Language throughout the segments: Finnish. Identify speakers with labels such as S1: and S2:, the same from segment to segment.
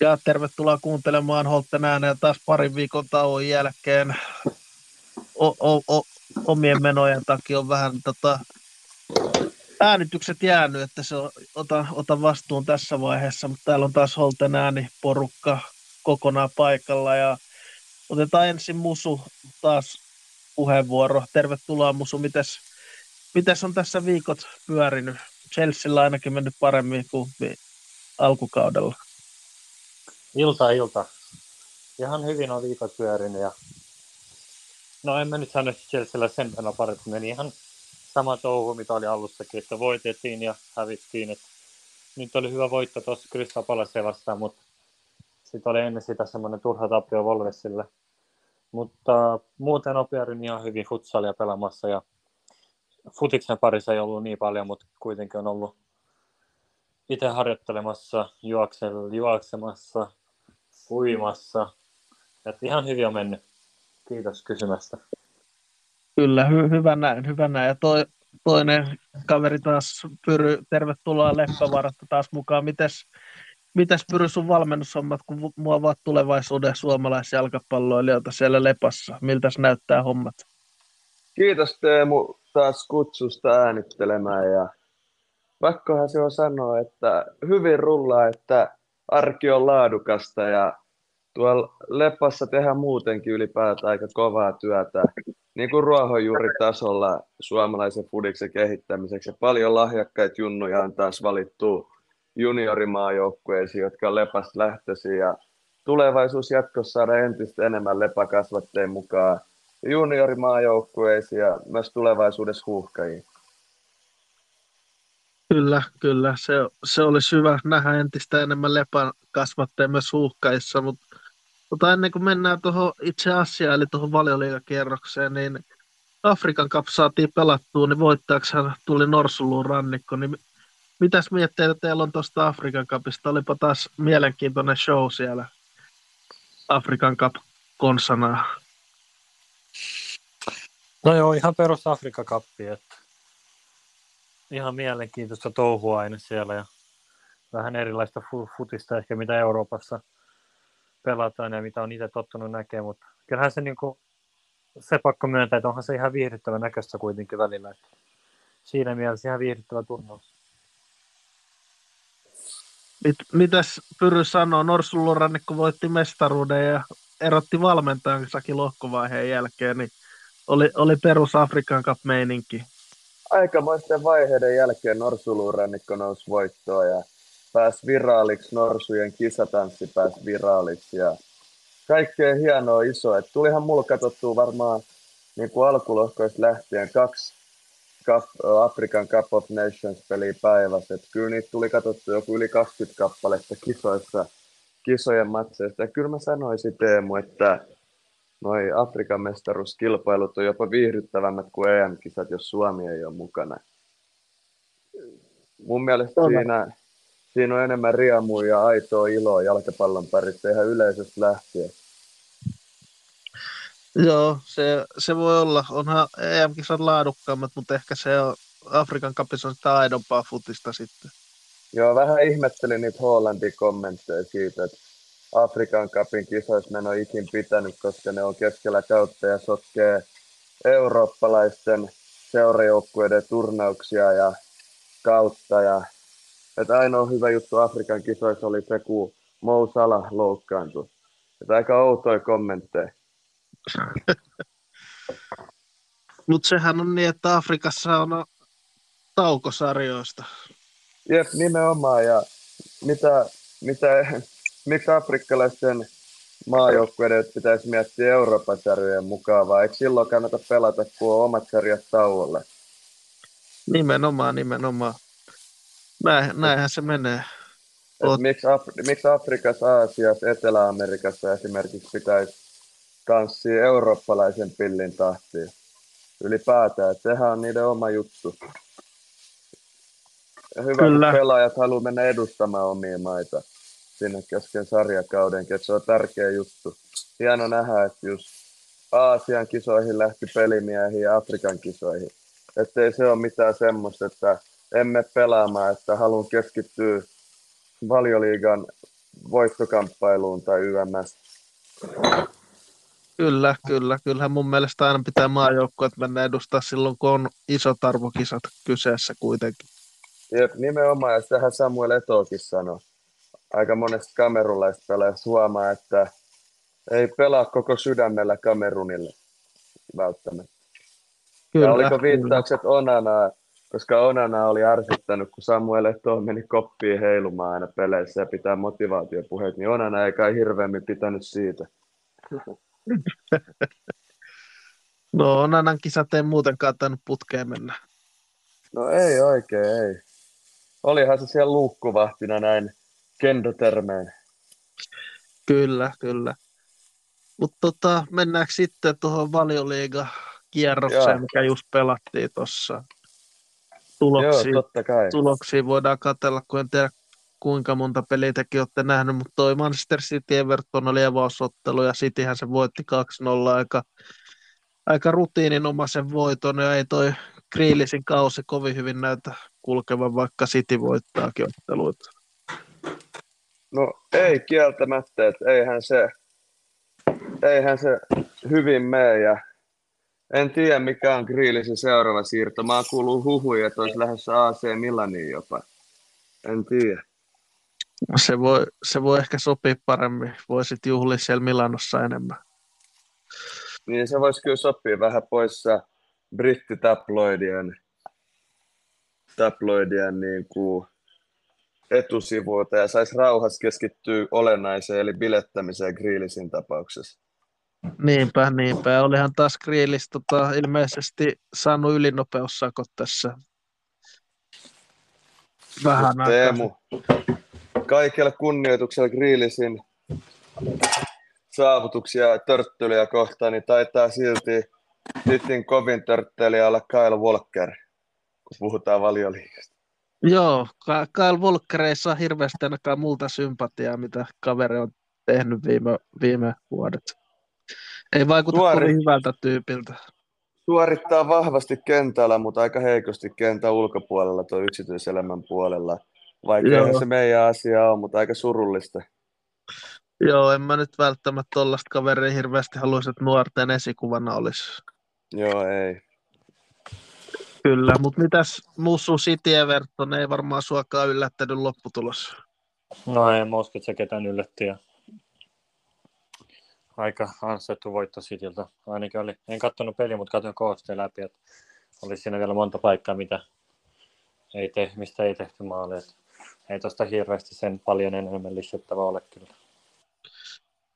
S1: Ja tervetuloa kuuntelemaan Holten ääneen taas parin viikon tauon jälkeen. O, o, o, omien menojen takia on vähän tota, äänitykset jäänyt, että se on, ota, ota vastuun tässä vaiheessa, mutta täällä on taas Holten ääni porukka kokonaan paikalla ja otetaan ensin Musu taas puheenvuoro. Tervetuloa Musu, mites, mites on tässä viikot pyörinyt? Chelsealla ainakin mennyt paremmin kuin alkukaudella.
S2: Ilta ilta. Ihan hyvin on viikot pyörinyt ja no en mä nyt sano Chelsealla sen verran paremmin. Meni ihan sama touhu, mitä oli alussakin, että voitettiin ja hävittiin. Että nyt oli hyvä voitto tuossa Crystal Palace vastaan, mutta sitten oli ennen sitä semmoinen turha tappio Volvesille. Mutta muuten on ihan hyvin futsalia pelaamassa ja futiksen parissa ei ollut niin paljon, mutta kuitenkin on ollut itse harjoittelemassa, juoksemassa, uimassa. Että ihan hyvin on mennyt. Kiitos kysymästä.
S1: Kyllä, hy- hyvä näin, hyvä näin. Ja toi, toinen kaveri taas, Pyry, tervetuloa Leppävaarasta taas mukaan. Mites, mites Pyry sun valmennushommat, kun muovaat tulevaisuuden suomalaisjalkapalloilijoita siellä Lepassa? Miltä näyttää hommat?
S3: Kiitos Teemu taas kutsusta äänittelemään ja pakkohan se on sanoa, että hyvin rullaa, että arki on laadukasta ja tuolla Lepassa tehdään muutenkin ylipäätään aika kovaa työtä, niin kuin ruohonjuuritasolla suomalaisen fudiksen kehittämiseksi. Paljon lahjakkaita junnuja on taas valittu juniorimaajoukkueisiin, jotka on Lepasta. Ja tulevaisuus jatkossa saada entistä enemmän lepakasvatteen mukaan juniorimaajoukkueisiin ja myös tulevaisuudessa huuhkajiin.
S1: Kyllä, kyllä. Se, se olisi hyvä nähdä entistä enemmän lepän kasvatteen myös huuhkajissa, mutta mutta ennen kuin mennään tuohon itse asiaan, eli tuohon valioliikakierrokseen, niin Afrikan Cup saatiin pelattua, niin voittajaksihan tuli Norsuluun rannikko, niin mitäs mietteitä teillä on tuosta Afrikan Cupista? Olipa taas mielenkiintoinen show siellä Afrikan Cup konsana.
S2: No joo, ihan perus Afrikan Cup, että ihan mielenkiintoista touhua aina siellä ja vähän erilaista futista ehkä mitä Euroopassa pelataan ja mitä on itse tottunut näkemään, mutta kyllähän se, niin kuin, se pakko myöntää, että onhan se ihan viihdyttävä näköistä kuitenkin välillä. Että siinä mielessä ihan viihdyttävä turnaus.
S1: Mit, mitäs Pyry sanoo? Norsullurannikko voitti mestaruuden ja erotti valmentajansakin lohkovaiheen jälkeen, niin oli, oli perus Afrikan Cup meininki
S3: aikamoisten vaiheiden jälkeen Norsulurannikko nousi voittoon ja pääsi viraaliksi, Norsujen kisatanssi pääsi viraaliksi ja kaikkea hienoa iso. Et tulihan mulla katsottua varmaan niin kuin alkulohkoista lähtien kaksi African Cup of Nations peliä päivässä. Et kyllä niitä tuli katsottu joku yli 20 kappaletta kisoissa, kisojen matseista. Ja kyllä mä sanoisin Teemu, että noi Afrikan mestaruuskilpailut on jopa viihdyttävämmät kuin EM-kisat, jos Suomi ei ole mukana. Mun mielestä siinä, siinä on enemmän riemua ja aitoa iloa jalkapallon parissa ihan yleisöstä lähtien.
S1: Joo, se, se voi olla. Onhan EM-kisat laadukkaammat, mutta ehkä se on Afrikan kapissa on sitä aidompaa futista sitten.
S3: Joo, vähän ihmettelin niitä Hollandin kommentteja siitä, että Afrikan kapin kisoissa mä en ole ikin pitänyt, koska ne on keskellä kautta ja sotkee eurooppalaisten seurajoukkueiden turnauksia ja kautta. Ja, että ainoa hyvä juttu Afrikan kisoissa oli se, kun Mo Salah loukkaantui. Että aika outoja kommentteja.
S1: Mutta sehän on niin, että Afrikassa on taukosarjoista.
S3: Jep, nimenomaan. Ja mitä, mitä miksi afrikkalaisten maajoukkueiden pitäisi miettiä Euroopan sarjojen mukaan, vai eikö silloin kannata pelata, kun on omat sarjat tauolle?
S1: Nimenomaan, nimenomaan. Näin, näinhän se menee.
S3: Oot... Miksi, Afri- miksi Afrikassa, Aasiassa, Etelä-Amerikassa esimerkiksi pitäisi tanssia eurooppalaisen pillin tahtiin ylipäätään, että sehän on niiden oma juttu. Ja hyvä, Kyllä. pelaajat haluaa mennä edustamaan omia maita sinne kesken sarjakaudenkin, että se on tärkeä juttu. Hieno nähdä, että just Aasian kisoihin lähti pelimiehiin ja Afrikan kisoihin. Että ei se ole mitään semmoista, että emme pelaamaan, että haluan keskittyä valioliigan voittokamppailuun tai YMS.
S1: Kyllä, kyllä. Kyllähän mun mielestä aina pitää maajoukkueet mennä edustaa silloin, kun on isot arvokisat kyseessä kuitenkin.
S3: Jep, nimenomaan, ja tähän Samuel Etokin sanoi. Aika monesta kamerulaista pelaajasta huomaa, että ei pelaa koko sydämellä Kamerunille välttämättä.
S1: Kyllä,
S3: ja oliko viittaukset Onanaa, koska Onana oli ärsyttänyt, kun Samuel Eto'o meni koppiin heilumaan aina peleissä ja pitää motivaatiopuheet, niin Onana ei kai hirveämmin pitänyt siitä.
S1: No Onanan kisat ei muutenkaan tainnut putkeen mennä.
S3: No ei oikein, ei. Olihan se siellä luukkuvahtina näin kendotermeen.
S1: Kyllä, kyllä. Mutta tota, mennäänkö sitten tuohon valioliiga kierrokseen,
S3: Joo.
S1: mikä just pelattiin tuossa.
S3: Joo,
S1: Tuloksia,
S3: totta kai.
S1: tuloksia voidaan katella, kun en tiedä kuinka monta peliä tekin olette nähnyt, mutta toi Manchester City Everton oli avausottelu ja Cityhän se voitti 2-0 aika, aika rutiininomaisen voiton ja ei toi Grealishin kausi kovin hyvin näytä kulkevan, vaikka City voittaakin otteluita.
S3: No ei kieltämättä, että eihän se, eihän se hyvin mene ja en tiedä mikä on Grealishin seuraava siirto. Mä oon kuullut huhuja, että olisi lähdössä AC Milaniin jopa. En tiedä.
S1: Se voi, se voi ehkä sopia paremmin. Voisit juhlia siellä Milanossa enemmän.
S3: Niin se voisi kyllä sopia vähän poissa brittitabloidien tabloidien niin kuin etusivuilta ja saisi rauhassa keskittyä olennaiseen eli bilettämiseen Grealishin tapauksessa.
S1: Niinpä, niinpä. Olihan taas Grillis tota, ilmeisesti saanut ylinopeussakot tässä vähän.
S3: Teemu, kaikella kunnioituksella Grealishin saavutuksia ja törttelyjä kohtaan, niin taitaa silti Titin kovin törttelijä olla Kyle Walker, kun puhutaan valioliigasta.
S1: Joo, Kyle Walker ei saa hirveästi ainakaan multa sympatiaa, mitä kaveri on tehnyt viime, viime vuodet. Ei vaikuta
S3: Nuori.
S1: kovin hyvältä tyypiltä.
S3: Suorittaa vahvasti kentällä, mutta aika heikosti kentän ulkopuolella tuo yksityiselämän puolella. Vaikka se meidän asia on, mutta aika surullista.
S1: Joo, en mä nyt välttämättä tollaista kaveria hirveästi haluaisi, että nuorten esikuvana olisi.
S3: Joo, ei.
S1: Kyllä, mutta mitäs Musu City Everton ei varmaan suakaan yllättänyt lopputulos.
S2: No ei että se ketään yllätti. Ja... Aika ansaittu voitto Cityltä. Ainakin oli, en katsonut peliä, mutta katsoin koosteen läpi, että oli siinä vielä monta paikkaa, mitä ei te, mistä ei tehty maaleja. Ei tosta hirveästi sen paljon enemmän lisättävää ole kyllä.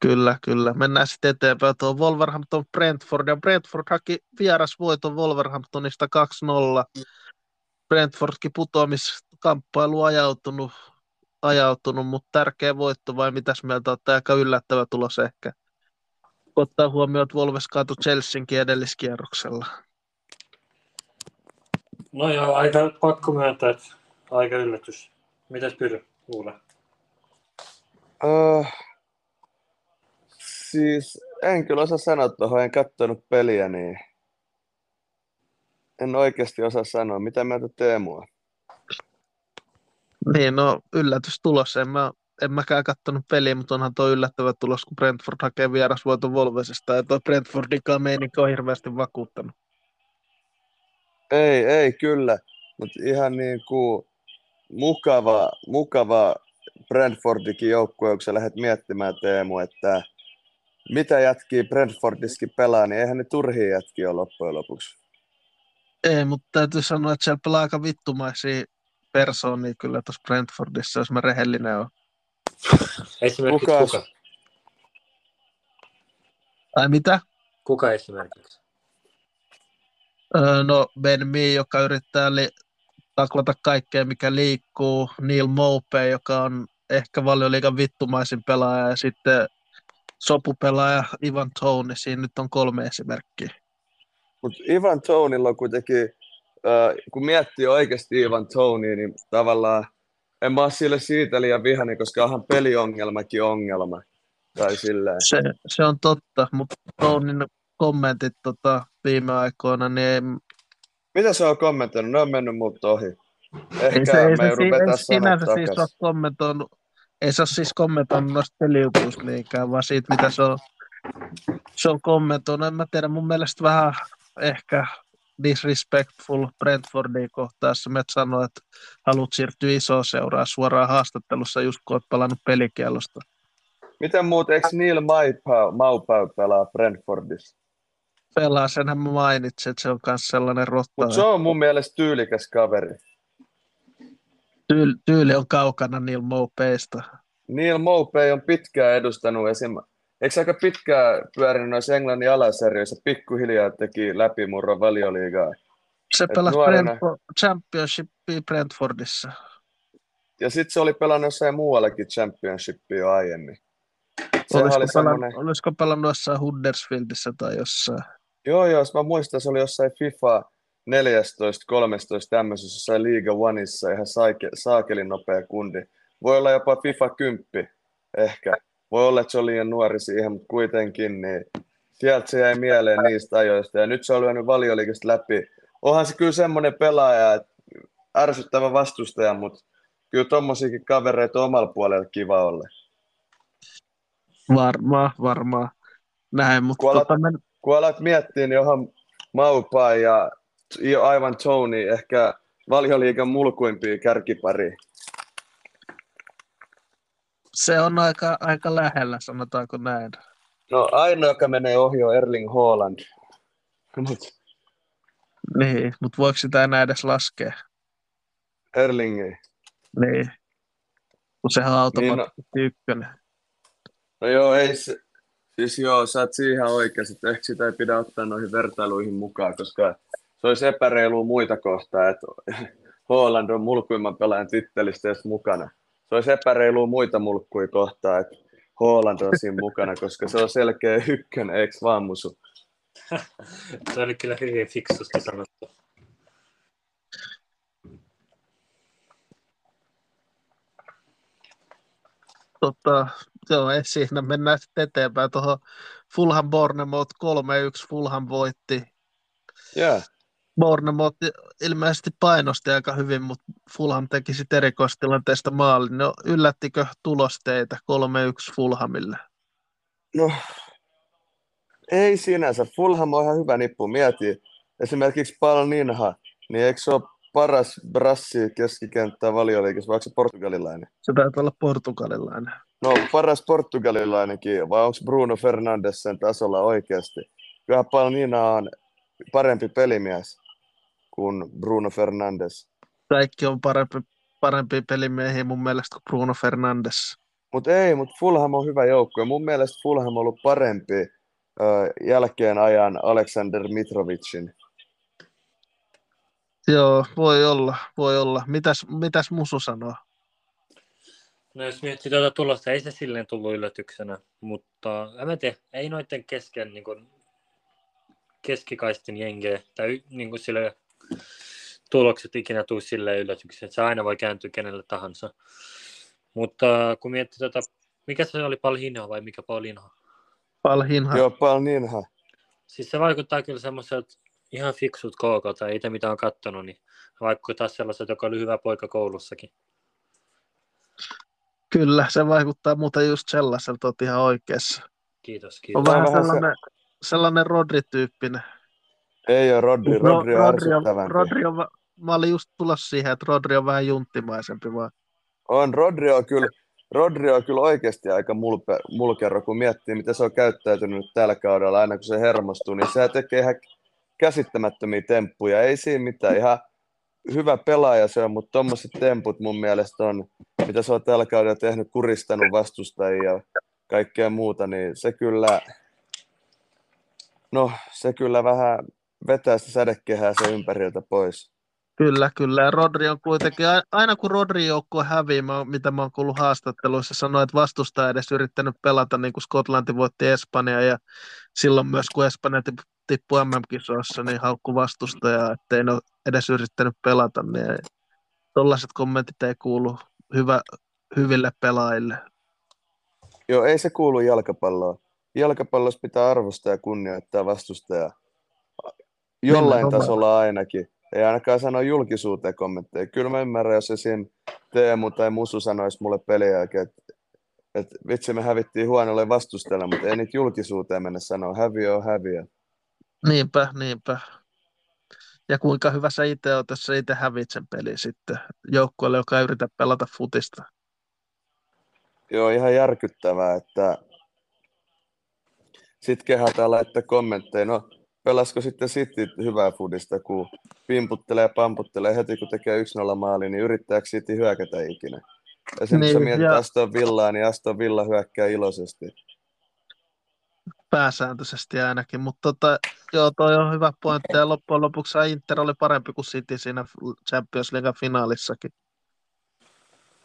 S1: Kyllä, kyllä. Mennään sitten eteenpäin tuon Wolverhampton Brentford. Ja Brentford haki vierasvoiton Wolverhamptonista 2-0. Brentfordkin putoamiskamppailu ajautunut, ajautunut, mutta tärkeä voitto vai mitäs mieltä olette? Aika yllättävä tulos ehkä. Ottaa huomioon, että Wolves kaatui Chelseankin edelliskierroksella.
S2: No joo, aika pakko myöntää, että aika yllätys. Mitäs Pyry, luulee?
S3: Uh, siis en kyllä osaa sanoa tuohon, en katsonut peliä, niin en oikeasti osaa sanoa. Mitä mieltä Teemu on?
S1: Niin, no yllätystulos. En, mä, en mäkään kattonut peliä, mutta onhan tuo yllättävä tulos, kun Brentford hakee vierasvoiton Wolvesista. Ja tuo Brentfordikaan meininki on hirveästi vakuuttanut.
S3: Ei, ei kyllä, mutta ihan niin kuin mukava, mukava Brentfordikin joukkue, kun sä lähdet miettimään Teemu, että mitä jätkiä Brentfordiskin pelaa, niin eihän ne turhia jätkiä ole loppujen lopuksi.
S1: Ei, mutta täytyy sanoa, että siellä pelaa aika vittumaisia persoonia kyllä tuossa Brentfordissa, jos mä rehellinen on.
S2: Esimerkiksi
S3: Kuka-
S2: kuka? Kuka,
S1: Ai mitä?
S2: kuka esimerkiksi?
S1: Öö, no Ben Mee, joka yrittää li- taklata kaikkea, mikä liikkuu. Neil Mope, joka on ehkä valioliigan vittumaisin pelaaja. Ja sitten sopupelaaja Ivan Tony. Siinä nyt on kolme esimerkkiä.
S3: Mutta Ivan Tonilla on kuitenkin, äh, kun miettii oikeasti Ivan Tonya, niin tavallaan en mä ole sille siitä liian vihani, koska onhan peliongelmakin ongelma. Tai silleen.
S1: Se, se on totta, mutta Tonin kommentit tota, viime aikoina, niin ei,
S3: Mitä se on kommentoinut? Ne on mennyt multa ohi.
S1: ei
S3: Ehkä
S1: se, ei se,
S3: joudun
S1: si-
S3: vetää
S1: ei se sinänsä
S3: sanat
S1: siis ole kommentoinut, ei se ole siis kommentoinut noista niinkään, vaan siitä, mitä se on, se on kommentoinut. En mä tiedä, mun mielestä vähän ehkä disrespectful Brentfordia kohtaan, jos met sanoi, että haluat siirtyä isoa seuraa suoraan haastattelussa, just kun olet palannut pelikielosta.
S3: Miten muuten, eikö Neil Maupau, Maupau pelaa Brentfordissa?
S1: Pelaa, senhän mä mainitsin, että se on myös sellainen rotta.
S3: Mutta se on mun mielestä tyylikäs kaveri.
S1: Tyyli, tyyli on kaukana Neil Maupeista.
S3: Neil Maupay on pitkään edustanut esim. Eikö aika pitkään pyörinyt noissa Englannin alasarjoissa, pikkuhiljaa teki läpimurron valioliigaa.
S1: Se
S3: Et
S1: pelasi
S3: nuorena-
S1: Brentford, Championshipia Brentfordissa.
S3: Ja sitten se oli pelannut jossain muuallakin championshipia jo aiemmin. Sehän
S1: Olisiko
S3: oli
S1: pelannut,
S3: semmoinen,
S1: olisiko pelannut jossain Huddersfieldissä tai jossain?
S3: joo joo, mä muistan, se oli jossain FIFA 14, 13 tämmöisessä jossain Liiga Oneissa ihan saake, saakelin nopea kundi. Voi olla jopa FIFA 10 ehkä. Voi olla, että se oli liian nuori siihen, mutta kuitenkin, niin sieltä se jäi mieleen niistä ajoista. Ja nyt se on lyönyt valioliikasta läpi. Onhan se kyllä semmoinen pelaaja, että ärsyttävä vastustaja, mutta kyllä tommosiakin kavereita on omalla puolella kiva olla.
S1: Varmaan, varmaan. Näin, mutta
S3: Kun alat-
S1: tota, men,
S3: kun alat miettiä, niin onhan Maupa ja jo aivan Tony ehkä valioliikan mulkuimpia kärkipari.
S1: se on aika, aika lähellä, sanotaanko näin.
S3: No ainoa, joka menee ohi on Erling Haaland. Mut
S1: Niin, mutta voiko sitä enää edes laskea?
S3: Erling ei.
S1: Niin. Kun sehän on automaattisesti niin, ykkönen.
S3: No joo, ei se, siis joo, sä oot siihen oikeassa, että ehkä sitä ei pidä ottaa noihin vertailuihin mukaan, koska se olisi epäreilu muita kohtaa, että Haaland on mulkuimman pelaajan tittelistä edes mukana. Se olisi epäreilu muita mulkkuja kohtaa, että Haaland on siinä mukana, koska se on selkeä ykkönen, eikö vaan musu?
S2: Se oli kyllä hyvin fiksusti sanottu.
S1: Tota, joo, ei siinä. Mennään sitten eteenpäin tuohon Fulham Bournemouth 3-1. Fulham voitti.
S3: Joo,
S1: Bournemouth ilmeisesti painosti aika hyvin, mutta Fulham teki sitten erikoistilanteesta maalin. No, yllättikö tulos teitä 3-1 Fulhamille?
S3: no ei sinänsä. Fulham on ihan hyvä nippu. Mieti esimerkiksi Paul Ninha, niin eikö se ole paras brassi keskikenttää valioliikassa, vai onko se portugalilainen?
S1: Se taitaa olla portugalilainen.
S3: No paras portugalilainenkin, vai onko Bruno Fernandes sen tasolla oikeasti? Kyllähän Palnina on parempi pelimies kuin Bruno Fernandes.
S1: Kaikki on parempi, parempi pelimiehiä mun mielestä kuin Bruno Fernandes.
S3: Mutta ei, mutta Fulham on hyvä joukko. Ja mun mielestä Fulham on ollut parempi ö, jälkeen ajan Aleksander Mitrovicin.
S1: Joo, voi olla, voi olla. Mitäs, mitäs Musu sanoo?
S2: No jos miettii tuota tulosta, ei se silleen tullut yllätyksenä, mutta en mä tiedä, ei noiden kesken niin kuin, keskikaistin jengeä tai niin kuin sille tulokset ikinä tuu silleen yllätyksenä, että se aina voi kääntyä kenelle tahansa. Mutta kun miettii tota, mikä se oli Palhinha vai mikä Paulinha?
S1: Palhinha.
S3: Joo, Palninha.
S2: Siis se vaikuttaa kyllä semmoiselta ihan fiksut KK, tai itse mitä on kattonut, niin vaikuttaa sellaiselta, joka oli hyvä poika koulussakin.
S1: Kyllä, se vaikuttaa muuten just sellaiselta, oot ihan oikeassa.
S2: Kiitos,
S1: On
S2: kiitos.
S1: vähän,
S3: vähän se-
S1: sellainen, sellainen Rodri-tyyppinen.
S3: Ei ole Rodri,
S1: No,
S3: Rodri on
S1: Rodri on. Rodri on, mä olin just tulossa siihen, että Rodri on vähän junttimaisempi vaan.
S3: On, Rodri on kyllä, Rodri on kyllä oikeasti aika mulpe, mulkero, kun miettii, miten se on käyttäytynyt tällä kaudella, aina kun se hermostuu, niin se tekee ihan käsittämättömiä temppuja. Ei siinä mitään, ihan hyvä pelaaja se on, mutta tuommoiset temput mun mielestä on, mitä se on tällä kaudella tehnyt, kuristanut vastustajia ja kaikkea muuta, niin se kyllä, no se kyllä vähän vetää sitä sädekehää se ympäriltä pois.
S1: Kyllä, kyllä. Ja Rodri on kuitenkin, aina kun Rodri joukkue hävii, mä, mitä mä oon kuullut haastatteluissa, sanoi, että vastustaja ei edes yrittänyt pelata niin kuin Skotlanti voitti Espanja ja silloin myös kun Espanja tip- tippui MM-kisoissa, niin haukku vastustajaa, ettei ne ole edes yrittänyt pelata, niin tuollaiset kommentit ei kuulu hyvä, hyville pelaajille.
S3: Joo, ei se kuulu jalkapalloon. Jalkapallossa pitää arvostaa ja kunnioittaa vastustajaa. Jollain
S1: Nimenomaan.
S3: tasolla ainakin. ei ainakaan sano julkisuuteen kommentteja. Kyllä mä ymmärrän, jos siinä Teemu tai Musu sanoisi mulle pelin jälkeen, että et vitsi me hävittiin huonolle vastustajalle, mutta ei niitä julkisuuteen mennä sanoa, häviö on häviö.
S1: Niinpä, niinpä. Ja kuinka hyvä sä itse oot, jos sä itse hävit sen pelin sitten joukkueelle, joka ei yritä pelata futista.
S3: Joo, ihan järkyttävää, että sitten kehataan laittaa kommentteja, no pelasko sitten City hyvää fudista, kun pimputtelee ja pamputtelee heti, kun tekee 1-0 maali, niin yrittääkö City hyökätä ikinä? Esimerkiksi niin, mietit ja... Aston Villaa, niin Aston Villa hyökkää iloisesti.
S1: Pääsääntöisesti ainakin, mutta tota, joo, toi on hyvä pointti. Ja loppujen lopuksi Inter oli parempi kuin City siinä Champions League finaalissakin.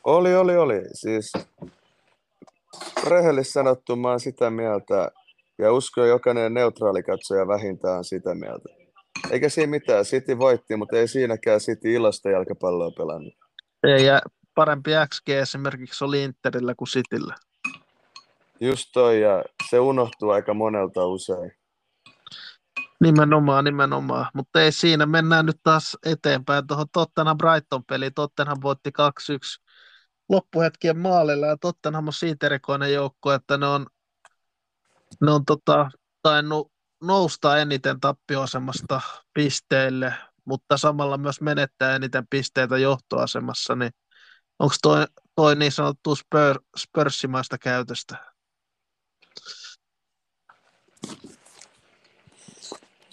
S3: Oli, oli, oli. Siis rehellisesti sanottu mä oon sitä mieltä, ja uskon jokainen neutraali katsoja vähintään sitä mieltä. Eikä siinä mitään, City voitti, mutta ei siinäkään City ilosta jalkapalloa pelannut.
S1: Ei, ja parempi XG esimerkiksi oli Interillä kuin Cityllä.
S3: Just toi, ja se unohtuu aika monelta usein.
S1: Nimenomaan, nimenomaan. Mutta ei siinä, mennään nyt taas eteenpäin tuohon Tottenham Brighton-peliin. Tottenham voitti 2-1 loppuhetkien maalilla, ja Tottenham on siitä erikoinen joukko, että ne on, ne on tota, tainnut nousta eniten tappioasemasta pisteille, mutta samalla myös menettää eniten pisteitä johtoasemassa, niin onko toi, toi niin sanottu spör, spörssimaista käytöstä?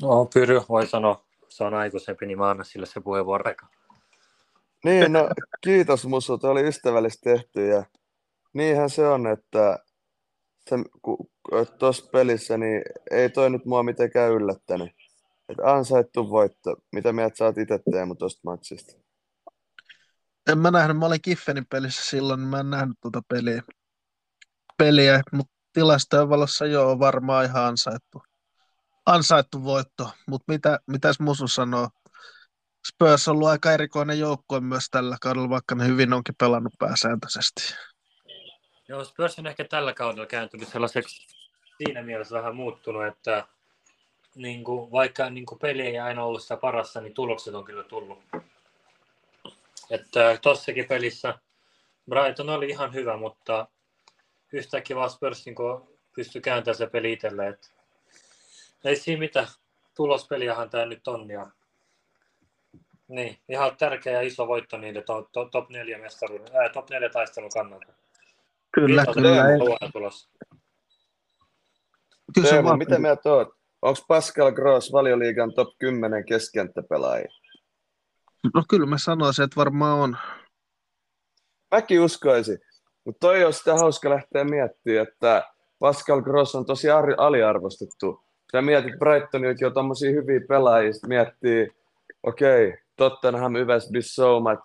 S2: No, Pyry voi sanoa, se on aikuisempi, niin mä annan sille se puheenvuoro.
S3: Niin, no kiitos Musu, oli ystävällisesti tehty ja niinhän se on, että tuossa pelissä niin ei toi nyt mua mitenkään yllättänyt. Että ansaittu voitto. Mitä mieltä oot itse Teemu tuosta matsista?
S1: En mä nähnyt, mä olin Kiffenin pelissä silloin, niin mä en nähnyt tuota peliä. peliä mutta tilastojen valossa joo, varmaan ihan ansaittu, ansaittu voitto. Mutta mitä, mitäs Musu sanoo? Spurs on ollut aika erikoinen joukkue myös tällä kaudella, vaikka ne hyvin onkin pelannut pääsääntöisesti.
S2: Joo, Spurs on ehkä tällä kaudella kääntynyt sellaiseksi siinä mielessä vähän muuttunut, että niin kuin, vaikka niin kuin peli ei aina ollut sitä parassa, niin tulokset on kyllä tullut. Että tossakin pelissä Brighton oli ihan hyvä, mutta yhtäkkiä vaan Spurs niin pystyi kääntämään se peli itselleen. Ei siinä mitään. Tulospeliähän tämä nyt on. Ja... Niin, ihan tärkeä ja iso voitto niille to, to, top 4 mestaruuden, top 4 taistelun kannalta.
S1: Kyllä,
S2: Kiitos,
S1: kyllä.
S2: Tulos.
S3: Kyllä Teemu, mitä mieltä oot? Onko Pascal Gross valioliigan top 10 keskenttäpelaaja?
S1: No kyllä mä sanoisin, että varmaan on.
S3: Mäkin uskoisin. Mutta toi on sitä hauska lähteä miettimään, että Pascal Gross on tosi aliarvostettu. Sä mietit Brightonillakin on tommosia hyviä pelaajia, miettii, okei, okay, Tottenham, Yves Bissoumat,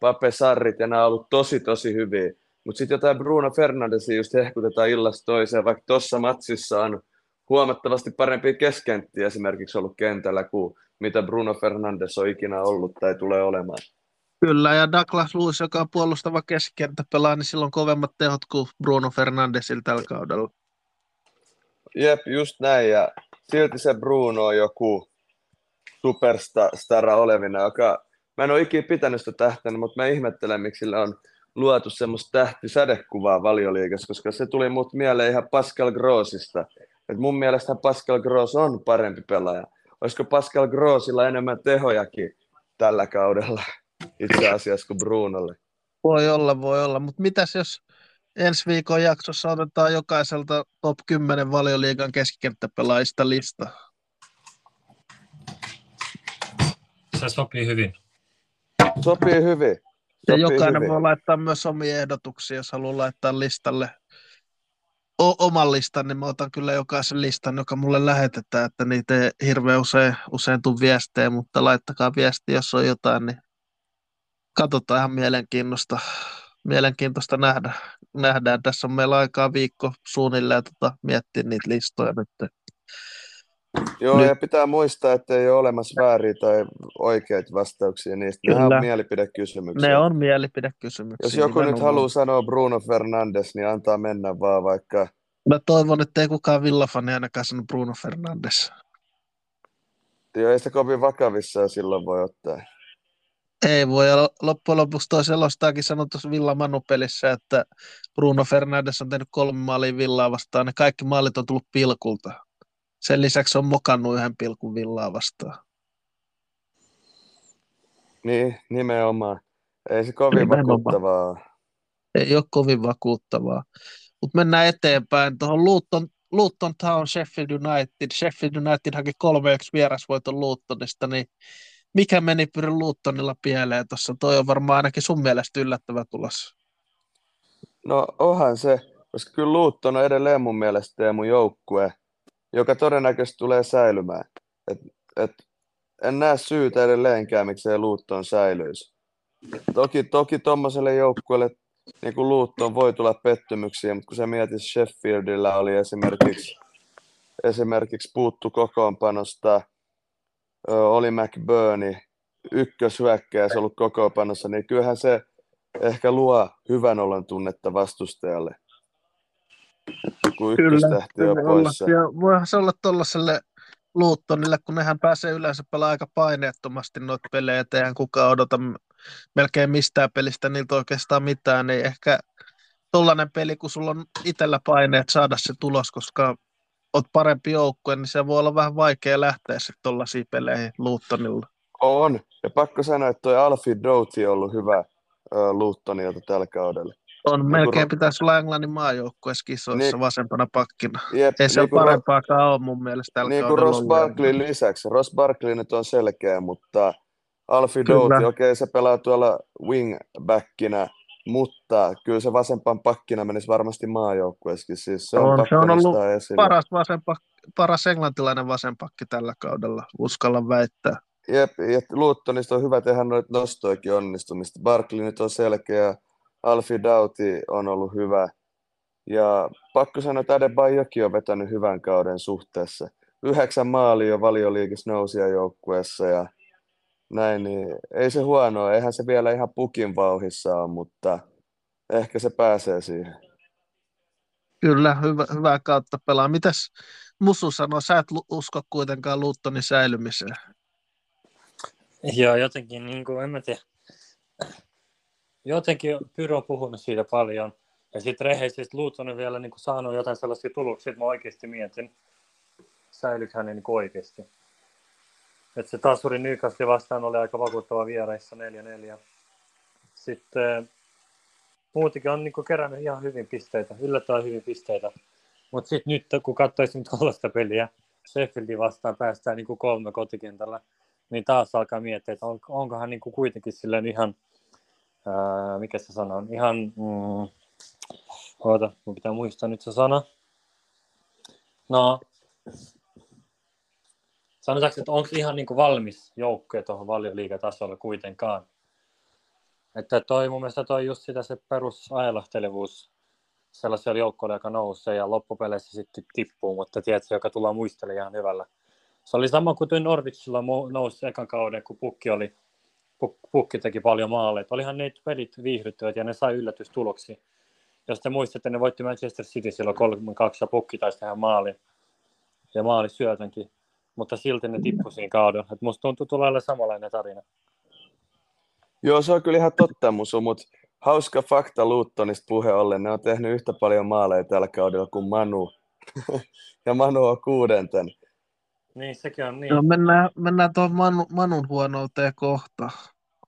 S3: Pape Sarrit, ja nämä on ollut tosi tosi hyviä. Mutta sitten jotain Bruno Fernandesia just hehkutetaan illasta toiseen, vaikka tuossa matsissa on huomattavasti parempi keskentti esimerkiksi ollut kentällä kuin mitä Bruno Fernandes on ikinä ollut tai tulee olemaan.
S1: Kyllä, ja Douglas Lewis, joka on puolustava pelaa, niin silloin kovemmat tehot kuin Bruno Fernandesilla tällä kaudella.
S3: Jep, just näin, ja silti se Bruno on joku superstara olevina, joka mä en ole ikinä pitänyt sitä tähtenä, mutta mä ihmettelen, miksi sillä on luotu semmoista tähtisädekuvaa valioliikassa, koska se tuli mut mieleen ihan Pascal Grossista. Et mun mielestä Pascal Gross on parempi pelaaja. Olisiko Pascal Grossilla enemmän tehojakin tällä kaudella itse asiassa kuin Brunolle?
S1: Voi olla, voi olla. Mutta mitäs jos ensi viikon jaksossa otetaan jokaiselta top 10 valioliigan keskikenttäpelaajista lista?
S2: Se sopii hyvin.
S3: Sopii hyvin.
S1: Ja jokainen hyvin. voi laittaa myös omia ehdotuksia, jos haluaa laittaa listalle o- oman listan, niin mä otan kyllä jokaisen listan, joka mulle lähetetään, että niitä ei hirveän usein, usein tule viestejä, mutta laittakaa viesti, jos on jotain, niin katsotaan ihan mielenkiintoista, mielenkiintoista nähdä. nähdään. Tässä on meillä aikaa viikko suunnilleen tota, miettiä niitä listoja nyt.
S3: Joo, nyt. ja pitää muistaa, että ei ole olemassa vääriä tai oikeita vastauksia niistä. Kyllä. Ne on mielipidekysymyksiä.
S1: Ne on mielipidekysymyksiä.
S3: Jos joku nyt haluaa sanoa Bruno Fernandes, niin antaa mennä vaan vaikka...
S1: Mä toivon, että ei kukaan villafani ainakaan sano Bruno Fernandes.
S3: Joo, ei sitä kovin vakavissaan silloin voi ottaa.
S1: Ei voi, ja loppujen lopuksi toi selostaakin sanoi tuossa Villa Manu-pelissä, että Bruno Fernandes on tehnyt kolme maalia Villaa vastaan, ne kaikki maalit on tullut pilkulta. Sen lisäksi on mokannut yhden pilkun Villaa vastaan.
S3: Niin, nimenomaan. Ei se kovin
S1: Nimenomaan.
S3: vakuuttavaa.
S1: Ei ole kovin vakuuttavaa. Mutta mennään eteenpäin tuohon Luton, Luton Town Sheffield United. Sheffield United haki 3-1 vierasvoiton Lutonista, niin mikä meni Pyry Lutonilla pieleen tuossa? Toi on varmaan ainakin sun mielestä yllättävä tulos.
S3: No onhan se, koska kyllä Luutton on edelleen mun mielestä Teemu joukkue, joka todennäköisesti tulee säilymään. Et, et, en näe syytä edelleenkään, miksei Luutton säilyisi. Toki, toki tuommoiselle joukkueelle niin kuin Luutton voi tulla pettymyksiä, mutta kun sä mietit Sheffieldillä oli esimerkiksi, esimerkiksi puuttu kokoonpanosta, oli McBurney, ykköshyökkäjä se ollut kokoonpanossa, niin kyllähän se ehkä luo hyvän olon tunnetta vastustajalle, kun ykköstähti on poissa.
S1: Ja voihan se olla tuollaiselle Luuttonille, kun nehän pääsee yleensä pelaamaan aika paineettomasti noita pelejä, et eihän kukaan odota melkein mistään pelistä niiltä oikeastaan mitään, niin ehkä tollainen peli, kun sulla on itsellä paineet saada se tulos, koska oot parempi joukkue, niin se voi olla vähän vaikea lähteä sitten tollaisiin peleihin Luuttonilla.
S3: On, ja pakko sanoa, että toi Alfie Doughty on ollut hyvä Luuttonilta tällä kaudella.
S1: On,
S3: Niin
S1: melkein
S3: kun-
S1: pitäisi olla Englannin maajoukkueessa kisoissa
S3: Niin-
S1: vasempana pakkina.
S3: Jep,
S1: Ei se
S3: niin
S1: ole
S3: kuin Ro-
S1: parempaakaan ole mun mielestä tällä
S3: Niin kuin Ross. Barkleyn lisäksi. Ross Barkley nyt on selkeä, mutta Alfie. Doughty, okei okay, se pelaa tuolla wingbackinä, mutta kyllä se vasempan pakkina menisi varmasti maajoukkueessakin. Siis se on,
S1: On, se on ollut
S3: esille.
S1: Paras, vasempa, paras englantilainen vasenpakki tällä kaudella, uskallan väittää.
S3: Jep, ja Luuttonista on hyvä tehdä noita nostoikin onnistumista. Barkley nyt on selkeä, Alfie Doughty on ollut hyvä. Ja pakko sanoa, että Adebayokin on vetänyt hyvän kauden suhteessa. Yhdeksän maalia valioliikassa nousia joukkueessa ja näin, niin ei se huonoa. Eihän se vielä ihan pukin vauhissa ole, mutta ehkä se pääsee siihen.
S1: Kyllä, hyvä, hyvää kautta pelaa. Mitäs Musu sanoo, sä et usko kuitenkaan Luuttonin säilymiseen.
S2: Joo, jotenkin, niin kuin, en mä tiedä. Jotenkin Pyro on puhunut siitä paljon. Ja sitten rehellisesti Luton on vielä niin kuin, saanut jotain sellaisia tuloksia, että mä oikeasti mietin, säilyykö hänen niin oikeasti. Että se tasuri Newcastle vastaan oli aika vakuuttava vieraissa 4-4. Sitten eh, muutenkin on niin kuin, kerännyt ihan hyvin pisteitä, yllättävän hyvin pisteitä. Mutta sitten nyt, kun katsoisin tuollaista peliä, Sheffieldin vastaan päästään niin kuin kolme kotikentällä, niin taas alkaa miettiä, että on, onkohan niin kuin kuitenkin silleen ihan, ää, mikä se sana on, ihan, mm, oota, mun pitää muistaa nyt se sana. No, sanotaanko, että onko ihan niin kuin valmis joukkue tuohon valioliigatasolle kuitenkaan? Että toi mun mielestä toi just sitä se perusajallahtelevuus sellaisella joukkoilla, joka nousee ja loppupeleissä sitten tippuu, mutta tiedätkö, joka tullaan muistelemaan ihan hyvällä. Se oli sama kuin Norwichilla nousi ekan kauden, kun Pukki, oli, Puk- Pukki teki paljon maaleja. Olihan ne pelit viihdyttävät ja ne sai yllätystuloksia. Jos te muistatte, ne voitti Manchester City silloin 32 ja Pukki taisi tehdä maalin ja maali syötönkin. Mutta silti ne tippui siinä kaudella. Et musta tuntuu tulee olla samanlainen tarina.
S3: Joo, se on kyllä ihan totta, Musu, mutta hauska fakta Luuttonista puhe ollen. Ne on tehnyt yhtä paljon maaleja tällä kaudella kuin Manu. ja Manu on kuudenten.
S2: Niin, sekin on niin.
S1: Joo, mennään, mennään tuohon Manu, Manun huonouteen kohta.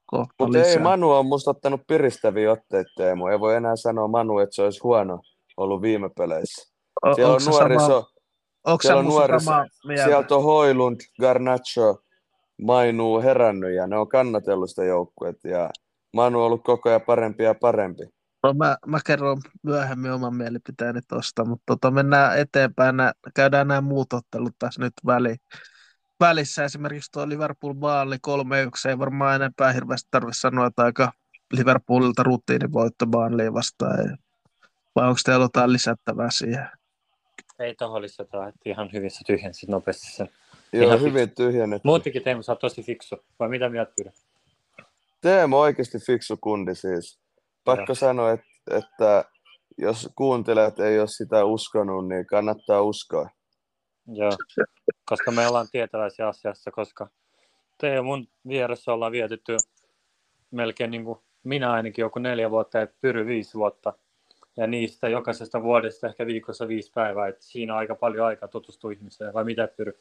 S1: kohta
S3: Mutta ei. Manu on musta ottanut piristäviä otteita, Teemu. Ei voi enää sanoa Manu, että se olisi huono ollut viime peleissä.
S1: O-
S3: Siellä on
S1: sama-
S3: nuoriso,
S1: onks
S3: siellä on nuoriso- sieltä on Hoilund, Garnacho, Mainu herännyt ja ne on kannatellut sitä joukkuetta ja Manu on ollut koko ajan parempi ja parempi.
S1: No, mä, mä kerron myöhemmin oman mielipiteeni tuosta, mutta tota, mennään eteenpäin. Nää, käydään nämä muut ottelut tässä nyt väli, välissä. Esimerkiksi tuo Liverpool Baali 3-1, ei varmaan enempää hirveästi tarvitse sanoa, että aika Liverpoolilta rutiinivoitto Baaliin vastaan. Ei. Vai onko teillä jotain lisättävää siihen?
S2: Ei tohon lisätä, että ihan hyvissä tyhjensit nopeasti sen.
S3: Joo,
S2: Ihan
S3: hyvin tyhjennetty.
S2: Muutenkin Teemu, sä oot tosi fiksu. Vai mitä mieltä pyydä?
S3: Teemu oikeasti fiksu kundi siis. Pakko sanoa, että, että jos kuuntelijat ei ole sitä uskonut, niin kannattaa uskoa.
S2: Joo, koska me ollaan tietäväisiä asiassa, koska te ja mun vieressä ollaan vietetty melkein niin kuin minä ainakin joku neljä vuotta ja Pyry viisi vuotta. Ja niistä jokaisesta vuodesta ehkä viikossa viisi päivää, että siinä on aika paljon aikaa tutustua ihmiseen, vai mitä Pyry?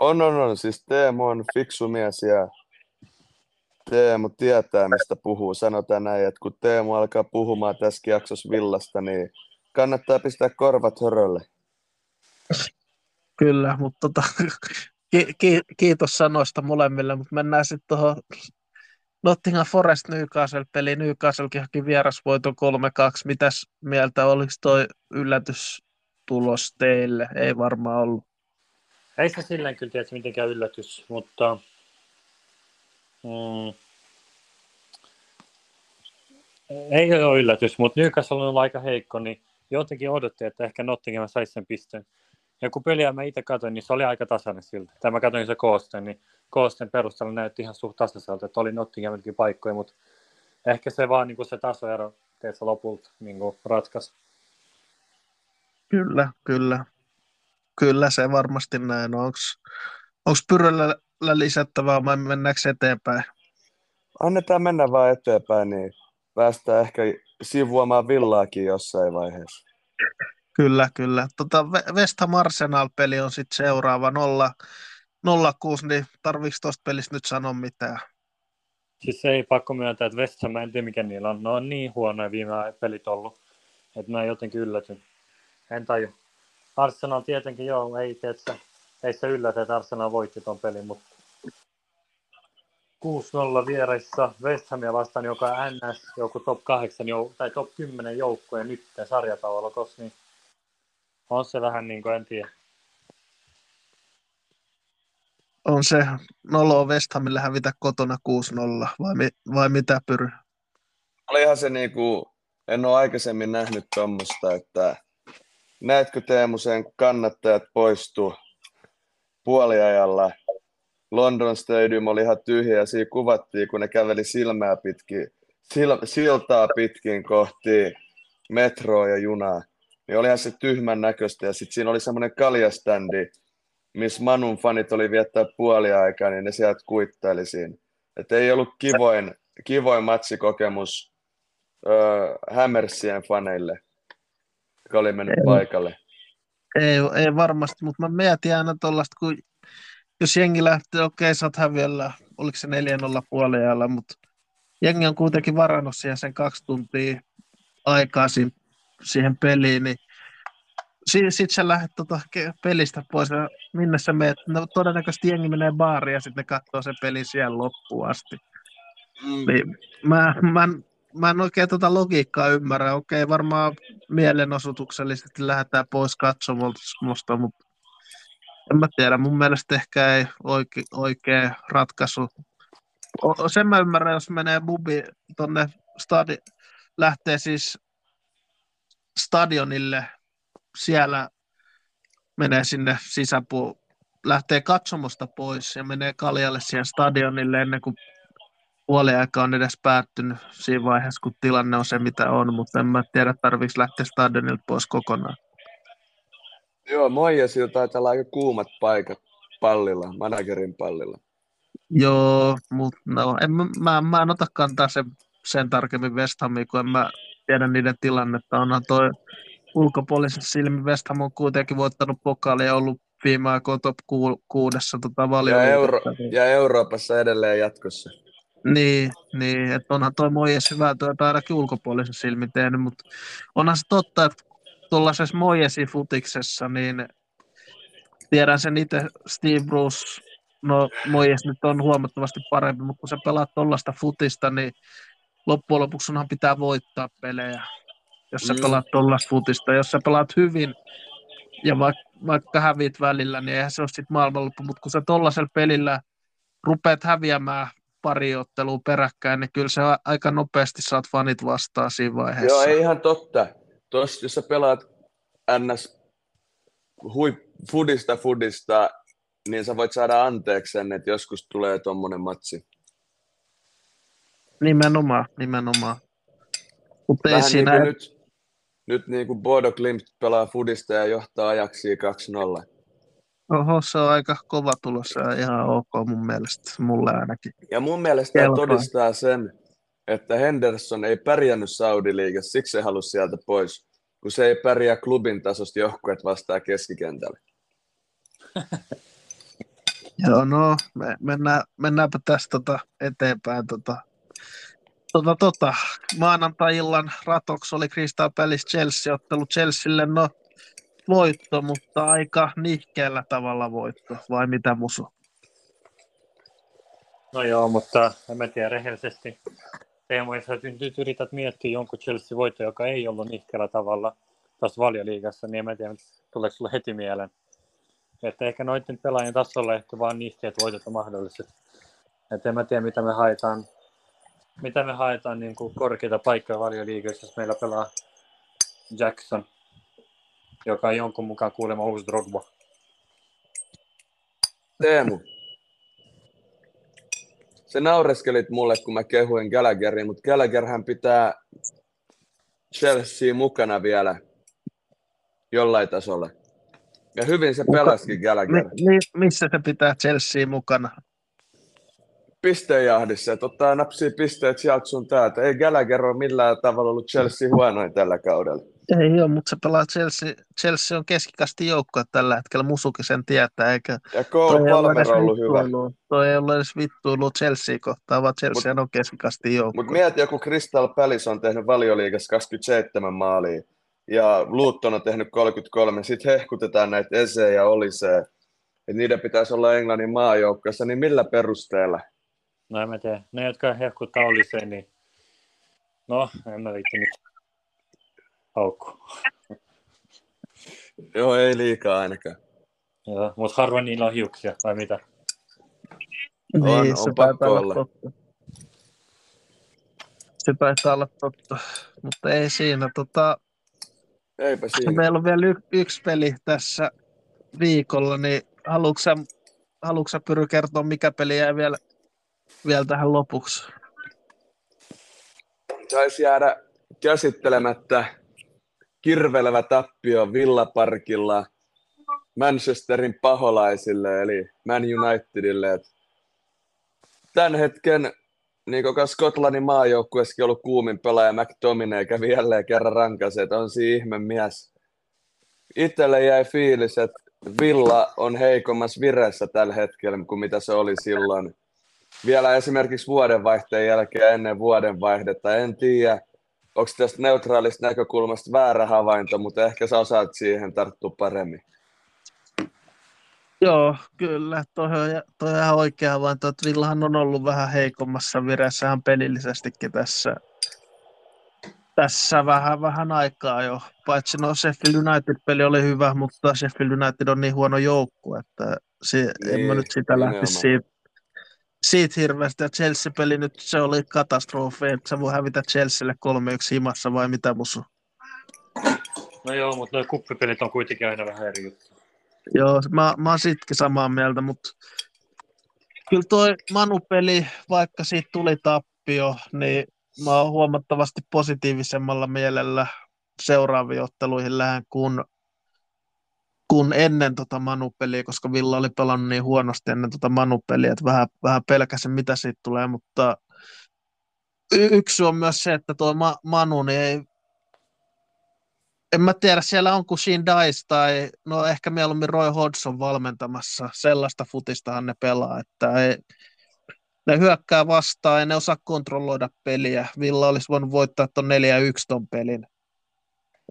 S3: On, on, on. Siis Teemu on fiksu mies ja Teemu tietää, mistä puhuu. Sanotaan näin, että kun Teemu alkaa puhumaan tässä jaksossa villasta, niin kannattaa pistää korvat hörölle.
S1: Kyllä, mutta tota, ki- ki- kiitos sanoista molemmille, mutta mennään sitten tuohon Nottingham Forest Newcastle peli. Newcastlekin haki vierasvoiton 3-2. Mitäs mieltä, oliko toi yllätystulos teille? Ei varmaan ollut.
S2: Ei se silleen kyllä tiedä mitenkään yllätys, mutta mm, ei ole yllätys, mutta Newcastle on aika heikko, niin jotenkin odotti, että ehkä Nottingham saisi sen pisteen. Ja kun peliä mä itse katsoin, niin se oli aika tasainen siltä. Tai mä katsoin se koosteen, niin koosteen perusteella näytti ihan suht tasaiselta, että oli Nottinghaminkin paikkoja, mutta ehkä se vaan niin kuin se tasoero teessä lopulta niin kuin ratkaisi.
S1: Kyllä, kyllä. Kyllä se varmasti näin on. Onko Pyröllä lisättävää vai mennäänkö eteenpäin?
S3: Annetaan mennä vaan eteenpäin, niin päästään ehkä sivuamaan villaakin jossain vaiheessa.
S1: Kyllä, kyllä. Tota, West Ham Arsenal-peli on sitten seuraava 0, 06, niin tarviiko tuosta pelistä nyt sanoa mitään?
S2: Siis ei pakko myöntää, että West Ham, en tiedä mikä niillä on. Ne on niin huonoja viime pelit ollut, että mä jotenkin yllätyn. En taju. Arsenal tietenkin joo, ei, tietysti, ei se yllätä, että Arsenal voitti tuon pelin, mutta 6-0 vieressä West Hamia vastaan, joka on NS, joku top 8 jou- tai top 10 joukkoja nyt sarjatavalla tossa, niin on se vähän niin kuin, en tiedä.
S1: On se nolo West Hamille hävitä kotona 6-0, vai, mi- vai mitä Pyry?
S3: Olihan se niinku, en ole aikaisemmin nähnyt tuommoista, että näetkö Teemu sen kannattajat poistuu puoliajalla. London Stadium oli ihan tyhjä ja siinä kuvattiin, kun ne käveli silmää pitkin, sil, siltaa pitkin kohti metroa ja junaa. Niin olihan se tyhmän näköistä ja sitten siinä oli semmoinen kaljaständi, missä Manun fanit oli viettää puoliaikaa, niin ne sieltä kuittaili siinä. Et ei ollut kivoin, kivoin matsikokemus öö, Hammersien faneille, joka oli mennyt paikalle.
S1: Ei, ei varmasti, mutta mä mietin aina tuollaista, kun jos jengi lähtee, okei okay, sä oot häviöllä, oliko se 4-0 puoliajalla, mutta jengi on kuitenkin varannut siihen sen kaksi tuntia aikaa siihen peliin, niin sitten sä lähdet tota pelistä pois ja minne sä meet? No, todennäköisesti jengi menee baariin ja sitten katsoo se peli siellä loppuun asti. Mm. Niin, mä, mä, mä en oikein tuota logiikkaa ymmärrä. Okei, varmaan mielenosoituksellisesti lähdetään pois katsomusta, mutta en mä tiedä. Mun mielestä ehkä ei oike, oikea ratkaisu. O, sen mä ymmärrän, jos menee bubi tonne stadi, lähtee siis stadionille siellä menee sinne sisäpuolelle, lähtee katsomusta pois ja menee kaljalle siihen stadionille ennen kuin puoliaika on edes päättynyt siinä vaiheessa, kun tilanne on se, mitä on, mutta en mä tiedä, tarvitsisi lähteä stadionilta pois kokonaan.
S3: Joo, Moijasilta taitaa olla aika kuumat paikat pallilla, managerin pallilla.
S1: Joo, mutta no, en, mä, mä en ota kantaa sen, sen tarkemmin West Hamiin, kun en mä tiedä niiden tilannetta. Onhan toi ulkopuolisen silmin West Ham on kuitenkin voittanut pokaali ja ollut viime aikoina top ku, kuudessa tota
S3: ja, Euro- ja Euroopassa edelleen jatkossa.
S1: Niin, niin että onhan toi Mojes hyvää työtä ainakin ulkopuolisen silmin tehnyt, mutta onhan se totta, että tuollaisessa Mojesin futiksessa, niin tiedän sen itse Steve Bruce, no Mojes nyt on huomattavasti parempi, mutta kun sä pelaat tuollaista futista, niin loppujen lopuksi onhan pitää voittaa pelejä jos sä mm. pelaat tuollaista futista. Jos sä pelaat hyvin ja vaikka, vaikka hävit välillä, niin eihän se ole sitten maailmanloppu, mutta kun sä tuollaisella pelillä rupeat häviämään pari ottelua peräkkäin, niin kyllä se aika nopeasti saat fanit vastaan siinä vaiheessa.
S3: Joo, ei ihan totta. Tuossa, jos sä pelaat ns. Hui, fudista fudista, niin sä voit saada anteeksi sen, että joskus tulee tuommoinen matsi.
S1: Nimenomaan, nimenomaan. Mutta ei
S3: siinä... Niin nyt, nyt niin kuin Bodo Klimt pelaa Fudista ja johtaa ajaksi 2-0.
S1: Oho, se on aika kova tulos ja ihan ok mun mielestä, mulle ainakin.
S3: Ja mun mielestä
S1: Kelpaa.
S3: todistaa sen, että Henderson ei pärjännyt Saudi-liigassa, siksi se halusi sieltä pois, kun se ei pärjää klubin tasosta joukkueet vastaa keskikentällä.
S1: Joo, no me, mennään, mennäänpä tästä tota eteenpäin. Tota, tota, tota, maanantai-illan ratoksi oli Crystal Palace Chelsea-ottelu. Chelsealle no voitto, mutta aika nihkeällä tavalla voitto, vai mitä Musu?
S2: No joo, mutta en mä tiedä rehellisesti. Teemu, jos nyt yrität miettiä jonkun Chelsea-voitto, joka ei ollut nihkeällä tavalla tuossa valioliigassa, niin en mä tiedä, tuleeko sulle heti mieleen. Että ehkä noiden pelaajien tasolla ehkä vaan nihkeät voitot on mahdolliset. Että en mä tiedä, mitä me haetaan, mitä me haetaan niin kuin korkeita paikkoja valioliigassa, jos meillä pelaa Jackson, joka on jonkun mukaan kuulemma uusi Drogba.
S3: Teemu, se naureskelit mulle, kun mä kehuin Gallagherin, mutta Gallagherhän pitää Chelsea mukana vielä jollain tasolla. Ja hyvin se pelasikin Gallagher.
S1: Mi, mi, missä se pitää Chelsea mukana?
S3: Pisteenjahdissa, että ottaa napsii pisteet sieltä sun täältä. Ei Gallagher ole millään tavalla ollut Chelsea huonoin tällä kaudella.
S1: Ei ole, mutta se pelaa Chelsea. Chelsea on keskikasti joukkue tällä hetkellä. Musukin sen tietää, eikä
S3: Ja
S1: toi
S3: Cole
S1: ollut
S3: Palmer on ollut hyvä.
S1: Toi ei ollut edes vittuilu Chelsea kohtaan, vaan Chelsea on keskikasti joukkue.
S3: Mutta mieti, joku Crystal Palace on tehnyt valioliigassa 27 maalia ja Luton on tehnyt 33. Sitten hehkutetaan näitä Ese ja Olise, että niiden pitäisi olla Englannin maajoukkoissa, niin millä perusteella?
S2: No en mä tiedä. Ne, jotka hehkuttaa oli se, niin... No, en mä viitti nyt haukku.
S3: Joo, ei liikaa ainakaan.
S2: Joo, mutta harvoin niillä on hiuksia, vai mitä?
S1: Niin,
S3: On-
S1: se
S3: on
S1: taitaa
S3: pakko
S1: olla
S3: olla.
S1: totta. Se taitaa olla totta, mutta ei siinä. Tota,
S3: Eipä siinä.
S1: meillä on vielä y- yksi peli tässä viikolla, niin haluatko sä, haluatko sä Pyry kertoa, mikä peli jäi vielä, vielä tähän lopuksi?
S3: Saisi jäädä käsittelemättä kirvelevä tappio Villaparkilla Manchesterin paholaisille, eli Man Unitedille. Tämän hetken niin koko Skotlannin maajoukkueessakin ollut kuumin pelaaja McTominay kävi jälleen kerran rankasi, että on siinä ihme mies. Itselle jäi fiilis, että Villa on heikommassa vireessä tällä hetkellä kuin mitä se oli silloin. Vielä esimerkiksi vuodenvaihteen jälkeen ennen vuodenvaihdetta. En tiedä, onko tästä neutraalista näkökulmasta väärä havainto, mutta ehkä sä osaat siihen tarttua paremmin.
S1: Joo, kyllä. Toi on, toi on ihan oikea havainto, että Villahan on ollut vähän heikommassa vireessä ihan pelillisestikin tässä, tässä vähän, vähän aikaa jo. Paitsi no Sheffield United-peli oli hyvä, mutta Sheffield United on niin huono joukku, että se, en mä
S3: Niin,
S1: nyt sitä lähtisi siitä, siitä hirveästi. Ja Chelsea-peli nyt se oli katastrofi, että sä voi hävitä Chelsealle 3-1 himassa vai mitä musu?
S2: No joo, mutta nuo kuppipelit on kuitenkin aina vähän eri juttu.
S1: Joo, mä, mä oon sitkin samaa mieltä, mutta kyllä toi Manu-peli, vaikka siitä tuli tappio, niin mä oon huomattavasti positiivisemmalla mielellä seuraaviin otteluihin lähden kuin, kuin ennen tota Manu-peliä, koska Villa oli pelannut niin huonosti ennen tota Manu-peliä, että vähän, vähän pelkäsin, mitä siitä tulee, mutta y- yksi on myös se, että tuo Ma- Manu, niin ei, en mä tiedä, siellä on kuin Dice tai no ehkä mieluummin Roy Hodgson valmentamassa. Sellaista futistahan ne pelaa, että ei, ne hyökkää vastaan ja ne osaa kontrolloida peliä. Villa olisi voinut voittaa tuon 4-1 ton pelin.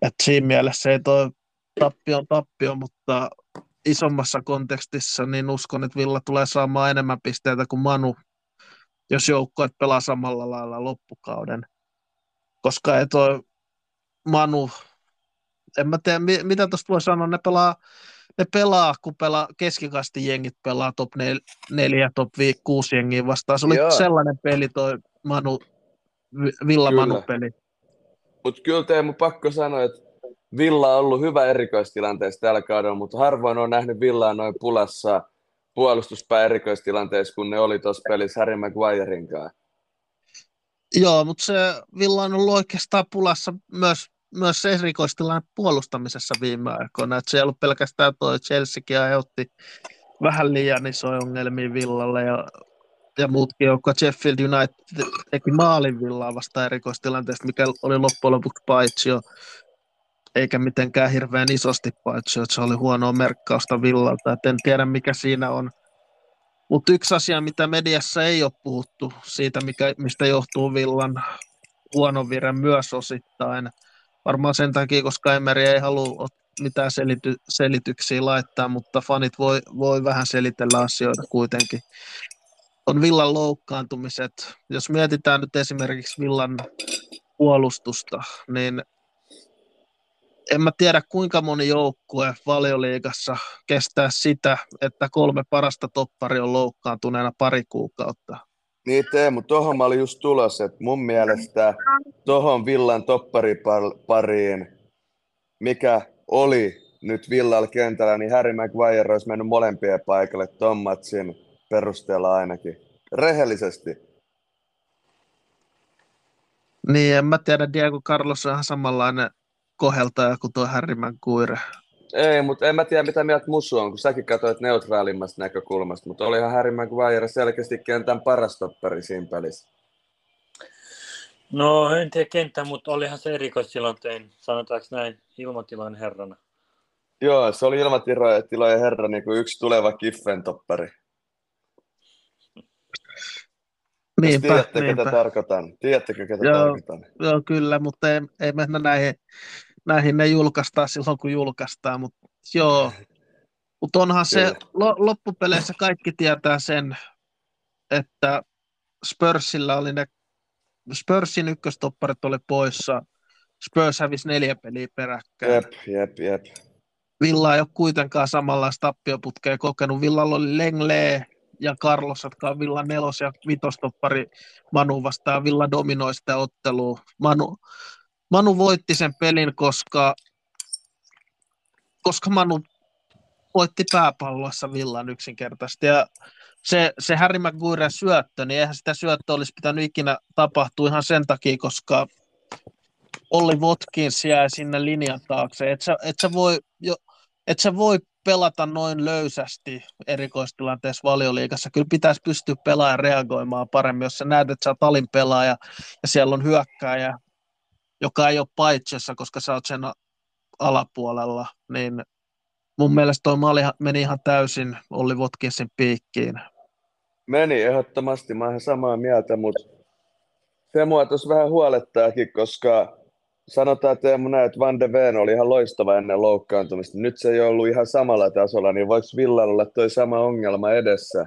S1: Et siinä mielessä ei toi tappio on tappio, mutta isommassa kontekstissa niin uskon, että Villa tulee saamaan enemmän pisteitä kuin Manu, jos joukkueet pelaa samalla lailla loppukauden. Koska ei toi Manu, en mä tiedä, mi- mitä tuosta voi sanoa, ne pelaa, ne pelaa, kun pelaa, keskikasti jengit pelaa top 4, top 6 jengiä vastaan. Se oli
S3: Joo.
S1: sellainen peli toi Manu, Vi- Villa
S3: Kyllä.
S1: Manu-peli.
S3: Mutta kyllä Teemu pakko sanoa, että Villa on ollut hyvä erikoistilanteessa tällä kaudella, mutta harvoin on nähnyt Villaa noin pulassa puolustuspää erikoistilanteessa, kun ne oli tuossa pelissä Harry Maguirein kanssa.
S1: Joo, mutta se Villa on ollut oikeastaan pulassa myös myös se erikoistilanne puolustamisessa viime aikoina, että se ei ollut pelkästään tuo Chelseakin aiheutti vähän liian isoja ongelmia Villalle ja, ja muutkin joukkoja. Sheffield United teki maalin Villaa vasta erikoistilanteesta, mikä oli loppujen lopuksi paitsi jo eikä mitenkään hirveän isosti paitsi, että se oli huonoa merkkausta Villalta. Et en tiedä, mikä siinä on. Mutta yksi asia, mitä mediassa ei ole puhuttu, siitä, mikä, mistä johtuu Villan huono vire myös osittain. Varmaan sen takia, koska Emeri ei halua mitään selity, selityksiä laittaa, mutta fanit voi, voi vähän selitellä asioita kuitenkin. On Villan loukkaantumiset. Jos mietitään nyt esimerkiksi Villan puolustusta, niin en mä tiedä kuinka moni joukkue valioliigassa kestää sitä, että kolme parasta toppari on loukkaantuneena pari kuukautta.
S3: Niin Teemu, tuohon mä olin just tulossa, että mun mielestä tuohon Villan topparipariin, mikä oli nyt Villalla kentällä, niin Harry Maguire olisi mennyt molempien paikalle Tommatsin perusteella ainakin. Rehellisesti.
S1: Niin, en mä tiedä, Diego Carlos on ihan samanlainen koheltaja kuin tuo Harry Maguire.
S3: Ei, mutta en mä tiedä mitä mieltä Musu on, kun säkin katsoit neutraalimmasta näkökulmasta, mutta olihan Harry Maguire selkeästi kentän paras toppari siinä pelissä.
S2: No en tiedä kenttä, mutta olihan se erikoistilanteen, sanotaanko näin, ilmatilan herrana.
S3: Joo, se oli ilmatilojen herra niin kuin yksi tuleva Kiffen toppari. Niinpä, Tiedättekö, niinpä. ketä tarkoitan? Tiedättekö, ketä joo, tarkoitan?
S1: Joo, kyllä, mutta ei, ei mennä näihin näihin ne julkaistaan silloin, kun julkaistaan, mutta joo. Mutta onhan se, lo, loppupeleissä kaikki tietää sen, että Spursilla oli ne, Spursin ykköstopparit oli poissa, Spurs hävisi neljä peliä peräkkäin.
S3: Jep, jep, jep.
S1: Villa ei ole kuitenkaan samanlaista tappioputkea kokenut. Villalla oli Lengle ja Carlos, jotka on Villa nelos- ja vitostoppari Manu vastaan. Villa dominoi sitä ottelua. Manu, Manu voitti sen pelin, koska, koska Manu voitti pääpallossa Villan yksinkertaisesti. Ja se, se Harry Maguire syöttö, niin eihän sitä syöttöä olisi pitänyt ikinä tapahtua ihan sen takia, koska Olli Watkins jää sinne linjan taakse. Et sä, et sä voi, jo, et sä voi pelata noin löysästi erikoistilanteessa valioliikassa. Kyllä pitäisi pystyä pelaamaan reagoimaan paremmin, jos sä näet, että sä oot alin pelaaja ja siellä on hyökkääjä, joka ei ole paitsiossa, koska sä oot sen alapuolella, niin mun mielestä toi maali meni ihan täysin Olli Votkinsin piikkiin.
S3: Meni ehdottomasti, mä oon samaa mieltä, mutta se mua tuossa vähän huolettaakin, koska sanotaan Teemu näin, että Van de Ven oli ihan loistava ennen loukkaantumista. Nyt se ei ollut ihan samalla tasolla, niin voiko Villalla olla toi sama ongelma edessä?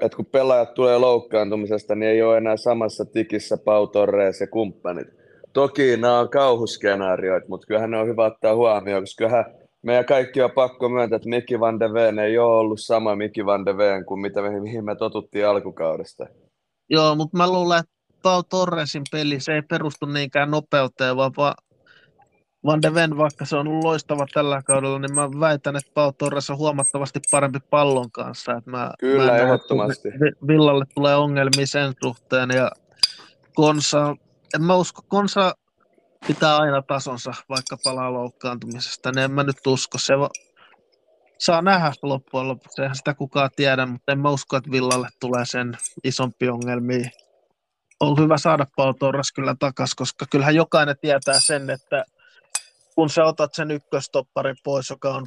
S3: Että kun pelaajat tulee loukkaantumisesta, niin ei ole enää samassa tikissä Pau Torres ja kumppanit. Toki nämä on kauhuskenaarioita, mutta kyllähän ne on hyvä ottaa huomioon, koska kyllähän meidän kaikki on pakko myöntää, että Mikki van de Ven ei ole ollut sama Mikki van de Ven kuin mitä me, mihin me totuttiin alkukaudesta.
S1: Joo, mutta mä luulen, että Pau Torresin peli, se ei perustu niinkään nopeuteen, vaan Van de Ven, vaikka se on ollut loistava tällä kaudella, niin mä väitän, että Pau Torres on huomattavasti parempi pallon kanssa. Että mä,
S3: Kyllä, mä ehdottomasti.
S1: Villalle tulee ongelmia sen suhteen ja Konsa en mä usko, Konsa pitää aina tasonsa, vaikka palaa loukkaantumisesta, niin en mä nyt usko. Se va- saa nähdä loppujen lopuksi, eihän sitä kukaan tiedä, mutta en mä usko, että Villalle tulee sen isompi ongelmia. On hyvä saada Paul Torres kyllä takas, koska kyllähän jokainen tietää sen, että kun sä otat sen ykköstopparin pois, joka on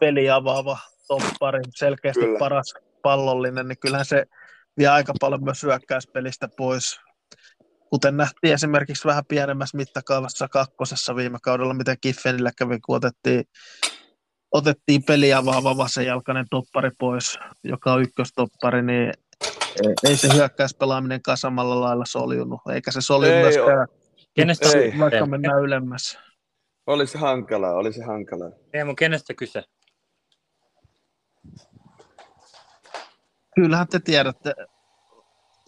S1: peli avaava toppari, selkeästi kyllä. paras pallollinen, niin kyllähän se vie aika paljon myös hyökkäyspelistä pois kuten nähtiin esimerkiksi vähän pienemmässä mittakaavassa kakkosessa viime kaudella, miten Kiffenillä kävi, kun otettiin, otettiin peliä avaava vasenjalkainen toppari pois, joka on ykköstoppari, niin ei se hyökkäyspelaaminen samalla lailla soljunut, eikä se soljunut myöskään,
S2: kenestä,
S1: ei. vaikka mennään ylemmäs.
S3: Olisi hankalaa, olisi hankalaa.
S2: Ei, mun kenestä kyse?
S1: Kyllähän te tiedätte,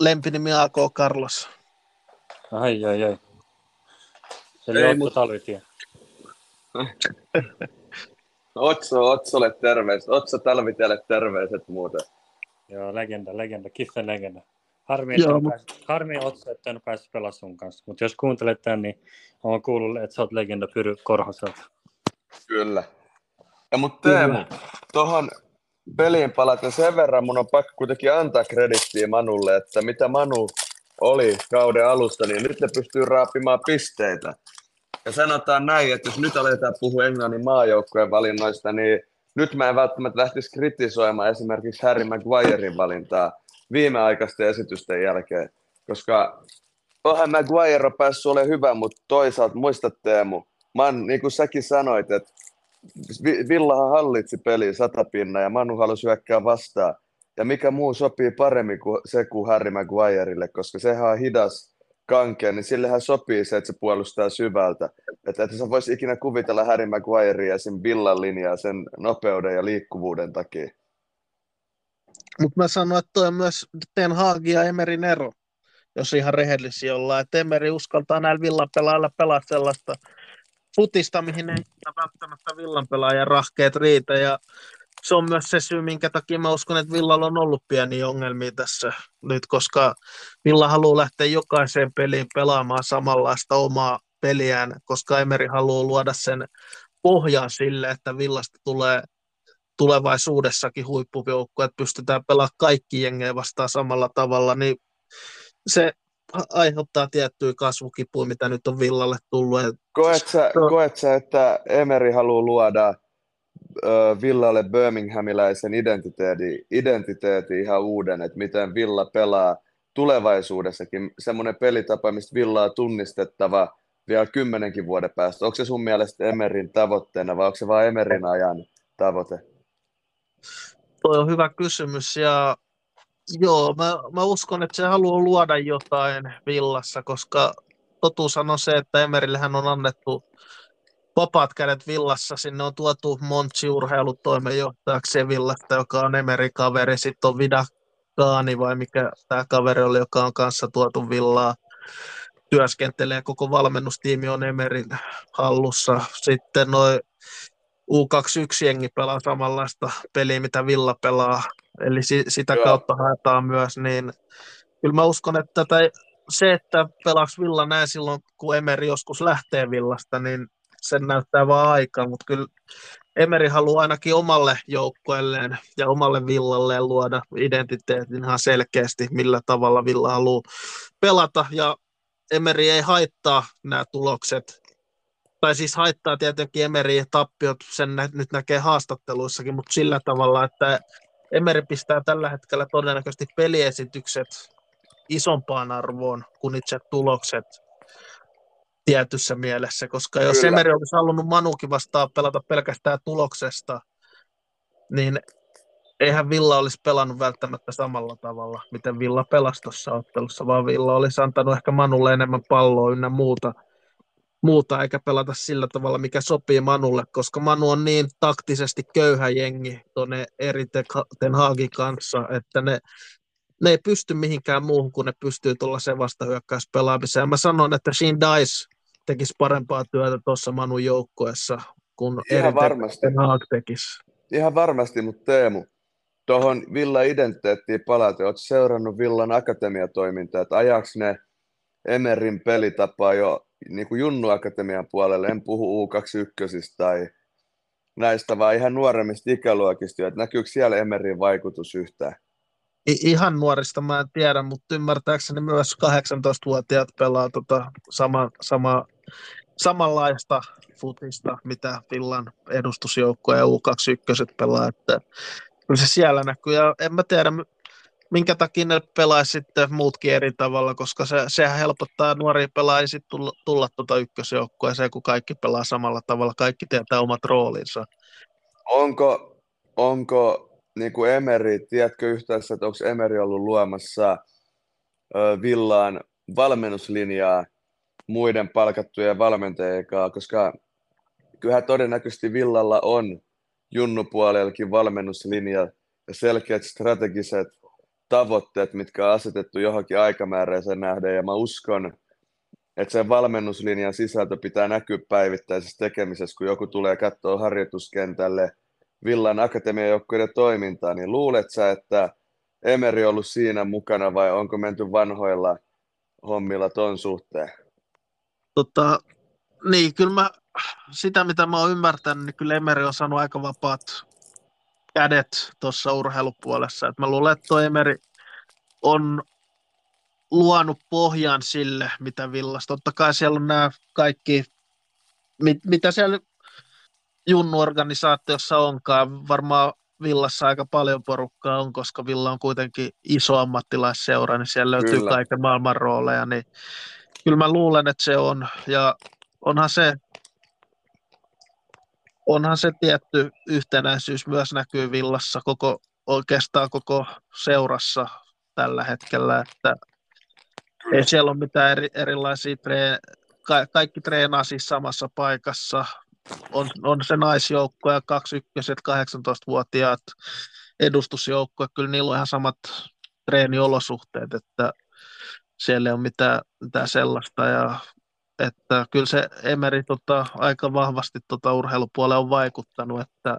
S1: lempinimi AK Carlos.
S2: Ai, ai, ai. Se oli Otto mut... Talvitie.
S3: Otso, Otsolle terveiset. Otso Talvitielle terveiset muuten.
S2: Joo, legenda, legenda. Kiffen legenda. Harmi, että Joo, mutta... pääs, harmi Otso, että en päässyt pelaamaan sun kanssa. Mutta jos kuuntelet tämän, niin olen kuullut, että sä oot legenda Pyry Korhoselta.
S3: Kyllä. Ja mutta Teemu, tuohon peliin palaten sen verran mun on pakko kuitenkin antaa kredittiä Manulle, että mitä Manu oli kauden alusta, niin nyt ne pystyy raapimaan pisteitä. Ja sanotaan näin, että jos nyt aletaan puhua Englannin maajoukkojen valinnoista, niin nyt mä en välttämättä lähtisi kritisoimaan esimerkiksi Harry Maguirein valintaa viimeaikaisten esitysten jälkeen, koska onhan Maguire päässyt olemaan hyvä, mutta toisaalta muista Teemu, mä niin kuin säkin sanoit, että Villahan hallitsi peliä satapinna ja Manu halusi hyökkää vastaan. Ja mikä muu sopii paremmin kuin se kuin Harry Maguirelle, koska sehän on hidas kankea, niin sillehän sopii se, että se puolustaa syvältä. Että että sä voisi ikinä kuvitella Harry Maguirea sen Villan linjaa sen nopeuden ja liikkuvuuden takia.
S1: Mutta mä sanoin, että toi on myös Ten Hag ja Emerin ero, jos ihan rehellisiä ollaan. Että Emeri uskaltaa näillä villan pelailla pelaa sellaista futista, mihin ei välttämättä villan pelaajan rahkeet riitä. Ja se on myös se syy, minkä takia mä uskon, että Villalla on ollut pieniä ongelmia tässä nyt, koska Villa haluaa lähteä jokaiseen peliin pelaamaan samanlaista omaa peliään, koska Emeri haluaa luoda sen pohjan sille, että Villasta tulee tulevaisuudessakin huippujoukku, että pystytään pelaamaan kaikki jengejä vastaan samalla tavalla, niin se aiheuttaa tiettyjä kasvukipuja, mitä nyt on Villalle tullut.
S3: Koet sä, koet sä että Emeri haluaa luoda Villalle Birminghamiläisen identiteetin, identiteetin ihan uuden, että miten Villa pelaa tulevaisuudessakin. Semmoinen pelitapa, mistä Villa on tunnistettava vielä kymmenenkin vuoden päästä. Onko se sun mielestä Emerin tavoitteena vai onko se vain Emerin ajan tavoite?
S1: Tuo on hyvä kysymys ja joo, mä, mä uskon, että se haluaa luoda jotain Villassa, koska totuus on se, että Emerillehän on annettu vapaat kädet Villassa. Sinne on tuotu Montsi urheilutoimenjohtajaksi Sevillasta, joka on Emerin kaveri. Sitten on Vida Kaani vai mikä tämä kaveri oli, joka on kanssa tuotu Villaa työskentelee. Koko valmennustiimi on Emerin hallussa. Sitten noin U21-jengi pelaa samanlaista peliä, mitä Villa pelaa. Eli si- sitä Joo. kautta haetaan myös, niin kyllä mä uskon, että tätä, se, että pelaaks Villa näin silloin, kun Emeri joskus lähtee Villasta, niin sen näyttää vaan aikaa, mutta kyllä Emeri haluaa ainakin omalle joukkueelleen ja omalle villalleen luoda identiteetin ihan selkeästi, millä tavalla Villa haluaa pelata, ja Emeri ei haittaa nämä tulokset, tai siis haittaa tietenkin Emeri tappiot, sen nä- nyt näkee haastatteluissakin, mutta sillä tavalla, että Emeri pistää tällä hetkellä todennäköisesti peliesitykset isompaan arvoon kuin itse tulokset tietyssä mielessä, koska jos Kyllä. Emeri olisi halunnut Manukin vastaan pelata pelkästään tuloksesta, niin eihän Villa olisi pelannut välttämättä samalla tavalla, miten Villa pelasi tuossa ottelussa, vaan Villa olisi antanut ehkä Manulle enemmän palloa ynnä muuta, muuta, eikä pelata sillä tavalla, mikä sopii Manulle, koska Manu on niin taktisesti köyhä jengi tuonne eri Ten Hagin kanssa, että ne ne ei pysty mihinkään muuhun, kun ne pystyy tuollaiseen vastahyökkäyspelaamiseen. Mä sanon, että Sheen Dice tekisi parempaa työtä tuossa Manun joukkoessa kuin
S3: Ihan varmasti.
S1: Haag tekisi.
S3: Ihan varmasti, mutta Teemu, tuohon Villa-identiteettiin palaten, oletko seurannut Villan akatemiatoimintaa, että ajaks ne Emerin pelitapaa jo niin kuin Junnu Akatemian puolelle, en puhu U21 tai näistä, vaan ihan nuoremmista ikäluokista, että näkyykö siellä Emerin vaikutus yhtään?
S1: ihan nuorista mä en tiedä, mutta ymmärtääkseni myös 18-vuotiaat pelaa tota sama, sama, samanlaista futista, mitä Villan edustusjoukko ja U21 pelaa, että kyllä se siellä näkyy, ja en mä tiedä, minkä takia ne pelaisi sitten muutkin eri tavalla, koska se, sehän helpottaa nuoria pelaajia sitten tulla, tulla tuota ykkösjoukkoeseen, kun kaikki pelaa samalla tavalla, kaikki tietää omat roolinsa.
S3: Onko, onko niin kuin Emeri, tiedätkö yhtään, että onko Emeri ollut luomassa ö, Villaan valmennuslinjaa muiden palkattujen valmentajien kanssa, koska kyllähän todennäköisesti Villalla on junnupuolellakin valmennuslinja ja selkeät strategiset tavoitteet, mitkä on asetettu johonkin aikamääräiseen nähden, ja mä uskon, että sen valmennuslinjan sisältö pitää näkyä päivittäisessä tekemisessä, kun joku tulee katsoa harjoituskentälle – Villan akatemiajoukkueiden toimintaa, niin luulet sä, että Emeri ollut siinä mukana vai onko menty vanhoilla hommilla ton suhteen?
S1: Tota, niin, kyllä mä, sitä mitä mä oon ymmärtänyt, niin kyllä Emeri on saanut aika vapaat kädet tuossa urheilupuolessa. Et mä luulen, että Emeri on luonut pohjan sille, mitä Villas. Totta kai siellä on nämä kaikki, mit, mitä siellä junnu-organisaatiossa onkaan. Varmaan Villassa aika paljon porukkaa on, koska Villa on kuitenkin iso ammattilaisseura, niin siellä löytyy kyllä. kaiken maailman rooleja. Niin kyllä mä luulen, että se on. Ja onhan se, onhan se tietty yhtenäisyys myös näkyy Villassa koko, oikeastaan koko seurassa tällä hetkellä, että ei siellä ole mitään eri, erilaisia treen, ka, kaikki treenaa siis samassa paikassa. On, on se naisjoukko ja 21 18-vuotiaat edustusjoukko, kyllä niillä on ihan samat treeniolosuhteet, että siellä ei ole mitään, mitään sellaista ja että kyllä se Emeri tota, aika vahvasti tota urheilupuolelle on vaikuttanut, että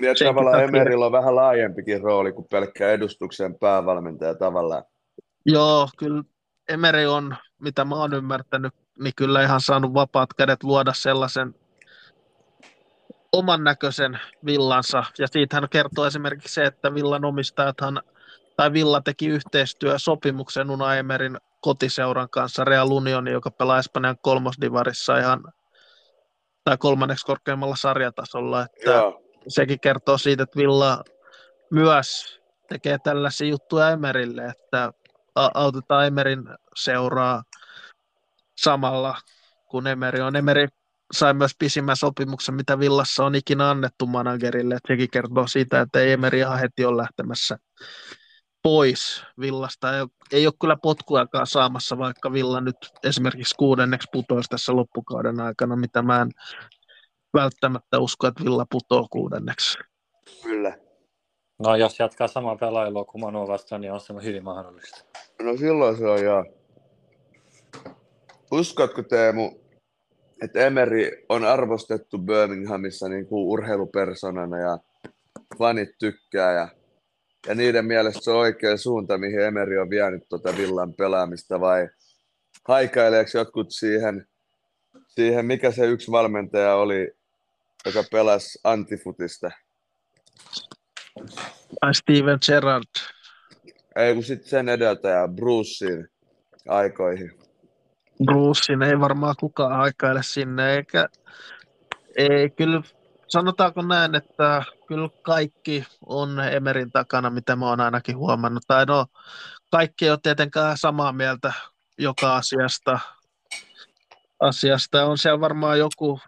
S3: niin, että tavallaan takia... Emerillä on vähän laajempikin rooli kuin pelkkä edustuksen päävalmentaja tavallaan.
S1: Joo, kyllä Emeri on, mitä mä oon ymmärtänyt, niin kyllä ihan saanut vapaat kädet luoda sellaisen oman näköisen villansa. Ja siitähän kertoo esimerkiksi se, että villan omistajathan, tai Villa teki yhteistyösopimuksen Una Emerin kotiseuran kanssa Real Union, joka pelaa Espanjan kolmosdivarissa ihan tai kolmanneksi korkeimmalla sarjatasolla. Että Joo. Sekin kertoo siitä, että Villa myös tekee tällaisia juttuja Emerille, että autetaan Emerin seuraa samalla kun Emeri on. Emeri sai myös pisimmän sopimuksen, mitä Villassa on ikinä annettu managerille. Että sekin kertoo siitä, että ei Emeri ihan heti ole lähtemässä pois Villasta. Ei ole, ei ole kyllä potkuakaan saamassa, vaikka Villa nyt esimerkiksi kuudenneksi putoisi tässä loppukauden aikana, mitä mä en välttämättä usko, että Villa putoo kuudenneksi.
S3: Kyllä.
S2: No jos jatkaa samaa pelailua kuin Manu vastaan, niin on se hyvin mahdollista.
S3: No silloin se on joo. Uskotko Teemu, että Emery on arvostettu Birminghamissa niin kuin urheilupersonana ja fanit tykkää ja, ja niiden mielestä se on oikea suunta, mihin Emery on vienyt tuota villan pelaamista vai haikaileeko jotkut siihen, siihen, mikä se yksi valmentaja oli, joka pelasi antifutista?
S1: Ai Steven Gerrard.
S3: Ei kun sitten sen edeltäjä Brucein aikoihin.
S1: Brucein ei varmaan kukaan aikaile sinne, eikä ei, kyllä sanotaanko näin, että kyllä kaikki on Emerin takana, mitä mä oon ainakin huomannut. Tai no, kaikki ei ole tietenkään samaa mieltä joka asiasta. asiasta. On siellä varmaan joku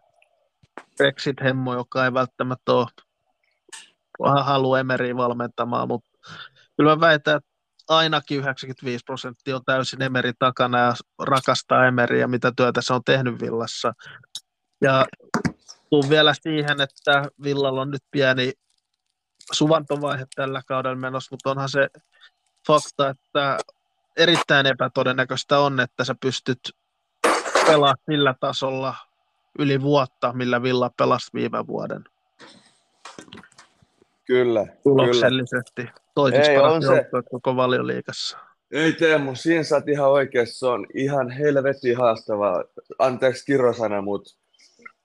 S1: Brexit-hemmo, joka ei välttämättä ole halua Emeriin valmentamaan, mutta kyllä mä väitän, että ainakin 95 prosenttia on täysin Emerin takana ja rakastaa Emeriä, mitä työtä se on tehnyt Villassa. Ja tuun vielä siihen, että Villalla on nyt pieni suvantovaihe tällä kaudella menossa, mutta onhan se fakta, että erittäin epätodennäköistä on, että sä pystyt pelaamaan sillä tasolla yli vuotta, millä Villa pelasi viime vuoden.
S3: Kyllä.
S1: Tuloksellisesti. Toisiksi Ei, on se... koko valioliikassa.
S3: Ei Teemu, siinä sä oot ihan oikeassa. Se on ihan helvetin haastavaa. Anteeksi kirosana, mutta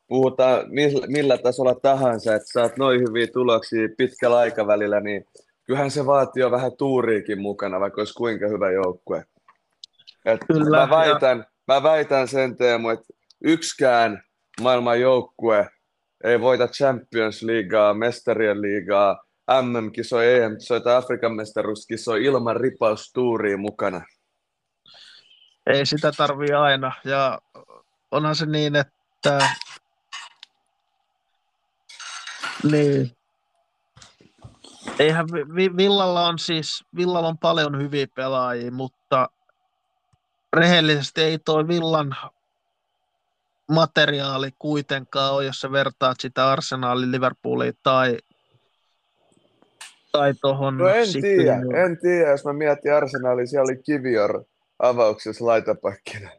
S3: puhutaan millä, millä tasolla tahansa, että saat noin hyviä tuloksia pitkällä aikavälillä, niin kyllähän se vaatii jo vähän tuuriikin mukana, vaikka olisi kuinka hyvä joukkue. Et Kyllä, mä, väitän, ja... mä väitän sen Teemu, että yksikään maailman joukkue ei voita Champions Leaguea, Mestarien liigaa, MM-kisoja, EM-kisoja tai Afrikan mestaruuskisoja ilman ripaustuuria mukana.
S1: Ei sitä tarvii aina. Ja onhan se niin, että niin. Eihän Villalla on siis, Villalla on paljon hyviä pelaajia, mutta rehellisesti ei toi Villan materiaali kuitenkaan ole, jos sä vertaat sitä Arsenalin, Liverpooliin tai tai tohon
S3: no en tiedä, en tiedä, jos mä mietin Arsenalin, siellä oli Kivior avauksessa laitapakkina.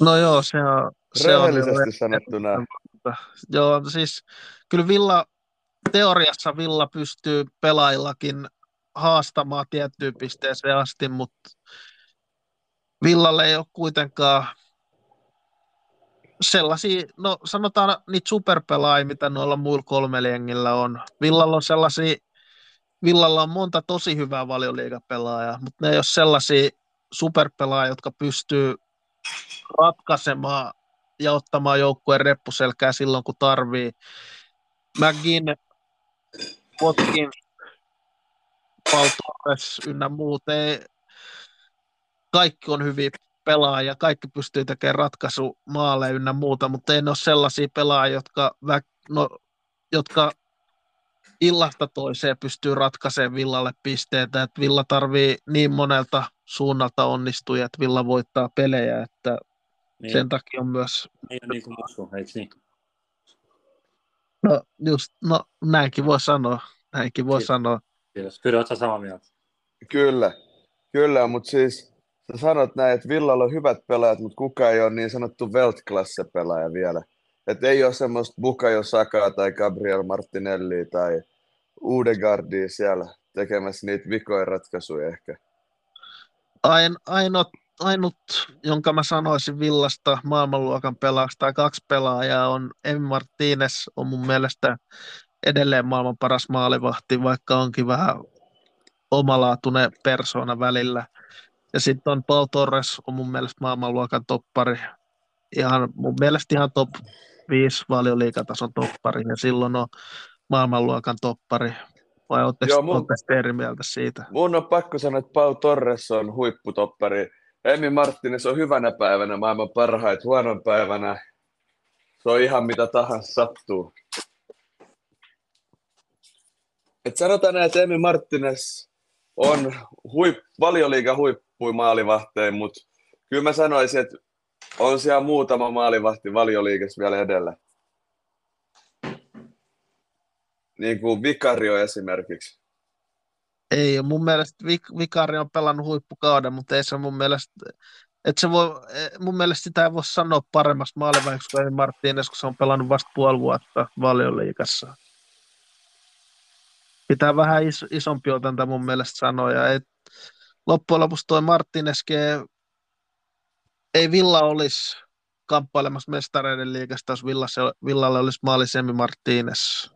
S1: no joo, se on...
S3: Se Rehellisesti on, sanottuna.
S1: Joo, siis kyllä Villa teoriassa Villa pystyy pelaajillakin haastamaan tiettyyn pisteeseen asti, mutta Villalle ei ole kuitenkaan sellaisia, no sanotaan niitä superpelaajia, mitä noilla muilla kolmella jengillä on. Villalla on sellaisia, Villalla on monta tosi hyvää valioliigapelaajaa, mutta ne ei ole sellaisia superpelaajia, jotka pystyy ratkaisemaan ja ottamaan joukkueen reppuselkää silloin, kun tarvii. McGinn, Watkins, Paul Torres ynnä muut, ei, kaikki on hyviä pelaajia, kaikki pystyy tekemään ratkaisu maalle ynnä muuta, mutta ei ne ole sellaisia pelaajia, jotka, no, jotka illasta toiseen pystyy ratkaisemaan Villalle pisteitä, että Villa tarvii niin monelta suunnalta onnistuja, että Villa voittaa pelejä, että niin. sen takia on myös...
S2: Ei ole niin kuin musu, eikö niin?
S1: No just, no näinkin voi sanoa, näinkin voi
S2: Kiitos.
S1: sanoa.
S2: Kiitos. Kyllä oletko samaa mieltä?
S3: Kyllä, kyllä, mutta siis sä sanot näin, että Villalla on hyvät pelaajat, mutta kuka ei ole niin sanottu Weltklasse-pelaaja vielä. Että ei ole semmoista Bukayo Sakaa tai Gabriel Martinelli tai Udegardia siellä tekemässä niitä vikoja ratkaisuja ehkä.
S1: Ain, ainut, ainut, jonka mä sanoisin Villasta maailmanluokan pelaajasta tai kaksi pelaajaa on Emi Martinez on mun mielestä edelleen maailman paras maalivahti, vaikka onkin vähän omalaatuinen persona välillä. Ja sitten on Paul Torres on mun mielestä maailmanluokan toppari. Ihan, mun mielestä ihan top 5 valioliikatason toppari ja silloin on maailmanluokan toppari. Vai oletteko mun... eri mieltä siitä?
S3: Mun on pakko sanoa, että Paul Torres on huipputoppari. Emi Martinez on hyvänä päivänä maailman parhaita, huonon päivänä se on ihan mitä tahansa sattuu. Et sanotaan näin, että Emi Martinez on huip, valioliiga huippui maalivahtein, mutta kyllä mä sanoisin, että on siellä muutama maalivahti valioliigassa vielä edellä. Niin kuin Vikario esimerkiksi.
S1: Ei, mun mielestä Vik- Vikario on pelannut huippukauden, mutta ei se mun mielestä, että se voi, mun mielestä sitä ei voi sanoa paremmasta maalivahdiksi kuin Martínez, kun se on pelannut vasta puoli vuotta valioliigassa. Pitää vähän is, isompi otanta mun mielestä sanoa, ja et, loppujen lopuksi toi Martínez ei Villa olisi kamppailemassa mestareiden liikasta, jos Villa, Villalle olisi maalisemi Martínez.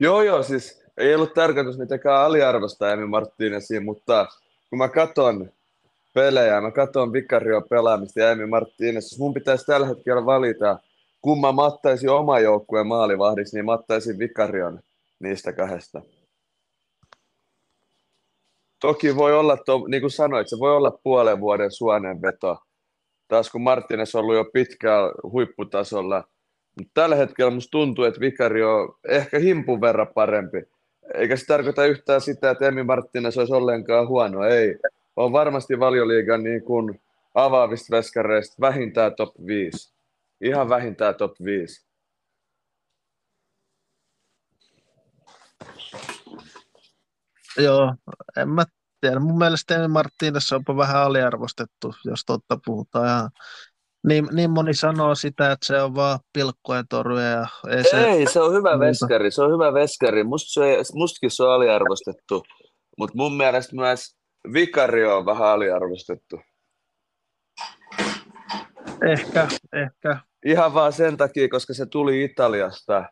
S3: Joo, joo, siis ei ollut tarkoitus mitenkään aliarvosta Emi Martínezia, mutta kun mä katon pelejä, mä katon Vicario pelaamista ja Emi Martínez, jos mun pitäisi tällä hetkellä valita, kun mä mattaisin oma joukkueen maalivahdiksi, niin mattaisin Vicarion niistä kahdesta. Toki voi olla, to, niin kuin sanoit, se voi olla puolen vuoden suonenveto. Taas kun Martinez on ollut jo pitkään huipputasolla, mutta tällä hetkellä musta tuntuu, että Vikario on ehkä himpun verran parempi. Eikä se tarkoita yhtään sitä, että Emi Martinez olisi ollenkaan huono. Ei. On varmasti valioliigan niin kuin avaavista veskareista vähintään top 5. Ihan vähintään top 5.
S1: Joo, en mä tiedä. Mun mielestä Emi Martinez onpa vähän aliarvostettu, jos totta puhutaan. Ja niin, niin moni sanoo sitä, että se on vaan pilkkojen torjuja.
S3: Ei, se, ei, se on hyvä veskari, se on hyvä veskari. Must se, mustakin se on aliarvostettu, mutta mun mielestä myös Vikario on vähän aliarvostettu.
S1: Ehkä, ehkä.
S3: Ihan vaan sen takia, koska se tuli Italiasta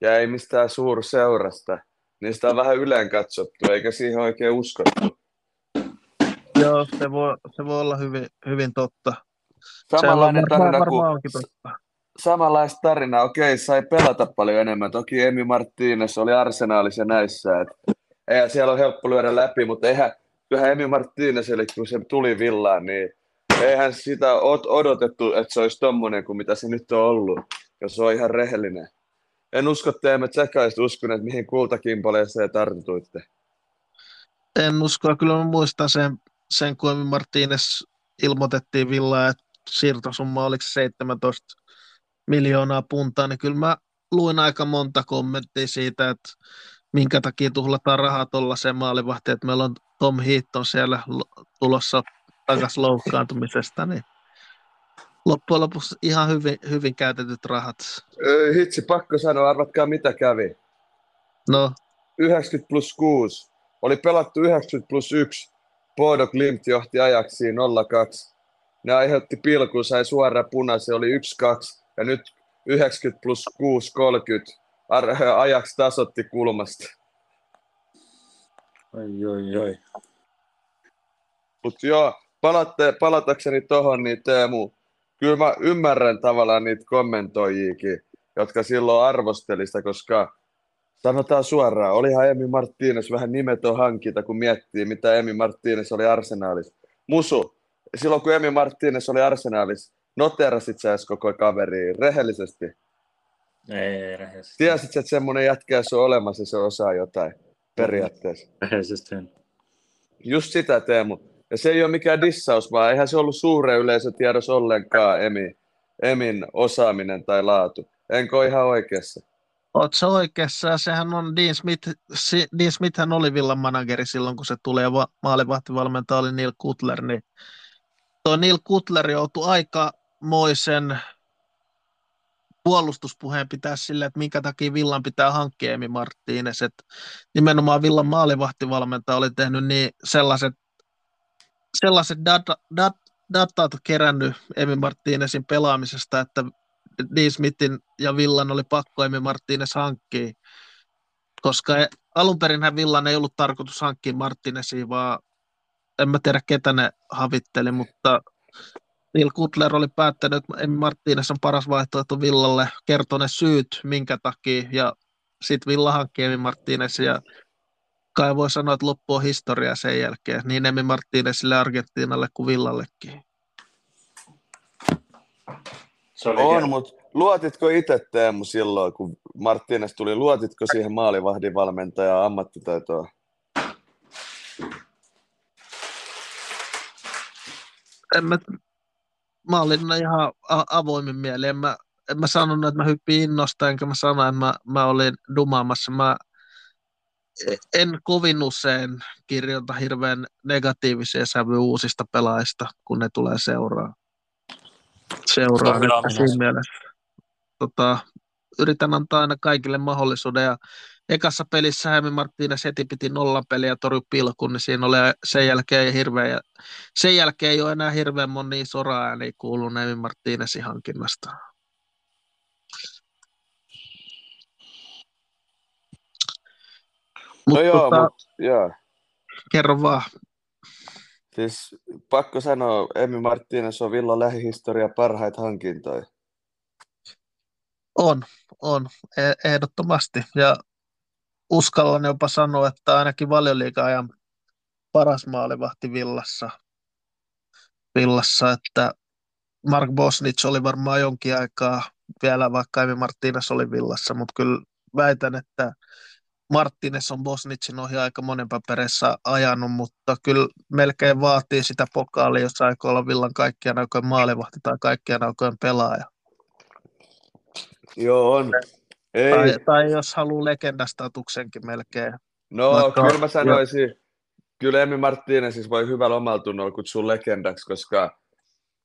S3: ja ei mistään suurseurasta, niin sitä on vähän yleen katsottu, eikä siihen oikein uskottu.
S1: Joo, se voi, se voi olla hyvin, hyvin totta.
S3: Samanlainen tarina kuin, samanlaista tarinaa, okei, sai pelata paljon enemmän. Toki Emi Martínez oli arsenaalissa näissä, että eihän siellä ole helppo lyödä läpi, mutta eihän, kyllähän Emi Martínez, eli kun se tuli villaan, niin eihän sitä odotettu, että se olisi tommonen kuin mitä se nyt on ollut, jos se on ihan rehellinen. En usko, että emme tsekaiset uskoneet, mihin kultakimpaleeseen tartuitte.
S1: En usko, kyllä mä muistan sen, sen kun Emi Martínez ilmoitettiin Villaa, että siirtosumma oliko 17 miljoonaa puntaa, niin kyllä mä luin aika monta kommenttia siitä, että minkä takia tuhlataan rahaa tuollaiseen maalivahtiin, että meillä on Tom Heaton siellä tulossa takaisin loukkaantumisesta, niin loppujen lopuksi ihan hyvin, hyvin käytetyt rahat.
S3: Hitsi, pakko sanoa, arvatkaa mitä kävi.
S1: No,
S3: 90 plus 6. Oli pelattu 90 plus 1. Bodo Klimt johti ajaksiin 0-2. Ne aiheutti pilkun, sai suora punaisen, oli 1-2. Ja nyt 90 plus 6, 30. Ar- Ajaks tasotti kulmasta.
S2: Oi, oi, oi.
S3: Mutta joo, palatte, palatakseni tohon, niin Teemu, kyllä mä ymmärrän tavallaan niitä kommentoijiakin, jotka silloin arvosteli sitä, koska sanotaan suoraan, olihan Emi Martínez vähän nimetön hankinta, kun miettii, mitä Emi Martínez oli arsenaalissa. Musu, silloin kun Emi Martínez oli arsenaalissa, noterasit sä edes koko kaveri rehellisesti?
S2: Ei, rehellisesti.
S3: Tiesit, että semmoinen jätkä jos on olemassa, se osaa jotain periaatteessa.
S2: Rehellisesti.
S3: Just sitä Teemu. Ja se ei ole mikään dissaus, vaan eihän se ollut suuren yleisötiedos ollenkaan Emi, Emin osaaminen tai laatu. Enkö ole ihan oikeassa?
S1: oot sä oikeassa. Sehän on Dean Smith, si, Dean Smithhän oli Villan manageri silloin, kun se tulee ja va, maalivahtivalmentaja oli Neil Kutler, niin tuo Neil Kutler joutui aikamoisen puolustuspuheen pitää sille, että minkä takia Villan pitää hankkia Emi että nimenomaan Villan maalivahtivalmentaja oli tehnyt niin sellaiset, sellaiset data, dat, datat kerännyt Emi Martínezin pelaamisesta, että Dean Smithin ja Villan oli pakko Emi Martínez hankkia, koska e- alun perinhän Villan ei ollut tarkoitus hankkia Martínezia, vaan en mä tiedä ketä ne havitteli, mutta Neil Kutler oli päättänyt, että Emi Martínez on paras vaihtoehto Villalle, kertoi ne syyt, minkä takia, ja sitten Villa hankki Emi Martínez, ja kai voi sanoa, että loppu on historia sen jälkeen, niin Emi Martínezille, Argentiinalle kuin Villallekin.
S2: Se oli
S3: On, mutta luotitko itse Teemu silloin, kun Martínez tuli, luotitko siihen maalivahdin valmentajan ammattitaitoon?
S1: En mä, mä olin ihan avoimin mieli. En mä, en mä sanonut, että mä hyppin innosta, enkä mä sano, että mä, mä olin dumaamassa. Mä en kovin usein kirjoita hirveän negatiivisia sävyjä uusista pelaajista, kun ne tulee seuraa. Seuraa siinä mielessä. Tota, yritän antaa aina kaikille mahdollisuuden ja ekassa pelissä Hämi Martínez heti piti nolla peliä ja torjui pilkun, niin siinä oli sen jälkeen hirveä, sen jälkeen ei ole enää hirveän moni soraääniä kuulunut Hämi Martínezin hankinnasta.
S3: No
S1: Mut
S3: joo,
S1: tota,
S3: mutta joo.
S1: kerro vaan.
S3: Siis pakko sanoa, Emi Martínez on Villan lähihistoria parhaita hankintoja.
S1: On, on, e- ehdottomasti. Ja uskallan jopa sanoa, että ainakin valioliiga-ajan paras maalivahti Villassa. Villassa, että Mark Bosnich oli varmaan jonkin aikaa vielä, vaikka Emi Martínez oli Villassa, mutta kyllä väitän, että Martínez on Bosnicin ohi aika monen paperissa ajanut, mutta kyllä melkein vaatii sitä pokaalia, jos aikoo olla Villan kaikkien aikojen maalivahti tai kaikkien aikojen pelaaja.
S3: Joo, on. Ei,
S1: Tai, tai jos haluaa legendastatuksenkin melkein.
S3: no
S1: vaikka-
S3: kyllä mä sanoisin, kyllä Emi Martínez siis voi hyvällä omalla tunnolla kutsua legendaksi, koska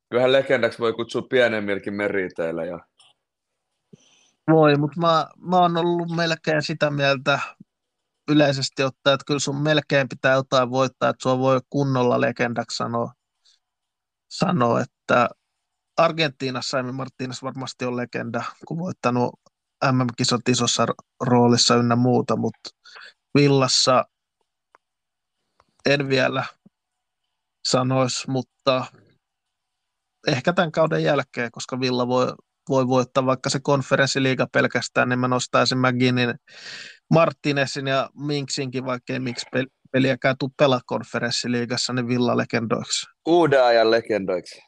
S3: kyllähän legendaksi voi kutsua pienemmilläkin meriteillä. Ja...
S1: Voi, mutta mä, mä oon ollut melkein sitä mieltä yleisesti ottaen, että kyllä sun melkein pitää jotain voittaa, että sua voi kunnolla legendaksi sanoa, sanoa että Argentiinassa Emi Martínez varmasti on legenda, kun voittanut MM-kisat isossa ro- roolissa ynnä muuta, mutta Villassa en vielä sanoisi, mutta ehkä tämän kauden jälkeen, koska Villa voi, voi voittaa vaikka se konferenssiliiga pelkästään, niin mä nostaisin McGinnin, Martinezin ja Minksinkin, vaikka ei miksi pel- peliäkään tuu pelaa konferenssiliigassa, niin Villa legendoiksi.
S3: Uuden ajan legendoiksi.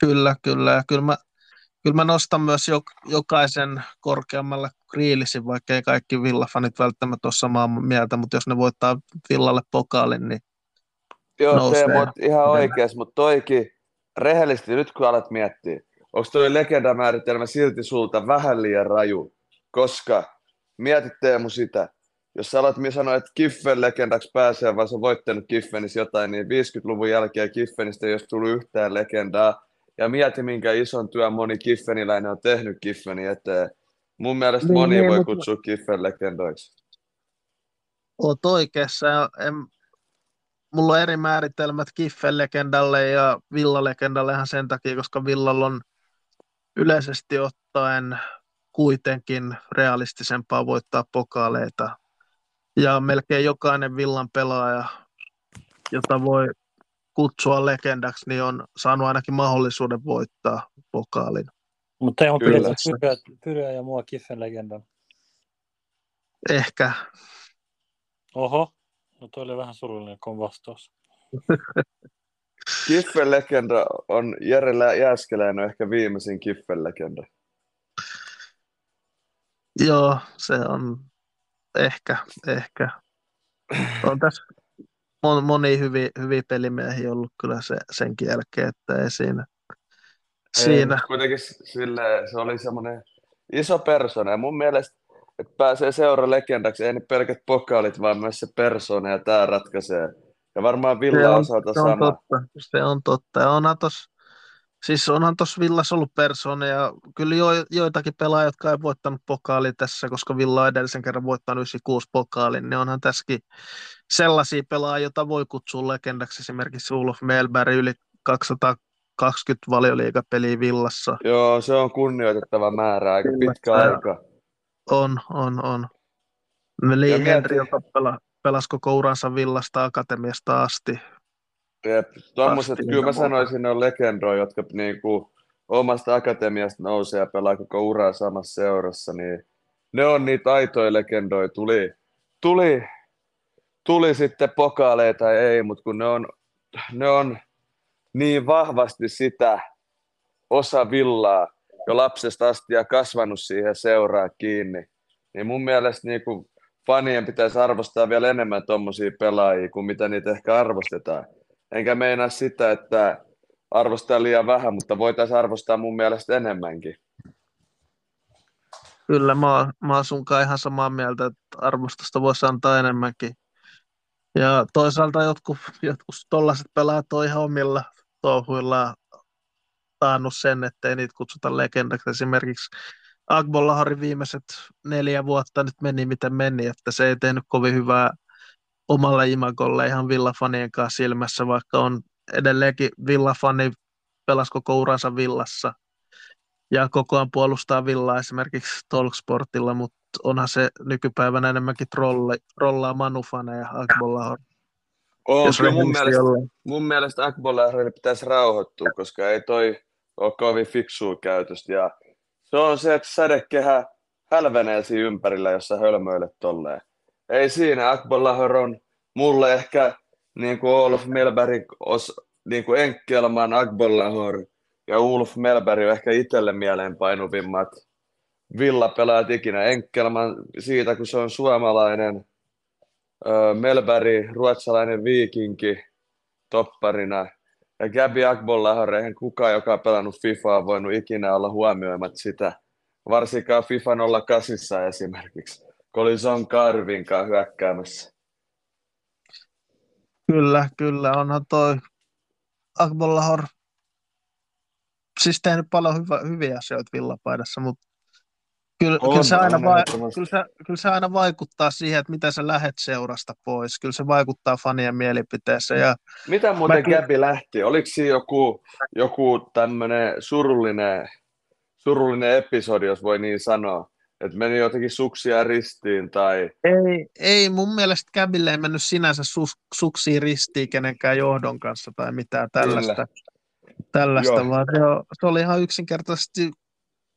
S1: Kyllä, kyllä. Ja kyllä mä, kyllä mä nostan myös jok, jokaisen korkeammalle Kriilisin, vaikka ei kaikki Villa-fanit välttämättä ole samaa mieltä, mutta jos ne voittaa Villalle pokaalin, niin
S3: Joo,
S1: Nousee.
S3: Teemu, ihan oikeas, mutta toikin, rehellisesti nyt kun alat miettiä, onko toi legendamääritelmä silti sulta vähän liian raju? Koska mietit Teemu sitä, jos sä alat sanoa, että Kiffen legendaksi pääsee, vaan sä voittanut Kiffenissä jotain, niin 50-luvun jälkeen Kiffenistä ei olisi tullut yhtään legendaa. Ja mieti, minkä ison työn moni Kiffeniläinen on tehnyt Kiffeni eteen. Mun mielestä
S1: Niin,
S3: moni
S1: niin,
S3: voi
S1: mut-
S3: kutsua Kiffen legendoiksi.
S1: Oot oikeassa. En, mulla on eri määritelmät Kiffen legendalle ja Villa legendalle ihan sen takia, koska Villalla on yleisesti ottaen kuitenkin realistisempaa voittaa pokaaleita. Ja melkein jokainen Villan pelaaja, jota voi kutsua legendaksi, niin on saanut ainakin mahdollisuuden voittaa pokaalin.
S2: Mutta on
S3: Kyllä.
S2: Pyryä ja mua Kiffen legendan.
S1: Ehkä.
S2: Oho, no toi oli vähän surullinen kun vastaus.
S3: Kiffen legenda on Jere Jääskeläinen ehkä viimeisin Kiffen legenda.
S1: Joo, se on ehkä, ehkä. On tässä mon, moni hyviä, hyviä pelimiehiä ollut kyllä se, senkin jälkeen, että ei siinä. siinä.
S3: Ei, kuitenkin sille, se oli semmoinen iso persona ja mun mielestä, että pääsee seura legendaksi, ei ne pelkät pokaalit, vaan myös se persona ja tämä ratkaisee. Ja varmaan
S1: Se
S3: Villa
S1: on,
S3: osalta
S1: se on
S3: sama.
S1: totta. Se on totta. Ja onhan tos, siis onhan tuossa Villassa ollut persoona ja kyllä jo, joitakin pelaajia, jotka ei voittanut pokaali tässä, koska Villa on edellisen kerran voittanut 96 pokaalin, niin onhan tässäkin sellaisia pelaajia, joita voi kutsua legendaksi. Esimerkiksi Ulf Melberg yli 220 valioliigapeliä Villassa.
S3: Joo, se on kunnioitettava määrä, aika
S1: Kyllä,
S3: pitkä aika.
S1: On, on, on. Lee Henry, joka pela, pelasi koko uransa Villasta akatemiasta asti.
S3: Jep, tommoset,
S1: Asti
S3: kyllä mä sanoisin, ne on legendoja, jotka niinku omasta akatemiasta nousee ja pelaa koko uraa samassa seurassa, niin ne on niitä aitoja legendoja. Tuli, tuli, tuli sitten pokaaleita tai ei, mutta kun ne on, ne on niin vahvasti sitä osa villaa jo lapsesta asti ja kasvanut siihen seuraan kiinni, niin mun mielestä niinku fanien pitäisi arvostaa vielä enemmän tommosia pelaajia kuin mitä niitä ehkä arvostetaan. Enkä meinaa sitä, että arvostaa liian vähän, mutta voitaisiin arvostaa mun mielestä enemmänkin.
S1: Kyllä mä, oon- mä oon sunkaan ihan samaa mieltä, että arvostusta voisi antaa enemmänkin. Ja toisaalta jotkut, jotkut tollaiset pelaajat on ihan omilla touhuillaan taannut sen, ettei niitä kutsuta legendaksi. Esimerkiksi Agbollaharin viimeiset neljä vuotta nyt meni miten meni, että se ei tehnyt kovin hyvää omalle imagolle ihan villafanien kanssa silmässä, vaikka on edelleenkin villafani, pelasi koko uransa villassa ja koko ajan puolustaa villaa esimerkiksi Talksportilla, mutta onhan se nykypäivänä enemmänkin trolli, trollaa manufaneja Agbollahar.
S3: On,
S1: jos
S3: kyllä mun mielestä, mun mielestä Akbollahrille pitäisi rauhoittua, koska ei toi ole kovin fiksua käytöstä. Ja se on se, että sädekehä hälvenee siinä ympärillä, jos sä hölmöilet tolleen. Ei siinä, Akbollahar on mulle ehkä niin kuin Olaf Melberg, os, niin kuin Enkelman, Akbollahar ja Ulf Melberg on ehkä itselle mieleenpainuvimmat villapelaajat ikinä. Enkelman siitä, kun se on suomalainen, Melberg, ruotsalainen viikinki topparina. Ja Gabi Akbollahar, eihän kukaan, joka on pelannut FIFAa, voinut ikinä olla huomioimatta sitä. Varsinkaan FIFA 08 esimerkiksi, kun oli Son Carvin kanssa hyökkäämässä.
S1: Kyllä, kyllä, onhan toi Akbollahar siis tehnyt paljon hyvä, hyviä asioita villapaidassa, mutta kyllä,
S3: On,
S1: kyllä, se aina
S3: on
S1: va- kyllä, se, kyllä se aina vaikuttaa siihen, että miten sä lähet seurasta pois. Kyllä se vaikuttaa fanien mielipiteeseen ja
S3: Mitä muuten
S1: Mäkin-
S3: Gabi lähti? Oliko siinä joku, joku tämmöinen surullinen, surullinen episodi, jos voi niin sanoa? Että meni jotenkin suksia ristiin tai...
S1: ei, ei mun mielestä Gabille ei mennyt sinänsä sus, suksiin ristiin kenenkään johdon kanssa tai mitään tällaista, tällaista
S3: Joo.
S1: vaan se, se oli ihan yksinkertaisesti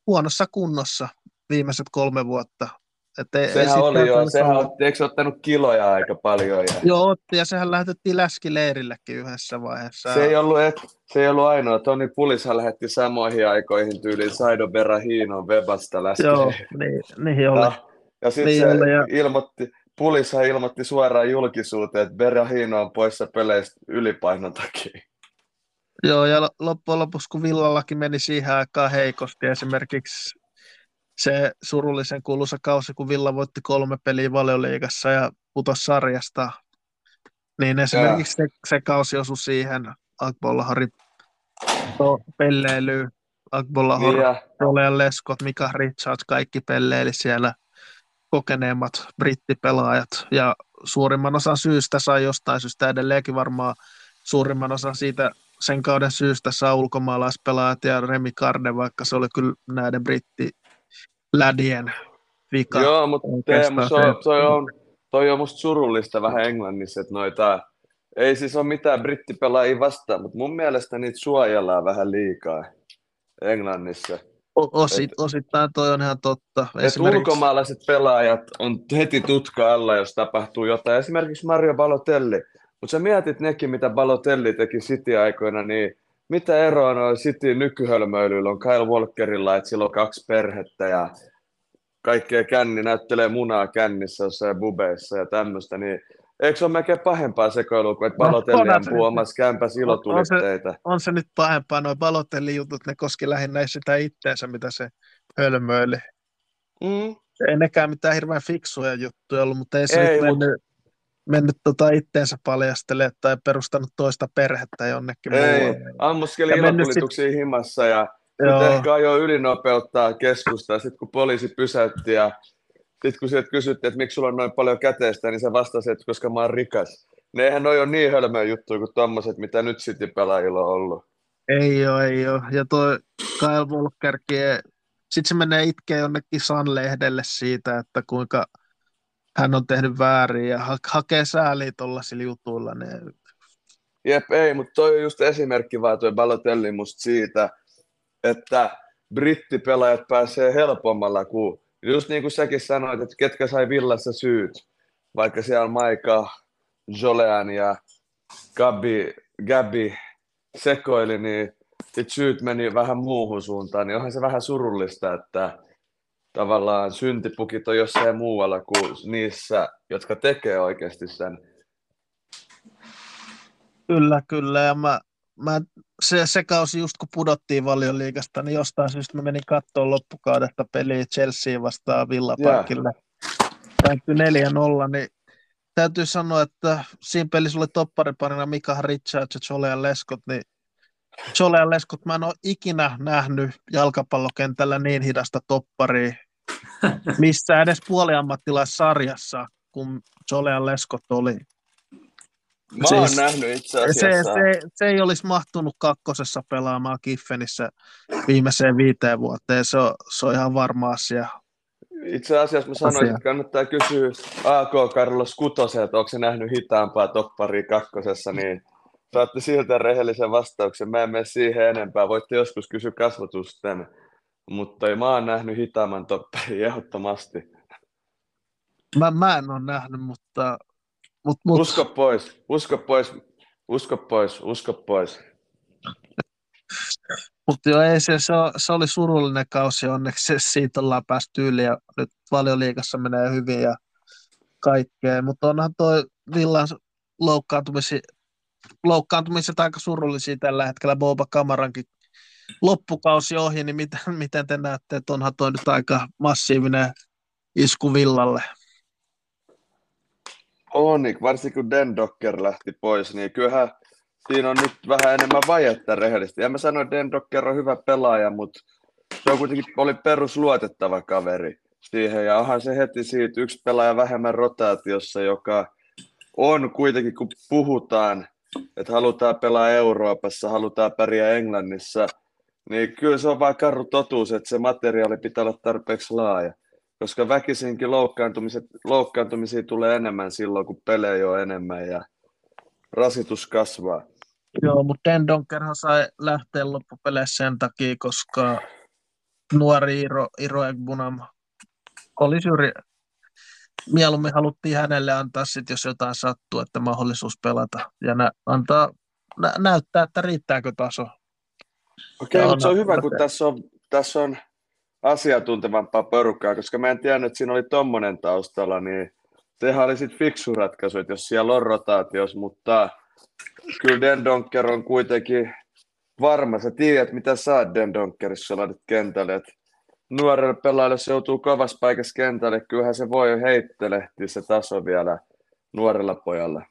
S1: huonossa kunnossa viimeiset kolme vuotta. Et ei, ei
S3: Sehän oli jo,
S1: käytännössä
S3: sehän otti, eikö ottanut kiloja aika paljon? Ja...
S1: Joo, otti, ja sehän lähetettiin läskileirillekin yhdessä vaiheessa.
S3: Se ei ollut, et, se ei ollut ainoa. Toni Pulishan lähetti samoihin aikoihin tyyliin Saido Berahino Webasta läski.
S1: Joo, niin, niin oli.
S3: Ja, ja sitten
S1: Niin
S3: se
S1: oli, ja-
S3: ilmoitti, Pulishan ilmoitti suoraan julkisuuteen, että Berahino on poissa peleistä ylipainon takia.
S1: Joo, ja lo- loppujen lopuksi, kun Villallakin meni siihen aikaan heikosti, esimerkiksi se surullisen kuuluisa kausi, kun Villa voitti kolme peliä valioliigassa ja putosi sarjasta, niin esimerkiksi se, se kausi osui siihen Akbollaharin to- pelleilyyn. Agbola
S3: Niin ja,
S1: Rolean Leskot, Mika Richards, kaikki pelleili siellä kokeneemmat brittipelaajat. Ja suurimman osan syystä sai jostain syystä edelleenkin varmaan suurimman osan siitä sen kauden syystä saa ulkomaalaispelaajat ja Remi Karne, vaikka se oli kyllä näiden brittilädien vika.
S3: joo, mutta Teemu, se on, toi, on, toi on musta surullista vähän Englannissa, että noita, ei siis ole mitään brittipelaajia vastaan, mutta mun mielestä niitä suojellaan vähän liikaa Englannissa.
S1: O- osit, osittain toi on ihan totta.
S3: Et ulkomaalaiset pelaajat on heti tutka alla, jos tapahtuu jotain. Esimerkiksi Mario Balotelli. Mutta sä mietit nekin, mitä Balotelli teki City-aikoina, niin mitä eroa on City nykyhölmöilyllä on Kyle Walkerilla, että sillä on kaksi perhettä ja kaikkea känni näyttelee munaa kännissä jossain bubeissa ja tämmöistä, niin eikö se ole melkein pahempaa sekoilua kuin, että
S1: No,
S3: Balotelli
S1: se
S3: ampuu omassa kämpässä ilotulitteita?
S1: on se nyt pahempaa, noin Balotelli jutut, ne koski lähinnä sitä itteensä, mitä se hölmöili.
S3: Mm.
S1: Ei nekään mitään hirveän fiksuja juttuja ollut, mutta ei se
S3: Ei,
S1: nyt mennyt, mennyt tota itteensä paljastele tai perustanut toista perhettä jonnekin
S3: Ei,
S1: muualle.
S3: ammuskeli
S1: mennyt
S3: ilotulituksia himassa ja Nyt ehkä ajoi ylinopeuttaa keskustaa, sitten kun poliisi pysäytti ja sitten kun sieltä kysyttiin, että miksi sulla on noin paljon käteistä, niin se vastasi, että koska mä oon rikas. Ne eihän noi ole niin hölmöä juttuja kuin tommoset, mitä nyt City-pelaajilla on ollut.
S1: ei ole, ei ole. Ja toi Kyle Walkerkin, sitten se menee itkee jonnekin San-lehdelle siitä, että kuinka hän on tehnyt väärin ja ha- hakee sääliä tuollaisilla jutuilla. Niin
S3: Jep, ei, mutta toi on just esimerkki vaan toi Balotelli musta siitä, että brittipelaajat pääsee helpommalla kuin, just niin kuin säkin sanoit, että ketkä sai villassa syyt, vaikka siellä on Maika, Jolean ja Gabi, Gabi sekoili, niin syyt meni vähän muuhun suuntaan, niin onhan se vähän surullista, että tavallaan syntipukit on jossain muualla kuin niissä, jotka tekee oikeasti sen.
S1: Kyllä, kyllä. Ja mä, mä, se, se kausi just kun pudottiin valioliigasta, niin jostain syystä mä menin katsomaan loppukaudesta peliä Chelsea vastaan Villa Parkille. Päättyi 4-0, niin täytyy sanoa, että siinä pelissä oli toppariparina Mika Richards ja Jolean Leskot, niin Jolean Leskot mä en ole ikinä nähnyt jalkapallokentällä niin hidasta topparia missä edes puoliammattilaissarjassa, kun Jolean Leskot oli.
S3: Mä
S1: Se-
S3: oon nähnyt itse
S1: Se,
S3: asiassa.
S1: se, se ei olisi mahtunut kakkosessa pelaamaan Kiffenissä viimeiseen viiteen vuoteen. Se on, se on ihan varma asia.
S3: Itse asiassa mä sanoisin,
S1: Asia.
S3: että kannattaa kysyä AK Carlos Kutosen, että onko se nähnyt hitaampaa topparia kakkosessa, niin saatte siltä rehellisen vastauksen. Mä en mene siihen enempää. Voitte joskus kysyä kasvatusten, mutta mä oon nähnyt hitaamman topparin ehdottomasti.
S1: Mä, mä en ole nähnyt, mutta, mutta, mutta
S3: Usko pois, usko pois, usko pois, usko pois.
S1: Mutta joo, ei se, se, se, oli surullinen kausi, onneksi se, siitä ollaan päästy yli ja nyt valioliigassa menee hyvin ja kaikkea. Mutta onhan toi Villan loukkaantumisi, loukkaantumiset aika surullisia tällä hetkellä. Boba Kamarankin loppukausi ohi, niin miten, miten te näette, että onhan toi nyt aika massiivinen isku Villalle?
S3: On, niin varsinkin kun Den Docker lähti pois, niin kyllähän siinä on nyt vähän enemmän vajetta rehellisesti. Ja mä sanoin, että Den Docker on hyvä pelaaja, mutta se on kuitenkin oli perusluotettava kaveri siihen. Ja onhan se heti siitä yksi pelaaja vähemmän rotaatiossa, joka on kuitenkin, kun puhutaan, että halutaan pelaa Euroopassa, halutaan pärjää Englannissa, niin kyllä se on vaan karu totuus, että se materiaali pitää olla tarpeeksi laaja. Koska väkisinkin loukkaantumiset, loukkaantumisia tulee enemmän silloin, kun pelejä on enemmän ja rasitus kasvaa.
S1: Joo, mutta Den Donkerhan sai lähteä loppupeleissä sen takia, koska nuori Iro, Iro Egbunam oli syrjä. Mieluummin haluttiin hänelle antaa sit, jos jotain sattuu, että mahdollisuus pelata ja nä- antaa nä- näyttää, että riittääkö taso.
S3: Okei, mutta se on
S1: no,
S3: hyvä, kun tässä on, tässä on asiantuntevampaa porukkaa, koska mä en tiennyt, että siinä oli tommonen taustalla, niin sehän oli sitten fiksu ratkaisu, että jos siellä on rotaatios, mutta kyllä Den Donker on kuitenkin varma. Sä tiedät, mitä saat Den Donkerissa, laitat kentälle. Et nuorelle pelaajalle, se joutuu kovassa paikassa kentälle, kyllähän se voi heittelehtiä se taso vielä nuorella pojalla.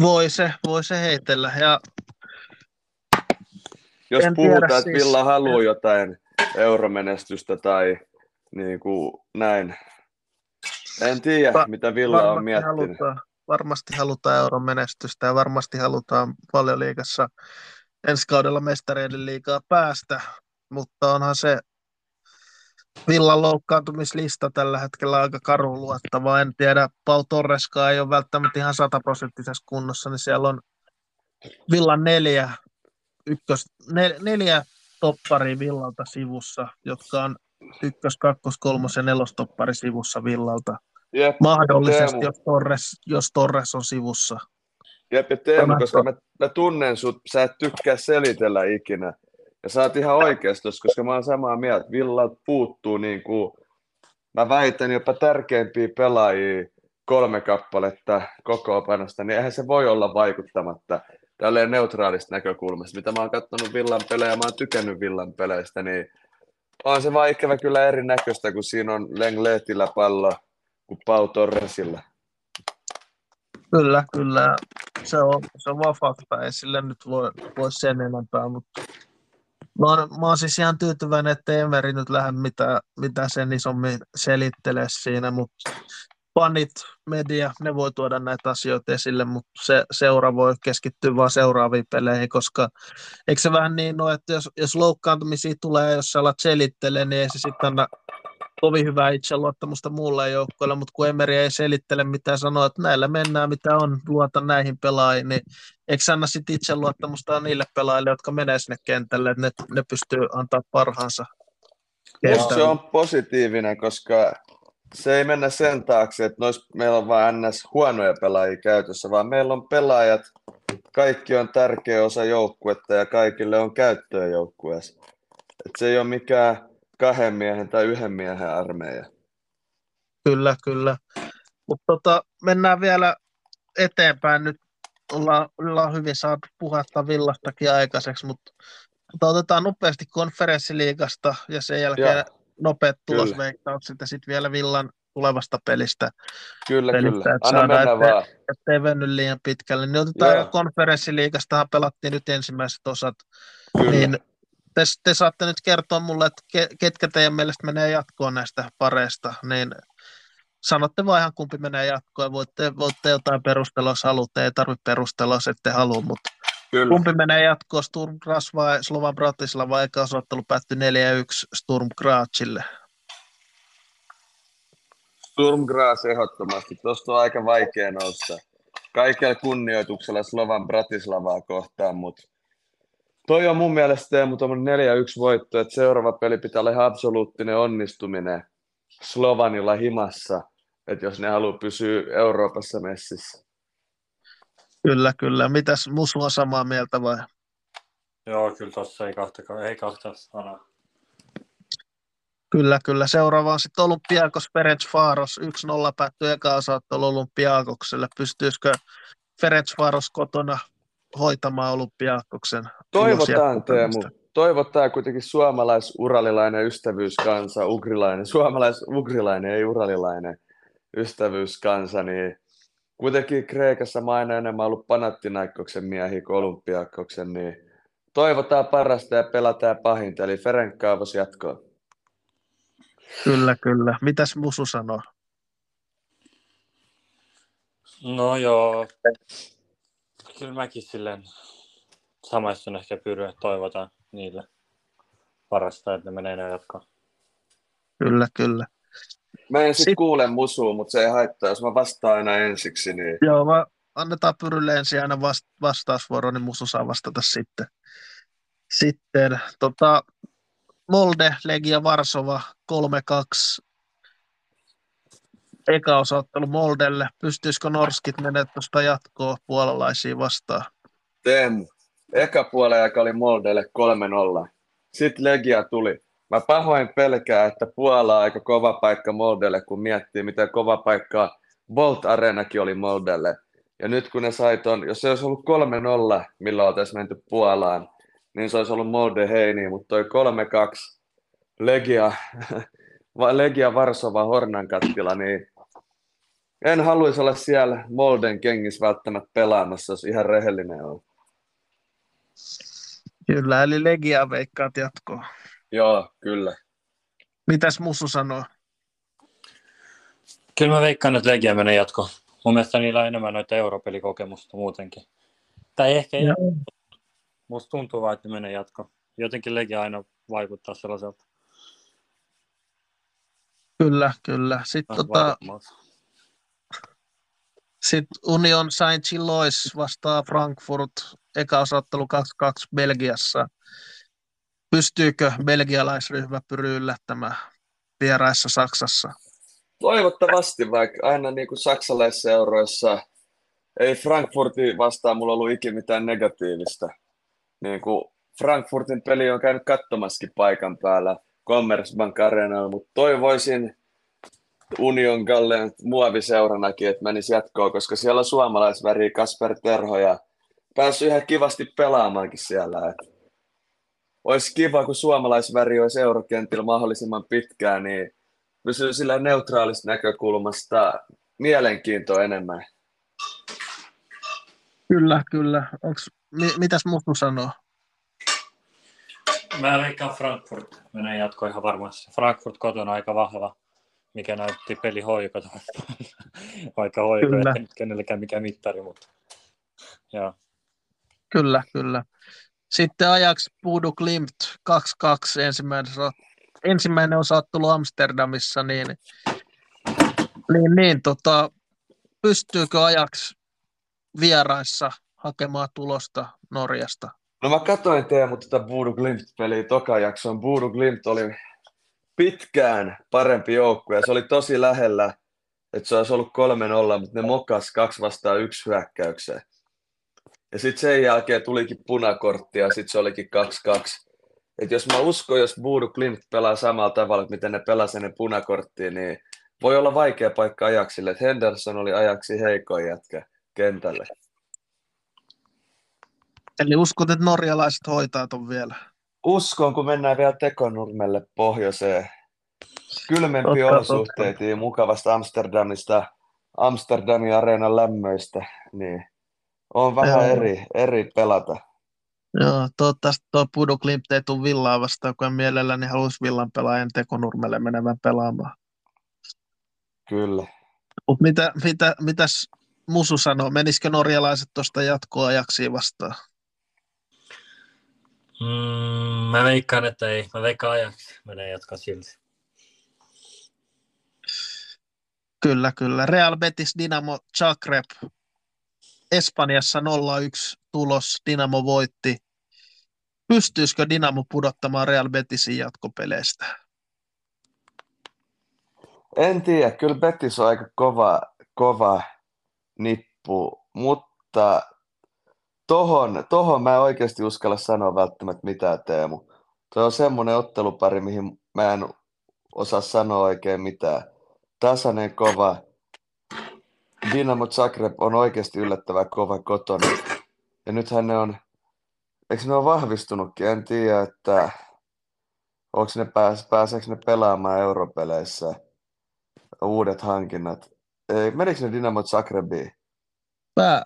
S1: Voi se, voi se heitellä ja
S3: jos
S1: En
S3: puhutaan,
S1: tiedä
S3: että
S1: siis.
S3: Villa haluaa jotain euromenestystä tai niin kuin näin. En tiedä,
S1: Va-
S3: mitä Villa on
S1: varmasti
S3: miettinyt.
S1: halutaan, varmasti halutaan euron menestystä ja varmasti halutaan paljon liigassa ensi kaudella mestareiden liigaa päästä, mutta onhan se Villan loukkaantumislista tällä hetkellä aika karu luettava. En tiedä, Pau Torreskaan ei ole välttämättä ihan sataprosenttisessa kunnossa, niin siellä on Villan neljä, ykkös, nel, neljä toppari Villalta sivussa, jotka on ykkös, kakkos, kolmos ja nelostoppari sivussa Villalta.
S3: Jep,
S1: Mahdollisesti,
S3: Teemu.
S1: jos Torres, jos Torres on sivussa.
S3: Jep, ja Teemu,
S1: Tämä-
S3: koska mä, mä tunnen sut, sä et tykkää selitellä ikinä. Ja sä oot ihan oikeassa tossa, koska mä oon samaa mieltä. Villalta puuttuu niin kuin, mä väitän jopa tärkeimpiä pelaajia kolme kappaletta kokoopanosta, niin eihän se voi olla vaikuttamatta tälleen neutraalista näkökulmasta. Mitä mä oon katsonut Villan pelejä, mä oon tykännyt Villan peleistä, niin on se vaan ikävä kyllä erinäköistä, kun siinä on Lengletillä pallo kuin Pau Torresilla.
S1: Kyllä, kyllä. Se on, se on vaan fakta. Ei sille nyt voi, voi sen enempää, mutta mä oon, mä oon siis ihan tyytyväinen, että Emeri nyt lähde mitään, mitään sen isommin selittelee siinä, mutta fanit, media, ne voi tuoda näitä asioita esille, mutta se seura voi keskittyä vaan seuraaviin peleihin, koska eikö se vähän niin ole, että jos, jos loukkaantumisia tulee, jos sä alat selittelee, niin ei se sitten anna kovin hyvää itseluottamusta muulle joukkoille, mutta kun Emeri ei selittele mitään, sanoo, että näillä mennään mitä on, luota näihin pelaajiin, niin eikö anna sitten itseluottamusta niille pelaajille, jotka menee sinne kentälle, että ne, ne pystyy antaa parhaansa
S3: se on positiivinen, koska se ei mennä sen taakse, että nois, meillä on vain ns. huonoja pelaajia käytössä, vaan meillä on pelaajat, kaikki on tärkeä osa joukkuetta ja kaikille on käyttöä joukkueessa. Et se ei ole mikään kahden miehen tai yhden miehen armeija.
S1: Kyllä, kyllä. Mutta tota, mennään vielä eteenpäin. Nyt ollaan, ollaan hyvin saatu puhetta Villastakin aikaiseksi, mutta mutta otetaan nopeasti konferenssiliigasta ja sen jälkeen
S3: Joo.
S1: Nopeat tulosveikkaukset ja sitten vielä Villan tulevasta pelistä,
S3: Kyllä,
S1: Pelistä,
S3: kyllä.
S1: että
S3: Anna
S1: saadaan
S3: mennä
S1: eteen.
S3: vaan.
S1: ettei venny liian pitkälle. Niin otetaan
S3: Joo.
S1: konferenssiliigastahan pelattiin nyt ensimmäiset osat,
S3: Kyllä.
S1: niin te, te saatte nyt kertoa mulle, että ke, ketkä teidän mielestä menee jatkoon näistä pareista, niin sanotte vaan ihan kumpi menee jatkoon. Voitte, voitte jotain perustella, jos haluatte. Ei tarvitse perustella, jos ette halua, mutta
S3: kyllä.
S1: kumpi menee jatkoon? Sturm Graz vai Slovan Bratislava? Eka osoittelu päättyi 4-1 Sturm Grazille.
S3: Sturm Graz ehdottomasti. Tuosta on aika vaikea nousta. Kaikella kunnioituksella Slovan Bratislavaa kohtaan, mutta toi on mun mielestä Teemu tuommoinen 4-1 voitto, että seuraava peli pitää olla ihan absoluuttinen onnistuminen Slovanilla himassa, että jos ne haluaa pysyä Euroopassa messissä.
S1: Kyllä, kyllä. Mitäs Musu on samaa mieltä vai?
S2: Joo, kyllä tossa ei kahta, ei kahta sanaa.
S1: Kyllä, kyllä. Seuraava on sitten Olympiakos Ferenc Faaros. 1-0 päättyi eka osaottelu Olympiakokselle. Pystyisikö Ferenc Faaros kotona hoitamaan Olympiakoksen?
S3: Toivotaan Teemu, toivotaan kuitenkin suomalais-uralilainen ystävyyskansa, ugrilainen, suomalais-ugrilainen, ei uralilainen ystävyyskansa, niin kuitenkin Kreikassa mä aina enemmän ollut Panathinaikoksen miehiä kuin Olympiakoksen, niin toivotaan parasta ja pelataan pahinta, eli Ferencvaros jatkoon.
S1: Kyllä, kyllä. Mitäs Musu sanoo?
S2: No joo, kyllä mäkin silleen samaistun ehkä pyry, että toivotaan niille parasta, että ne menee ne jatkoon.
S1: Kyllä, kyllä.
S3: Mä en sit
S1: Sit-
S3: kuule musua, mutta se ei haittaa, jos mä vastaan aina ensiksi, niin
S1: Joo, mä annetaan Pyrylle ensin aina vast- vastausvuoro, niin Musu saa vastata sitten. Sitten tota, Molde, Legia Varsova 3-2. Eka osaottelu Moldelle. Pystyisikö Norskit menemään tuosta jatkoa puolalaisiin vastaan?
S3: Teemu, eka puolen aika oli Moldelle 3-0. Sitten Legia tuli. Mä pahoin pelkää, että Puola on aika kova paikka Moldelle, kun miettii, miten kova paikka Bolt Arenakin oli Moldelle. Ja nyt kun ne sai ton, jos se olisi ollut 3-0, millä oltaisiin menty Puolaan, niin se olisi ollut Molde Heini, mutta toi 3-2 Legia, Legia Varsova Hornan kattila, niin en haluaisi olla siellä Molden kengissä välttämättä pelaamassa, jos ihan rehellinen on.
S1: Kyllä, eli Legia veikkaat jatkoa.
S3: Joo, kyllä.
S1: Mitäs Musu sanoo?
S2: Kyllä mä veikkaan, että Legia menee jatkoon. Mun mielestä niillä on enemmän noita europelikokemusta muutenkin. Tai ehkä ei. Musta tuntuu vaan, että ne menee jatkoon. Jotenkin Legia aina vaikuttaa sellaiselta.
S1: Kyllä, kyllä. Sitten tota,
S2: vaikuttamalta.
S1: sit Union Saint-Gillois vastaa Frankfurt, eka osaottelu 2-2 Belgiassa. Pystyykö belgialaisryhmä yllättämään vieraissa Saksassa?
S3: Toivottavasti, vaikka aina niin kuin saksalaisseuroissa ei Frankfurtin vastaan mulla ollut ikinä mitään negatiivista. Niin kuin Frankfurtin peli on käynyt katsomassakin paikan päällä Commerzbank Arenalla, mutta toivoisin Union Gallen muoviseuranakin, että menisi jatkoon, koska siellä on suomalaisväri Kasper Terho ja päässyt ihan kivasti pelaamaankin siellä. Et olisi kiva, kun suomalaisväri olisi eurokentillä mahdollisimman pitkään, niin pysyy sillä neutraalista näkökulmasta mielenkiintoa enemmän.
S1: Kyllä, kyllä. Onks, mi, mitäs Musu sanoo?
S2: Mä veikkaan Frankfurt menee jatkoon ihan varmasti. Frankfurt kotona aika vahva, mikä näytti peli hoiko Vaikka hoiko ei kenellekään mikään mittari, mutta joo.
S1: Kyllä, kyllä. Sitten ajaksi Pudu Klimt 2-2 ensimmäinen, ensimmäinen osaattelu Amsterdamissa, niin, niin, niin tota, pystyykö ajaksi vieraissa hakemaan tulosta Norjasta?
S3: No mä katsoin Teemu tätä Voodoo Glimt-peliä toka jakson. Voodoo Glimt oli pitkään parempi joukkue ja se oli tosi lähellä, että se olisi ollut 3-0, mutta ne mokas kaksi vastaan yksi hyökkäykseen. Ja sitten sen jälkeen tulikin punakortti ja sitten se olikin 2-2. Et jos mä uskon, jos Voodoo Glimt pelaa samalla tavalla, että miten ne pelasi ennen punakorttia, niin voi olla vaikea paikka ajaksille. Et Henderson oli ajaksi heikoin jätkä kentälle.
S1: Eli uskot, että norjalaiset hoitaa ton vielä?
S3: Uskon, kun mennään vielä Tekonurmelle pohjoiseen. Kylmempi olosuhteet ja mukavasta Amsterdamista, Amsterdamin areenan lämmöistä, niin on vähän
S1: Joo.
S3: eri, eri pelata.
S1: Joo, toivottavasti tuo Pudu Klimt ei tule Villaa vastaan, kun mielelläni haluaisi Villan pelaajan Tekonurmelle menevän pelaamaan.
S3: Kyllä.
S1: Mut mitä, mitä, mitäs Musu sanoo, menisikö norjalaiset tuosta jatkoajaksi vastaan?
S2: Mm, mä veikkaan, että ei. Mä veikkaan ajaksi menee jatkaa silti.
S1: Kyllä, kyllä. Real Betis Dinamo Zagreb. Espanjassa 0-1 tulos. Dinamo voitti. Pystyisikö Dinamo pudottamaan Real Betisin jatkopeleistä?
S3: En tiedä, kyllä Betis on aika kova, kova nippu, mutta tohon, tohon mä en oikeasti uskalla sanoa välttämättä mitään, Teemu. Tuo on semmoinen ottelupari, mihin mä en osaa sanoa oikein mitään. Tasainen kova. Dinamo Zagreb on oikeasti yllättävän kova kotona. Ja nythän ne on, eikö ne ole vahvistunutkin? En tiedä, että onko ne pääs, pääseekö ne pelaamaan europeleissä uudet hankinnat. Ei, menikö ne Dinamo Zagrebiin?
S1: Mä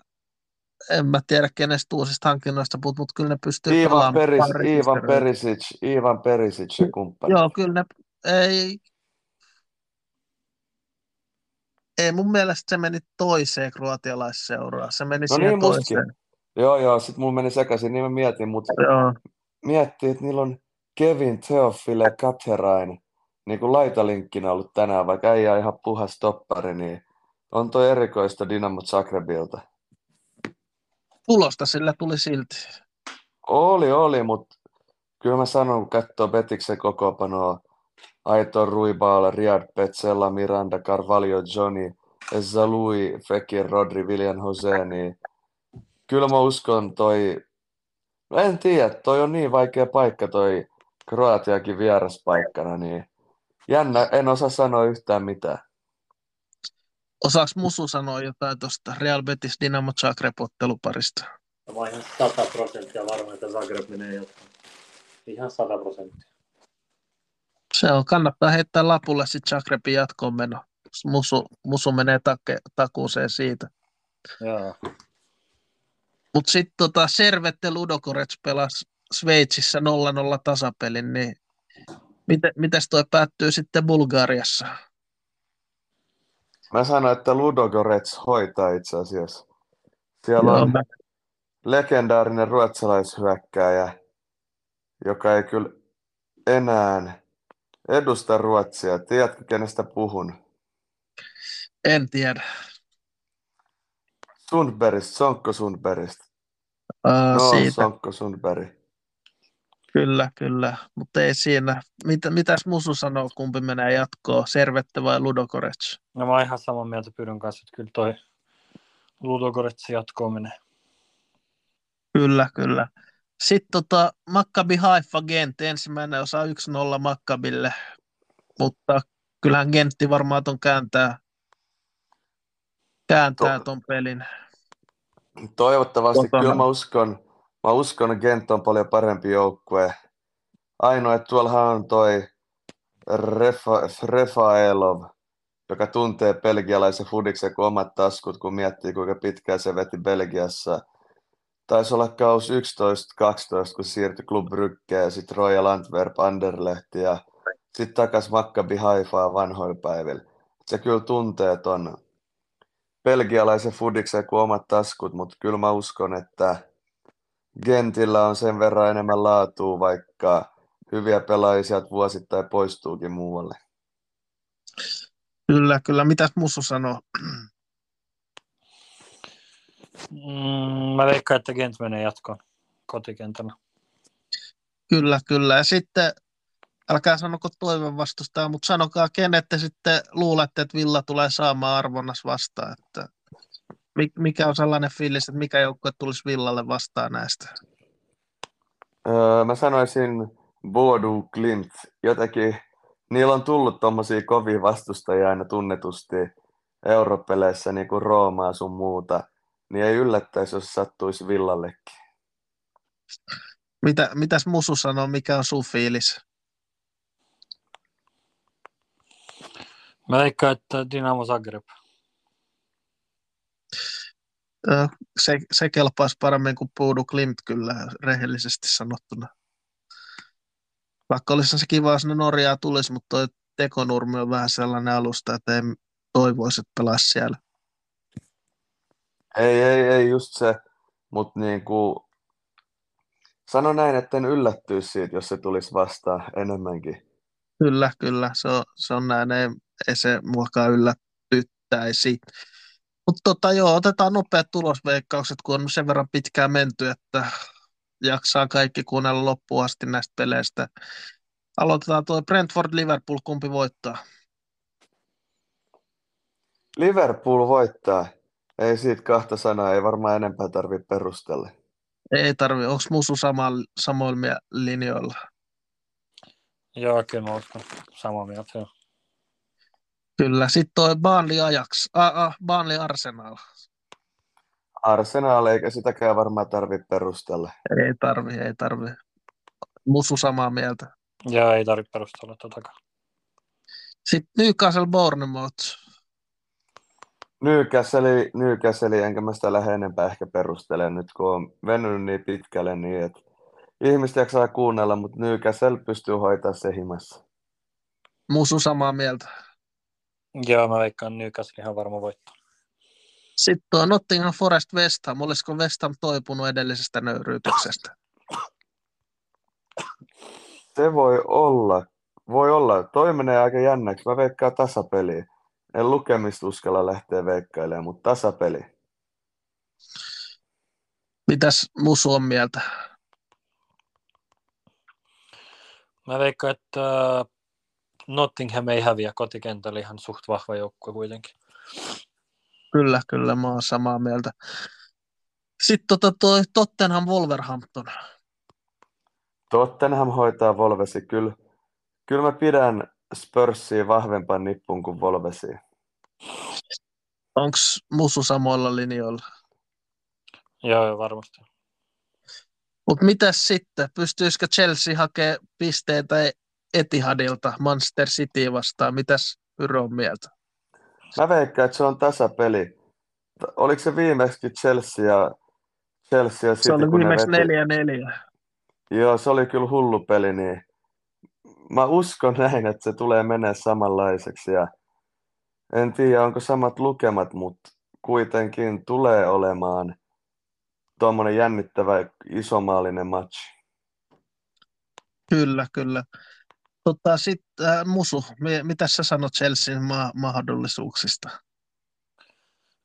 S1: en mä tiedä kenestä uusista hankinnoista puhut, mutta kyllä ne pystyy
S3: Ivan,
S1: pelaamaan
S3: Peris, Ivan. Perisic, Ivan Perisic ja kumppani.
S1: Joo, kyllä ne, ei, ei mun mielestä se meni toiseen kroatialaisseuraan. Se meni
S3: No
S1: siihen
S3: niin,
S1: toiseen.
S3: Joo, joo, sit mulla meni sekaisin, niin mä mietin, mutta
S1: Joo,
S3: miettii, että niillä on Kevin Theophile Katerain niin kuin laitalinkkinä ollut tänään, vaikka ei ole ihan puhas toppari, niin on toi erikoista Dinamo Zagrebilta.
S1: tulosta sillä tuli silti.
S3: Oli, oli, mutta kyllä mä sanon, kun katsoo Betiksen kokoopanoa, Aitor Ruibal, Riyad Petzella, Miranda, Carvalho, Johnny, Zalui, Fekir, Rodri, William Jose, niin kyllä mä uskon toi, no en tiedä, toi on niin vaikea paikka toi Kroatiakin vieraspaikkana, niin jännä, en osaa sanoa yhtään mitään.
S1: Osaaks Musu sanoa jotain tuosta Real Betis Dinamo Zagreb otteluparista?
S2: Mä oon ihan 100 prosenttia varma, että Zagreb menee jatkoon. Ihan 100 prosenttia.
S1: Se on, kannattaa heittää lapulle sitten Zagrebin jatkoon meno. Musu, musu menee take, takuuseen siitä.
S2: Joo.
S1: Mutta sitten tota, Servette Ludogorets pelasi Sveitsissä 0-0 tasapelin, niin miten, mites toi päättyy sitten Bulgariassa?
S3: Mä sanoin, että Ludogorets hoitaa itse asiassa. Siellä
S1: Joo,
S3: on
S1: mä,
S3: legendaarinen ruotsalaishyökkääjä, joka ei kyllä enää edusta Ruotsia. Tiedätkö, kenestä puhun?
S1: en tiedä.
S3: Sundbergistä, Sonkko Sundbergistä.
S1: Uh,
S3: No,
S1: siitä,
S3: Sonkko Sundberg.
S1: kyllä, kyllä. Mutta ei siinä. Mitä, mitäs Musu sanoo, kumpi menee jatkoon? Servette vai Ludogorets?
S2: No mä oon ihan samaa mieltä Pyryn kanssa, että kyllä toi Ludogorets jatkoon menee.
S1: Kyllä, kyllä. Sitten tota, Maccabi Haifa Gent, ensimmäinen osa 1-0 Maccabille, mutta kyllähän Gentti varmaan ton kääntää, kääntää
S3: To-
S1: ton pelin.
S3: Toivottavasti,
S1: Kotona.
S3: kyllä mä uskon, mä uskon, että Gent on paljon parempi joukkue. Ainoa, että tuollahan on toi Refa, Refaelov, joka tuntee belgialaisen fudiksen kuin omat taskut, kun miettii, kuinka pitkään se veti Belgiassa. Taisi olla kaus 11-12, kun siirtyi Club Brygge ja sitten Royal Antwerp, Anderlecht ja sitten takas Maccabi Haifaa vanhoilla päivillä. Se kyllä tuntee ton belgialaisen fudiksen kuin omat taskut, mutta kyllä mä uskon, että Gentillä on sen verran enemmän laatua, vaikka hyviä pelaajia sieltä vuosittain poistuukin muualle.
S1: Kyllä, kyllä. Mitäs Musu sanoo?
S2: Mm, mä veikkaan, että Gent menee jatkoon kotikentällä.
S1: Kyllä, kyllä. Ja sitten, älkää sanoko toivon vastustaa, mutta sanokaa, kenet te sitten luulette, että Villa tulee saamaan arvonnas vastaan. Että mi- mikä on sellainen fiilis, että mikä joukkue tulisi Villalle vastaan näistä?
S3: Öö, mä sanoisin Bodu Klimt. Jotenkin niillä on tullut tommosia kovia vastustajia aina tunnetusti europeleissä, niin kuin Roomaa sun muuta. Niin ei yllättäisi, jos sattuisi Villallekin.
S1: Mitä, mitäs Musu sanoo, mikä on sun fiilis?
S2: Mä veikkaan, että Dynamo Zagreb.
S1: Se, se kelpaisi paremmin kuin Puudu Klimt kyllä, rehellisesti sanottuna. Vaikka olisi se kiva, jos ne Norjaa tulisi, mutta toi tekonurmi on vähän sellainen alusta, että ei toivoisi, että pelaisi siellä.
S3: Ei, ei, ei just se, mutta niinku, sano näin, että en yllättyisi siitä, jos se tulisi vastaan enemmänkin.
S1: Kyllä, kyllä, se on, se on näin, ei, ei se muakaan yllätyttäisi. Mutta tota, joo, otetaan nopeat tulosveikkaukset, kun on sen verran pitkään menty, että jaksaa kaikki kuunnella loppuun asti näistä peleistä. Aloitetaan tuo Brentford-Liverpool, kumpi voittaa?
S3: Liverpool voittaa. Ei siitä kahta sanaa, ei varmaan enempää tarvitse perustella.
S1: Ei tarvi, onko Musu sama, samoilla linjoilla?
S2: Joo, kyllä mä uskon samaa mieltä. Joo.
S1: Kyllä, sitten toi Burnley Ajax, ah, ah, Burnley Arsenal.
S3: Arsenal, eikä sitäkään varmaan tarvitse perustella.
S1: Ei tarvi, ei tarvi. Musu samaa mieltä.
S2: Ja ei tarvitse perustella totakaan.
S1: Sitten Newcastle Bournemouth.
S3: Newcastle, Newcastle, enkä mä sitä lähde enempää ehkä perustelemaan nyt, kun on venynyt niin pitkälle, niin että ihmiset jaksaa kuunnella, mutta Newcastle pystyy hoitaa se himassa.
S1: Musu samaa mieltä.
S2: Joo, mä veikkaan Newcastle ihan varma voittaa.
S1: Sitten tuo Nottingham Forest West Ham. Olisiko West Ham toipunut edellisestä nöyryytyksestä?
S3: Se voi olla, voi olla. Toi menee aika jännäksi. Mä veikkaan tasapeliä. En lukemista uskalla lähteä veikkailemaan, mutta tasapeli.
S1: Mitäs Musu on mieltä?
S2: Mä veikkaan, että Nottingham ei häviä kotikentällä ihan suht vahva joukkue kuitenkin.
S1: Kyllä, kyllä, mä oon samaa mieltä. Sitten tota toi Tottenham Wolverhampton.
S3: Tottenham hoitaa Volvesi. Kyllä, kyllä mä pidän Spursia vahvempaan nippuun kuin Volvesia.
S1: Onko Musu samoilla linjoilla?
S2: Joo, joo, varmasti.
S1: Mutta mitäs sitten? Pystyisikö Chelsea hakemaan pisteitä Etihadilta Manchester City vastaan? Mitäs Pyro on mieltä?
S3: Mä veikkaan, että se on tasapeli. Oliko se viimeksi Chelsea ja, Chelsea ja City,
S1: Se oli viimeksi
S3: veti?
S1: neljä neljä.
S3: Joo, se oli kyllä hullu peli, niin mä uskon näin, että se tulee menee samanlaiseksi ja en tiedä, onko samat lukemat, mutta kuitenkin tulee olemaan tuommoinen jännittävä isomaalinen match.
S1: Kyllä, kyllä. Tota, Sitten äh, Musu, mitä sä sanot Chelsean ma- mahdollisuuksista?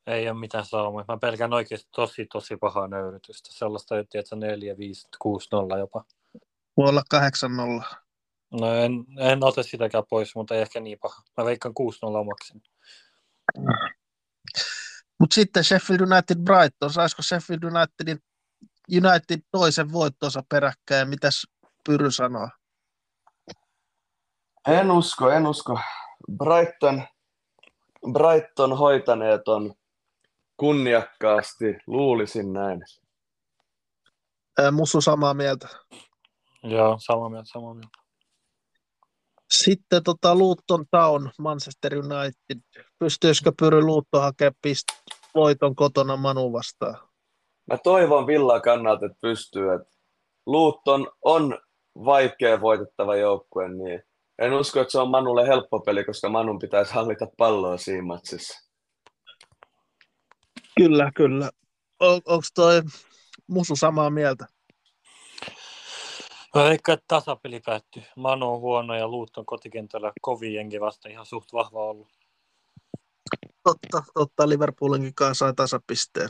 S2: Ei ole mitään saumaa. Mä pelkään oikeasti tosi, tosi pahaa nöyrytystä. Sellaista, että 4, 5, 6, 0 jopa.
S1: Voi olla 8, 0.
S2: No en, en ota sitäkään pois, mutta ei ehkä niin paha. Mä veikkaan 6, 0 maksin.
S1: Mutta sitten Sheffield United Brighton, saisiko Sheffield Unitedin United toisen voittonsa peräkkäin, mitäs Pyry sanoo?
S3: En usko, en usko. Brighton, Brighton hoitaneet on kunniakkaasti, luulisin näin.
S1: Ää, Musu samaa mieltä.
S2: Joo, samaa mieltä, samaa mieltä.
S1: Sitten tota Luton Town, Manchester United. Pystyisikö Pyry Luutto hakemaan pist- voiton kotona Manu vastaan?
S3: Mä toivon Villaa kannalta, että pystyy. Että Luutton on vaikea voitettava joukkue, niin en usko, että se on Manulle helppo peli, koska Manun pitäisi hallita palloa siinä matsissa.
S1: Kyllä, kyllä. On, Onko toi Musu samaa mieltä?
S2: Mä veikkaan, että tasapeli päättyy. Manu on huono ja Luutton kotikentällä kovin jengi vasta ihan suht vahva ollut.
S1: Totta, totta. Liverpoolinkin kanssa sai tasapisteen.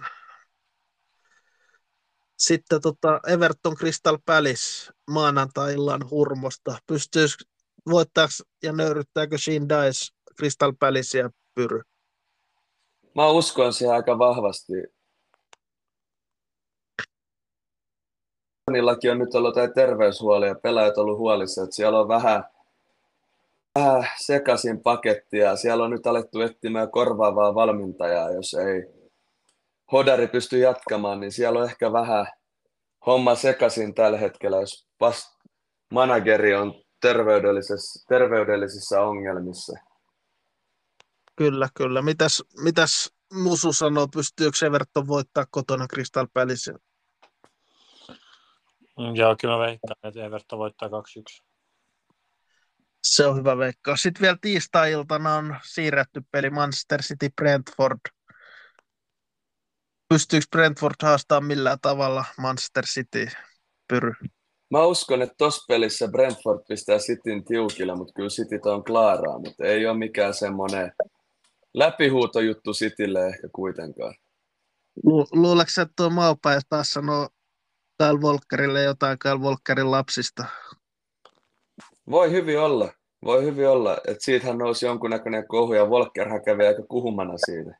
S1: Sitten tota Everton Crystal Palace maanantai-illan hurmosta. Pystyisi voittaako ja nöyryttääkö Sheen Dice Crystal Palace ja Pyry?
S3: Mä uskon siihen aika vahvasti. Niilläkin on nyt ollut jotain terveyshuolia, pelaajat ollut huolissa, että siellä on vähän, vähän sekaisin pakettia. Siellä on nyt alettu etsimään korvaavaa valmentajaa, jos ei Hodari pysty jatkamaan, niin siellä on ehkä vähän homma sekaisin tällä hetkellä, jos vast manageri on terveydellisissä, terveydellisissä ongelmissa.
S1: Kyllä, kyllä. Mitäs, mitäs Musu sanoo, pystyykö Everton voittaa kotona Crystal Palace?
S2: Joo, kyllä mä veikkaan, että Everton voittaa 2-1.
S1: Se on hyvä veikkaa. Sitten vielä tiistai-iltana on siirretty peli Manchester City Brentford. Pystyykö Brentford haastamaan millään tavalla Manchester City pyry?
S3: Mä uskon, että tuossa pelissä Brentford pistää Cityn tiukille, mutta kyllä City on klaaraa, mutta ei ole mikään semmoinen läpihuutojuttu Citylle ehkä kuitenkaan.
S1: Lu- luuleeko että tuo Maupa taas sanoo Kyle Volkerille jotain Kyle Volkerin lapsista?
S3: Voi hyvin olla. Voi hyvin olla, että siitähän nousi jonkunnäköinen kohu ja Volkerhan kävi aika kuhumana siitä.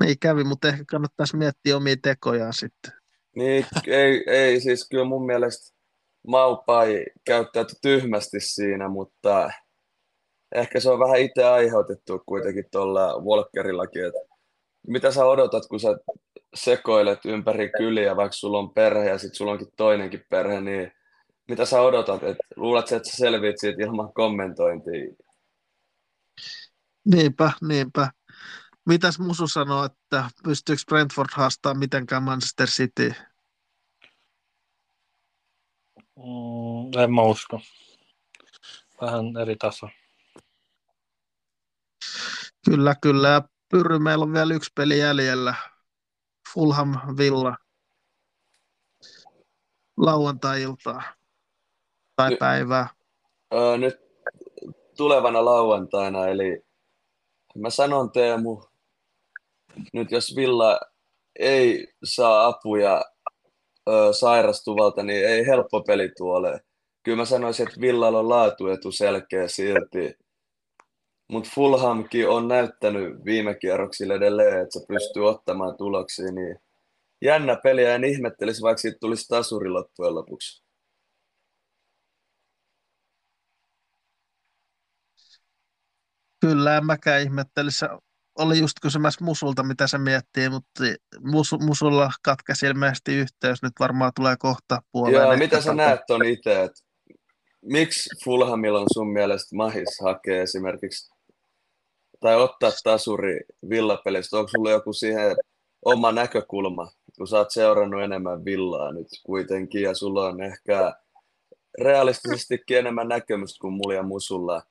S1: Niin kävi, mutta ehkä kannattaisi miettiä omia tekojaan sitten.
S3: Niin, ei, ei siis kyllä mun mielestä Maupai käyttäytyi tyhmästi siinä, mutta ehkä se on vähän itse aiheutettu kuitenkin tuolla Volkerillakin, että mitä sä odotat, kun sä sekoilet ympäri kyliä, vaikka sulla on perhe ja sitten sulla onkin toinenkin perhe, niin mitä sä odotat, että luulet että sä selviit siitä ilman kommentointia?
S1: Niinpä, niinpä. Mitäs Musu sanoo, että pystyykö Brentford haastamaan mitenkään Manchester City?
S2: Mm, en mä usko. Vähän eri taso.
S1: Kyllä, kyllä. Ja Pyrry, meillä on vielä yksi peli jäljellä. Fulham Villa. Lauantai-iltaa. Tai
S3: Ny-
S1: päivää.
S3: Öö, nyt tulevana lauantaina, eli mä sanon Teemu, nyt jos Villa ei saa apuja ö, sairastuvalta, niin ei helppo peli tuolle. Kyllä mä sanoisin, että Villalla on laatuetu selkeä silti. Mutta Fulhamkin on näyttänyt viime kierroksilla edelleen, että se pystyy ottamaan tuloksia. Niin jännä peli ja en ihmettelisi, vaikka siitä tulisi tasuri loppujen lopuksi.
S1: Kyllä, en mäkään ihmettelisi. Oli just kysymässä Musulta, mitä se miettii, mutta Musu, Musulla katkesi ilmeisesti yhteys. Nyt varmaan tulee kohta puoleen.
S3: Joo, mitä sä näet ton itse, että miksi Fulhamilla on sun mielestä mahis hakea esimerkiksi tai ottaa tasuri villapelistä? Onko sulla joku siihen oma näkökulma kun sä oot seurannut enemmän villaa nyt kuitenkin, ja sulla on ehkä realistisestikin enemmän näkemystä kuin mulla ja musulla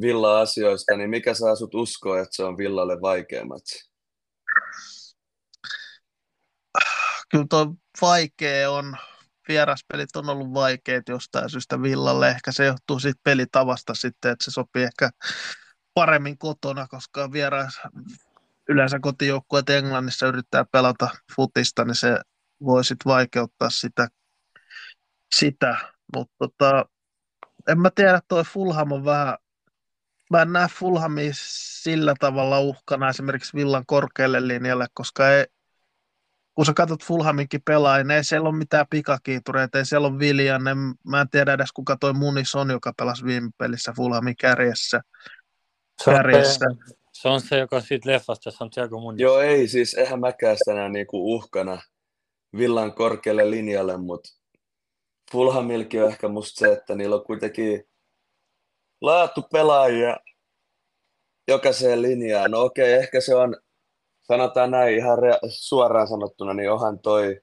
S3: villa-asioista, niin mikä saa sut uskoa, että se on villalle vaikeammat?
S1: Kyllä tuo vaikea on. Vieraspelit on ollut vaikeat jostain syystä villalle. Ehkä se johtuu siitä pelitavasta sitten, että se sopii ehkä paremmin kotona, koska vieras yleensä kotijoukkueet Englannissa yrittää pelata futista, niin se voi sitten vaikeuttaa sitä, sitä. mutta tota, en mä tiedä, toi Fulham on vähän, mä en näe Fulhamia sillä tavalla uhkana esimerkiksi Villan korkealle linjalle, koska ei, kun sä katsot Fulhaminkin pelaajia, niin ei siellä ole mitään pikakiitureita, ei siellä ole Viljan, mä en tiedä edes kuka toi Munis on, joka pelasi viime pelissä Fulhamin kärjessä.
S2: Se on,
S1: kärjessä.
S2: se, on se, joka siitä leffasta Santiago Munis.
S3: Joo, ei, siis eihän mäkään sitä niinku uhkana Villan korkealle linjalle, mutta Fulhamilkin on ehkä musta se, että niillä on kuitenkin laatu pelaajia jokaiseen linjaan. No okei, ehkä se on, sanotaan näin ihan rea- suoraan sanottuna, niin onhan toi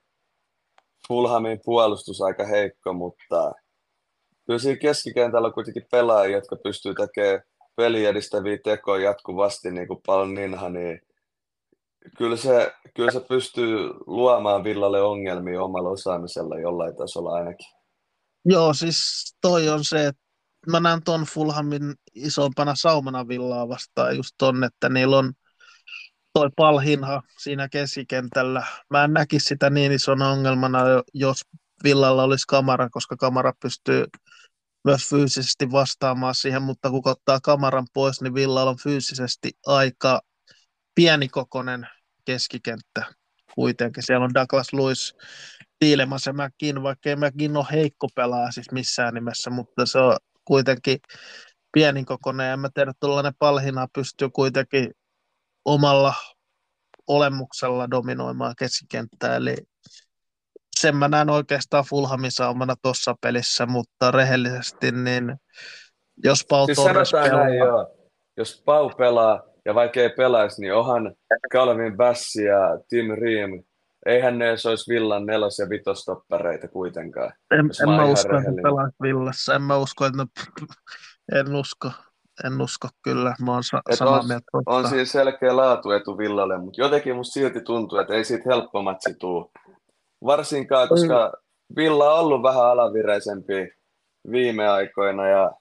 S3: Fulhamin puolustus aika heikko, mutta kyllä siinä keskikentällä on kuitenkin pelaajia, jotka pystyy tekemään peli edistäviä tekoja jatkuvasti, niin kuin paljon ninha, niin kyllä se, kyllä se pystyy luomaan Villalle ongelmia omalla osaamisella jollain tasolla ainakin.
S1: Joo, siis toi on se, että mä näen ton Fulhamin isompana saumana Villaa vastaan just ton, että niillä on toi palhinha siinä keskikentällä. Mä en näkisi sitä niin isona ongelmana, jos Villalla olisi kamera, koska kamera pystyy myös fyysisesti vastaamaan siihen, mutta kun ottaa kamaran pois, niin Villalla on fyysisesti aika pienikokoinen keskikenttä kuitenkin. Siellä on Douglas Lewis, Tiilemas ja McGinn, vaikka ei McGinn ole heikko pelaa siis missään nimessä, mutta se on kuitenkin pienikokoinen ja mä tiedän, että tuollainen palhina pystyy kuitenkin omalla olemuksella dominoimaan keskikenttää, eli sen mä näen oikeastaan Fulhamin saumana tuossa pelissä, mutta rehellisesti niin jos Pau
S3: siis
S1: Torres pelaa,
S3: näin, joo. Jos Pau pelaa ja vaikka ei pelaisi, niin onhan Calvin Bassi ja Tim Ream, eihän ne edes olisi Villan nelos- ja vitostoppareita kuitenkaan.
S1: en, en
S3: mä
S1: usko, että pelaa Villassa, en mä usko, että en usko, en usko kyllä, mä oon sa- samaa
S3: on-
S1: mieltä.
S3: On siis selkeä laatuetu Villalle, mutta jotenkin musta silti tuntuu, että ei siitä helppo matsi tuu. Varsinkaan, koska Villa on ollut vähän alavireisempi viime aikoina ja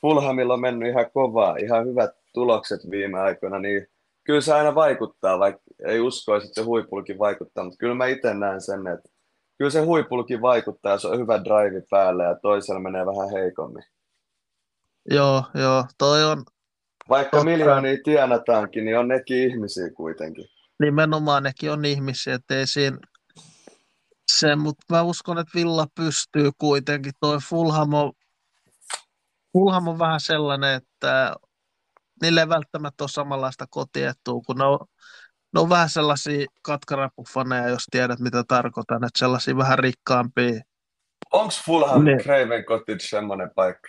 S3: Fulhamilla on mennyt ihan kovaa, ihan hyvät tulokset viime aikoina, niin kyllä se aina vaikuttaa, vaikka ei uskoisi, että se huipulki vaikuttaa, mutta kyllä mä itse näen sen, että kyllä se huipulki vaikuttaa, jos on hyvä drive päällä ja toisella menee vähän heikommin.
S1: Joo, joo, toi on
S3: Vaikka
S1: Totta.
S3: miljoonia tienataankin, niin on nekin ihmisiä kuitenkin.
S1: nimenomaan nekin on ihmisiä, ettei siinä se, mutta mä uskon, että Villa pystyy kuitenkin. Toi Fulham on, Fulham on vähän sellainen, että niille ei välttämättä ole samanlaista kotietua, kun ne on, ne on vähän sellaisia katkarapufaneja, jos tiedät mitä tarkoitan, että sellaisia vähän rikkaampia
S3: Onko Fulham
S1: Ne.
S3: Craven Cottage semmoinen paikka?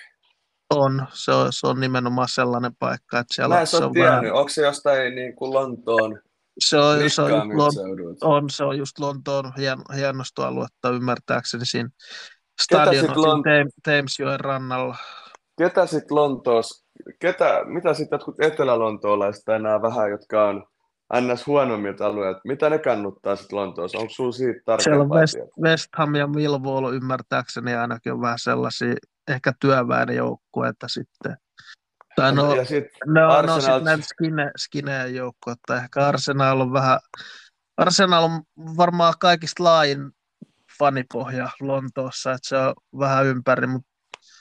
S1: on. Se on, se on nimenomaan sellainen paikka, että siellä
S3: Mä en
S1: se on,
S3: tiennyt.
S1: vähän,
S3: Onko se jostain niin kuin Lontoon
S1: se on, se on, just Lon, on, se on just Lontoon hien, hienostoaluetta ymmärtääkseni siinä stadion
S3: Lon-
S1: Thamesjoen rannalla.
S3: Ketä sitten Lontoos, ketä, mitä sitten jotkut etelä-lontoolaiset tai nämä vähän, jotka on ns. huonommilta alueilta, mitä ne kannuttaa sitten Lontoossa? Onko sulla siitä
S1: Siellä on
S3: tarkempaa
S1: West? West Ham ja Millwall ymmärtääkseni ainakin on vähän sellaisia ehkä työväenjoukkueita sitten. Tai no,
S3: ja
S1: ne on
S3: Arsenal-
S1: sitten näitä skine, skineen joukkueita. Ehkä Arsenal on vähän, Arsenal on varmaan kaikista laajin fanipohja Lontoossa, että se on vähän ympäri, mutta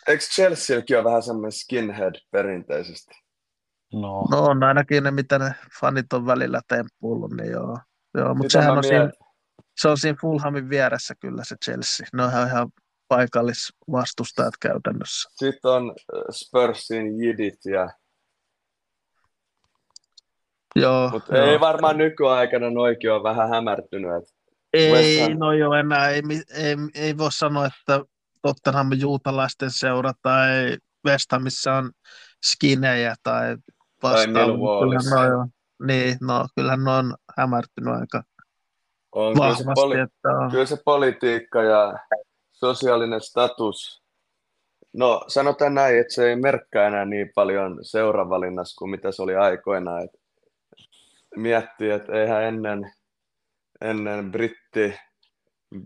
S3: eikö Chelseakin ole vähän semmoinen skinhead perinteisesti?
S2: No.
S1: no on ainakin ne, mitä ne fanit on välillä temppuillut, niin joo. joo mutta sehän on siinä,
S3: mietin?
S1: se on siinä Fulhamin vieressä kyllä se Chelsea. Ne on ihan, ihan paikallisvastustajat käytännössä.
S3: Sitten on äh, Spursin jidit, ja,
S1: Joo,
S3: mutta
S1: joo.
S3: ei varmaan nykyaikana noikin on vähän hämärtynyt. Et
S1: Ei,
S3: West Ham-
S1: no joo, enää ei, ei, ei voi sanoa, että Tottenham juutalaisten seura tai West Hamissa on skinejä tai vastaavaa. Noi on, niin, no kyllähän ne on hämärtynyt aika,
S3: On kyllä se,
S1: vahvasti,
S3: poli-
S1: että on.
S3: kyllä se politiikka ja sosiaalinen status. No sanotaan näin, että se ei merkkää enää niin paljon seuravalinnassa kuin mitä se oli aikoinaan. Et miettii, että eihän ennen, ennen britti,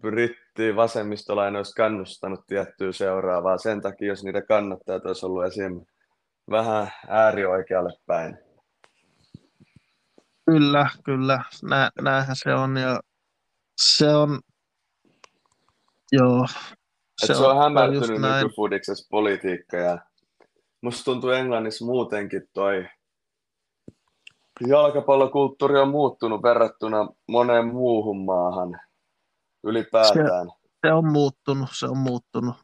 S3: britti vasemmistolainen olisi kannustanut tiettyä seuraavaa. Sen takia, jos niitä kannattajat olisi ollut esim. vähän äärioikealle päin.
S1: Kyllä, kyllä. Nä, näinhän se on. Ja se on, joo.
S3: Se, se on,
S1: just
S3: hämärtynyt nykyfudiksessa politiikka ja musta tuntuu Englannissa muutenkin toi jalkapallokulttuuri on muuttunut verrattuna moneen muuhun maahan ylipäätään.
S1: Se on muuttunut, se on muuttunut.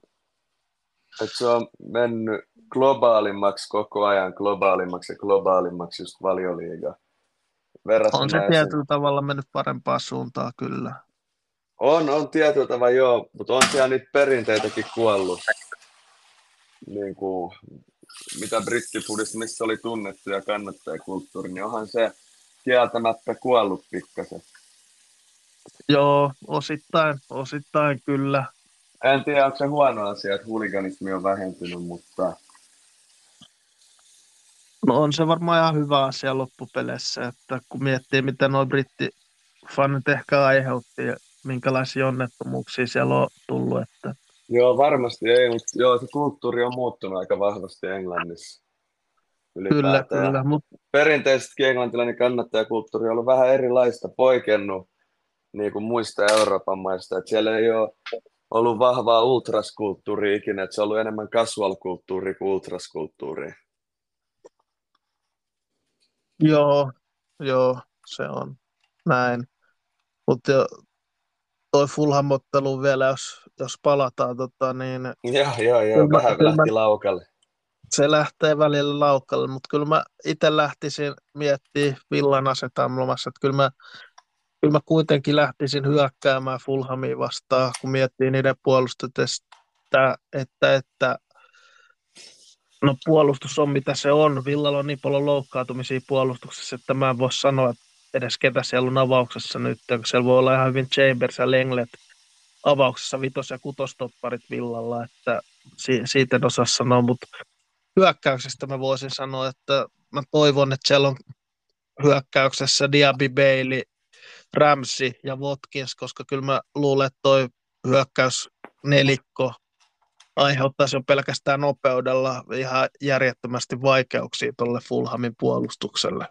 S3: Et se on mennyt globaalimmaksi koko ajan, globaalimmaksi ja globaalimmaksi just valioliiga. Verrattuna
S1: On se
S3: esim-
S1: tietyllä tavalla mennyt parempaan suuntaan, kyllä.
S3: On, on tietyllä tavalla joo, mutta on siellä niitä perinteitäkin kuollut. Niin kuin, mitä brittifudista, missä oli tunnettu ja kannattajakulttuuri, niin onhan se kieltämättä kuollut pikkasen.
S1: Joo, osittain, osittain kyllä.
S3: En tiedä, onko se huono asia, että huliganismi on vähentynyt, mutta
S1: No on se varmaan ihan hyvä asia loppupeleissä, että kun miettii, mitä nuo brittifanit ehkä aiheutti minkälaisia onnettomuuksia siellä on tullut, että
S3: joo, varmasti ei, mutta joo, se kulttuuri on muuttunut aika vahvasti Englannissa.
S1: kyllä,
S3: ylipäätään.
S1: kyllä, mutta
S3: Perinteisesti englantilainen kannattajakulttuuri on ollut vähän erilaista, poikennut niin kuin muista Euroopan maista. Et siellä ei ole ollut vahvaa ultraskulttuuria ikinä, että se on ollut enemmän casual-kulttuuri kuin ultraskulttuuri.
S1: joo, joo, se on näin. Mutta toi Fulham-ottelu vielä, jos, jos palataan, tota, niin
S3: Joo, joo, joo,
S1: Kyllä
S3: vähän
S1: kyllä
S3: lähti laukalle.
S1: se lähtee välillä laukalle, mutta kyllä mä itse lähtisin miettimään villan asetelmassa, että kyllä mä, kyllä mä kuitenkin lähtisin hyökkäämään Fulhamia vastaan, kun miettii niiden puolustusta, että, että, että no puolustus on mitä se on. Villalla on niin paljon loukkaantumisia puolustuksessa, että mä en voi sanoa edes ketä siellä on avauksessa nyt, siellä voi olla ihan hyvin Chambers ja Lenglet avauksessa vitos- ja kutostopparit Villalla, että si- siitä en osaa sanoa, mutta hyökkäyksestä mä voisin sanoa, että mä toivon, että siellä on hyökkäyksessä Diaby Bailey, Ramsey ja Watkins, koska kyllä mä luulen, että toi hyökkäys nelikko aiheuttaisi jo pelkästään nopeudella ihan järjettömästi vaikeuksia tuolle Fulhamin puolustukselle.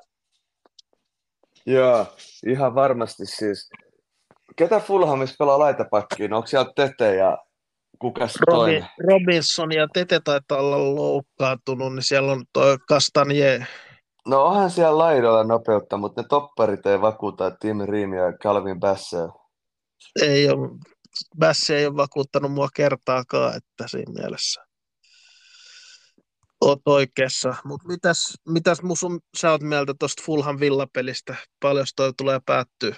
S3: Joo, ihan varmasti siis. Ketä Fulhamissa pelaa laitapakkiin? Onko siellä Tete ja kukas toinen?
S1: Robinson ja Tete taitaa olla loukkaantunut, niin siellä on toi Kastanje.
S3: No onhan siellä laidoilla nopeutta, mutta ne topparit ei vakuuta Tim Ream ja Calvin Bassel.
S1: Ei ole, Bassi ei ole vakuuttanut mua kertaakaan, että siinä mielessä oot oikeassa. Mutta mitäs, mitäs musun, sä oot mieltä tuosta Fulham villapelistä? Paljon toi tulee päättyä?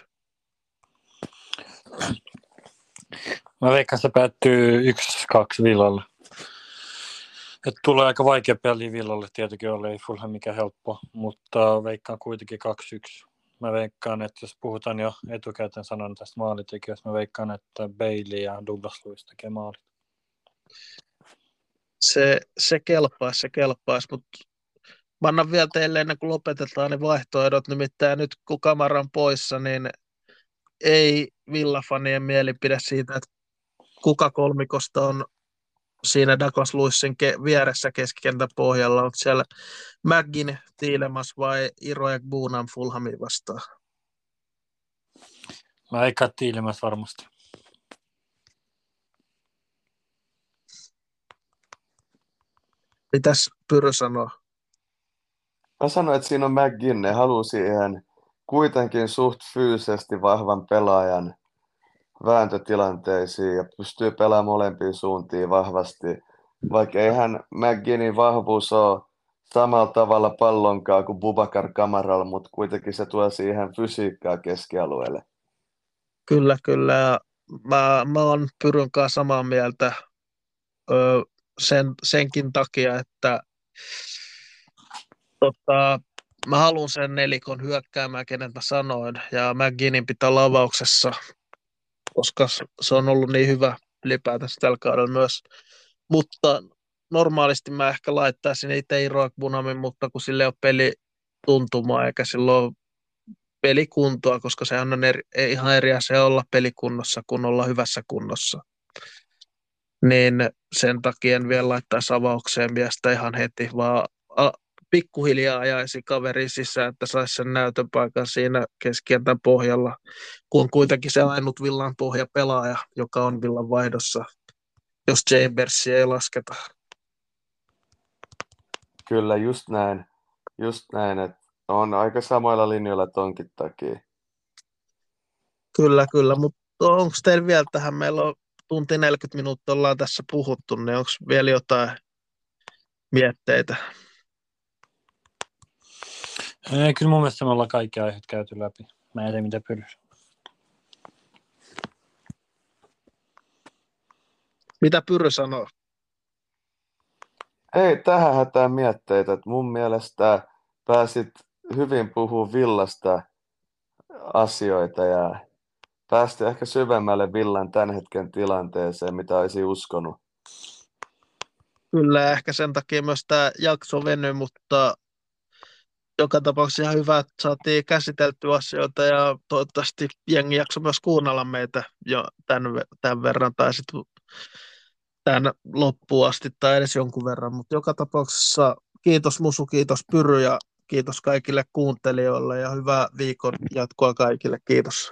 S2: Mä veikkaan, se päättyy 1-2 Villalle. Et tulee aika vaikea peli Villalle tietenkin ole, ei Fulham mikä helppo, mutta veikkaan kuitenkin 2-1. Mä veikkaan, että jos puhutaan jo etukäteen sanon tästä maalitekijöstä, mä veikkaan, että Bailey ja Douglas Lewis tekee maalit.
S1: Se, se kelpaisi, se kelpaisi, mutta mä annan vielä teille ennen kuin lopetetaan niin vaihtoehdot, nimittäin nyt kun kamera on poissa, niin ei villafanien mielipide siitä, että kuka kolmikosta on siinä Douglas Lewisin ke- vieressä keskikentän pohjalla, on siellä Mäggin, Tiilemas vai Iro ja Buunan Fulhamin vastaan?
S2: Mä veikkaan Tiilimäs varmasti.
S1: Mitäs Pyry sanoo?
S3: Mä sanoin, että siinä on McGinn. Ne haluaa siihen kuitenkin suht fyysisesti vahvan pelaajan vääntötilanteisiin ja pystyy pelaamaan molempiin suuntiin vahvasti. Vaikka eihän McGinnin vahvuus ole samalla tavalla pallonkaan kuin Bubakar Kamaral, mutta kuitenkin se tuo siihen fysiikkaa keskialueelle.
S1: Kyllä, kyllä. Mä, mä oon Pyryn kanssa samaa mieltä ö, sen, senkin takia, että tota, mä haluan sen nelikon hyökkäämään, kenen mä sanoin, ja McGinnin pitää lavauksessa, koska se on ollut niin hyvä ylipäätänsä tällä kaudella myös. Mutta normaalisti mä ehkä laittaisin itse Iroak Bunamin, mutta kun sille on peli tuntumaa eikä silloin pelikuntoa, koska se on eri, ihan eri asia olla pelikunnossa kuin olla hyvässä kunnossa. Niin sen takia en vielä laittaisi avaukseen miestä ihan heti, vaan pikkuhiljaa ajaisi kaveri sisään, että saisi sen näytöpaikan siinä keskentän pohjalla, kun kuitenkin se ainut villan pohja pelaaja, joka on villan vaihdossa, jos Chambersia ei lasketa.
S3: Kyllä, just näin. Just näin, että on aika samoilla linjoilla tonkin takia.
S1: Kyllä, kyllä, mutta onko teillä vielä tähän, meillä on tunti 40 minuuttia ollaan tässä puhuttu, niin onko vielä jotain mietteitä?
S2: Ei, kyllä mun mielestä me ollaan kaikki aiheet käyty läpi. Mä en tiedä, mitä pyrys.
S1: Mitä Pyry sanoo?
S3: Ei tähän hätään mietteitä. Että mun mielestä pääsit hyvin puhua villasta asioita ja päästi ehkä syvemmälle villan tämän hetken tilanteeseen, mitä olisi uskonut.
S1: Kyllä, ehkä sen takia myös tämä jakso veny, mutta joka tapauksessa ihan hyvä, että saatiin käsiteltyä asioita ja toivottavasti jengi jakso myös kuunnella meitä jo tämän, tämän verran tai sitten tämän loppuun asti tai edes jonkun verran, mutta joka tapauksessa kiitos Musu, kiitos Pyry ja kiitos kaikille kuuntelijoille ja hyvää viikon jatkoa kaikille. Kiitos.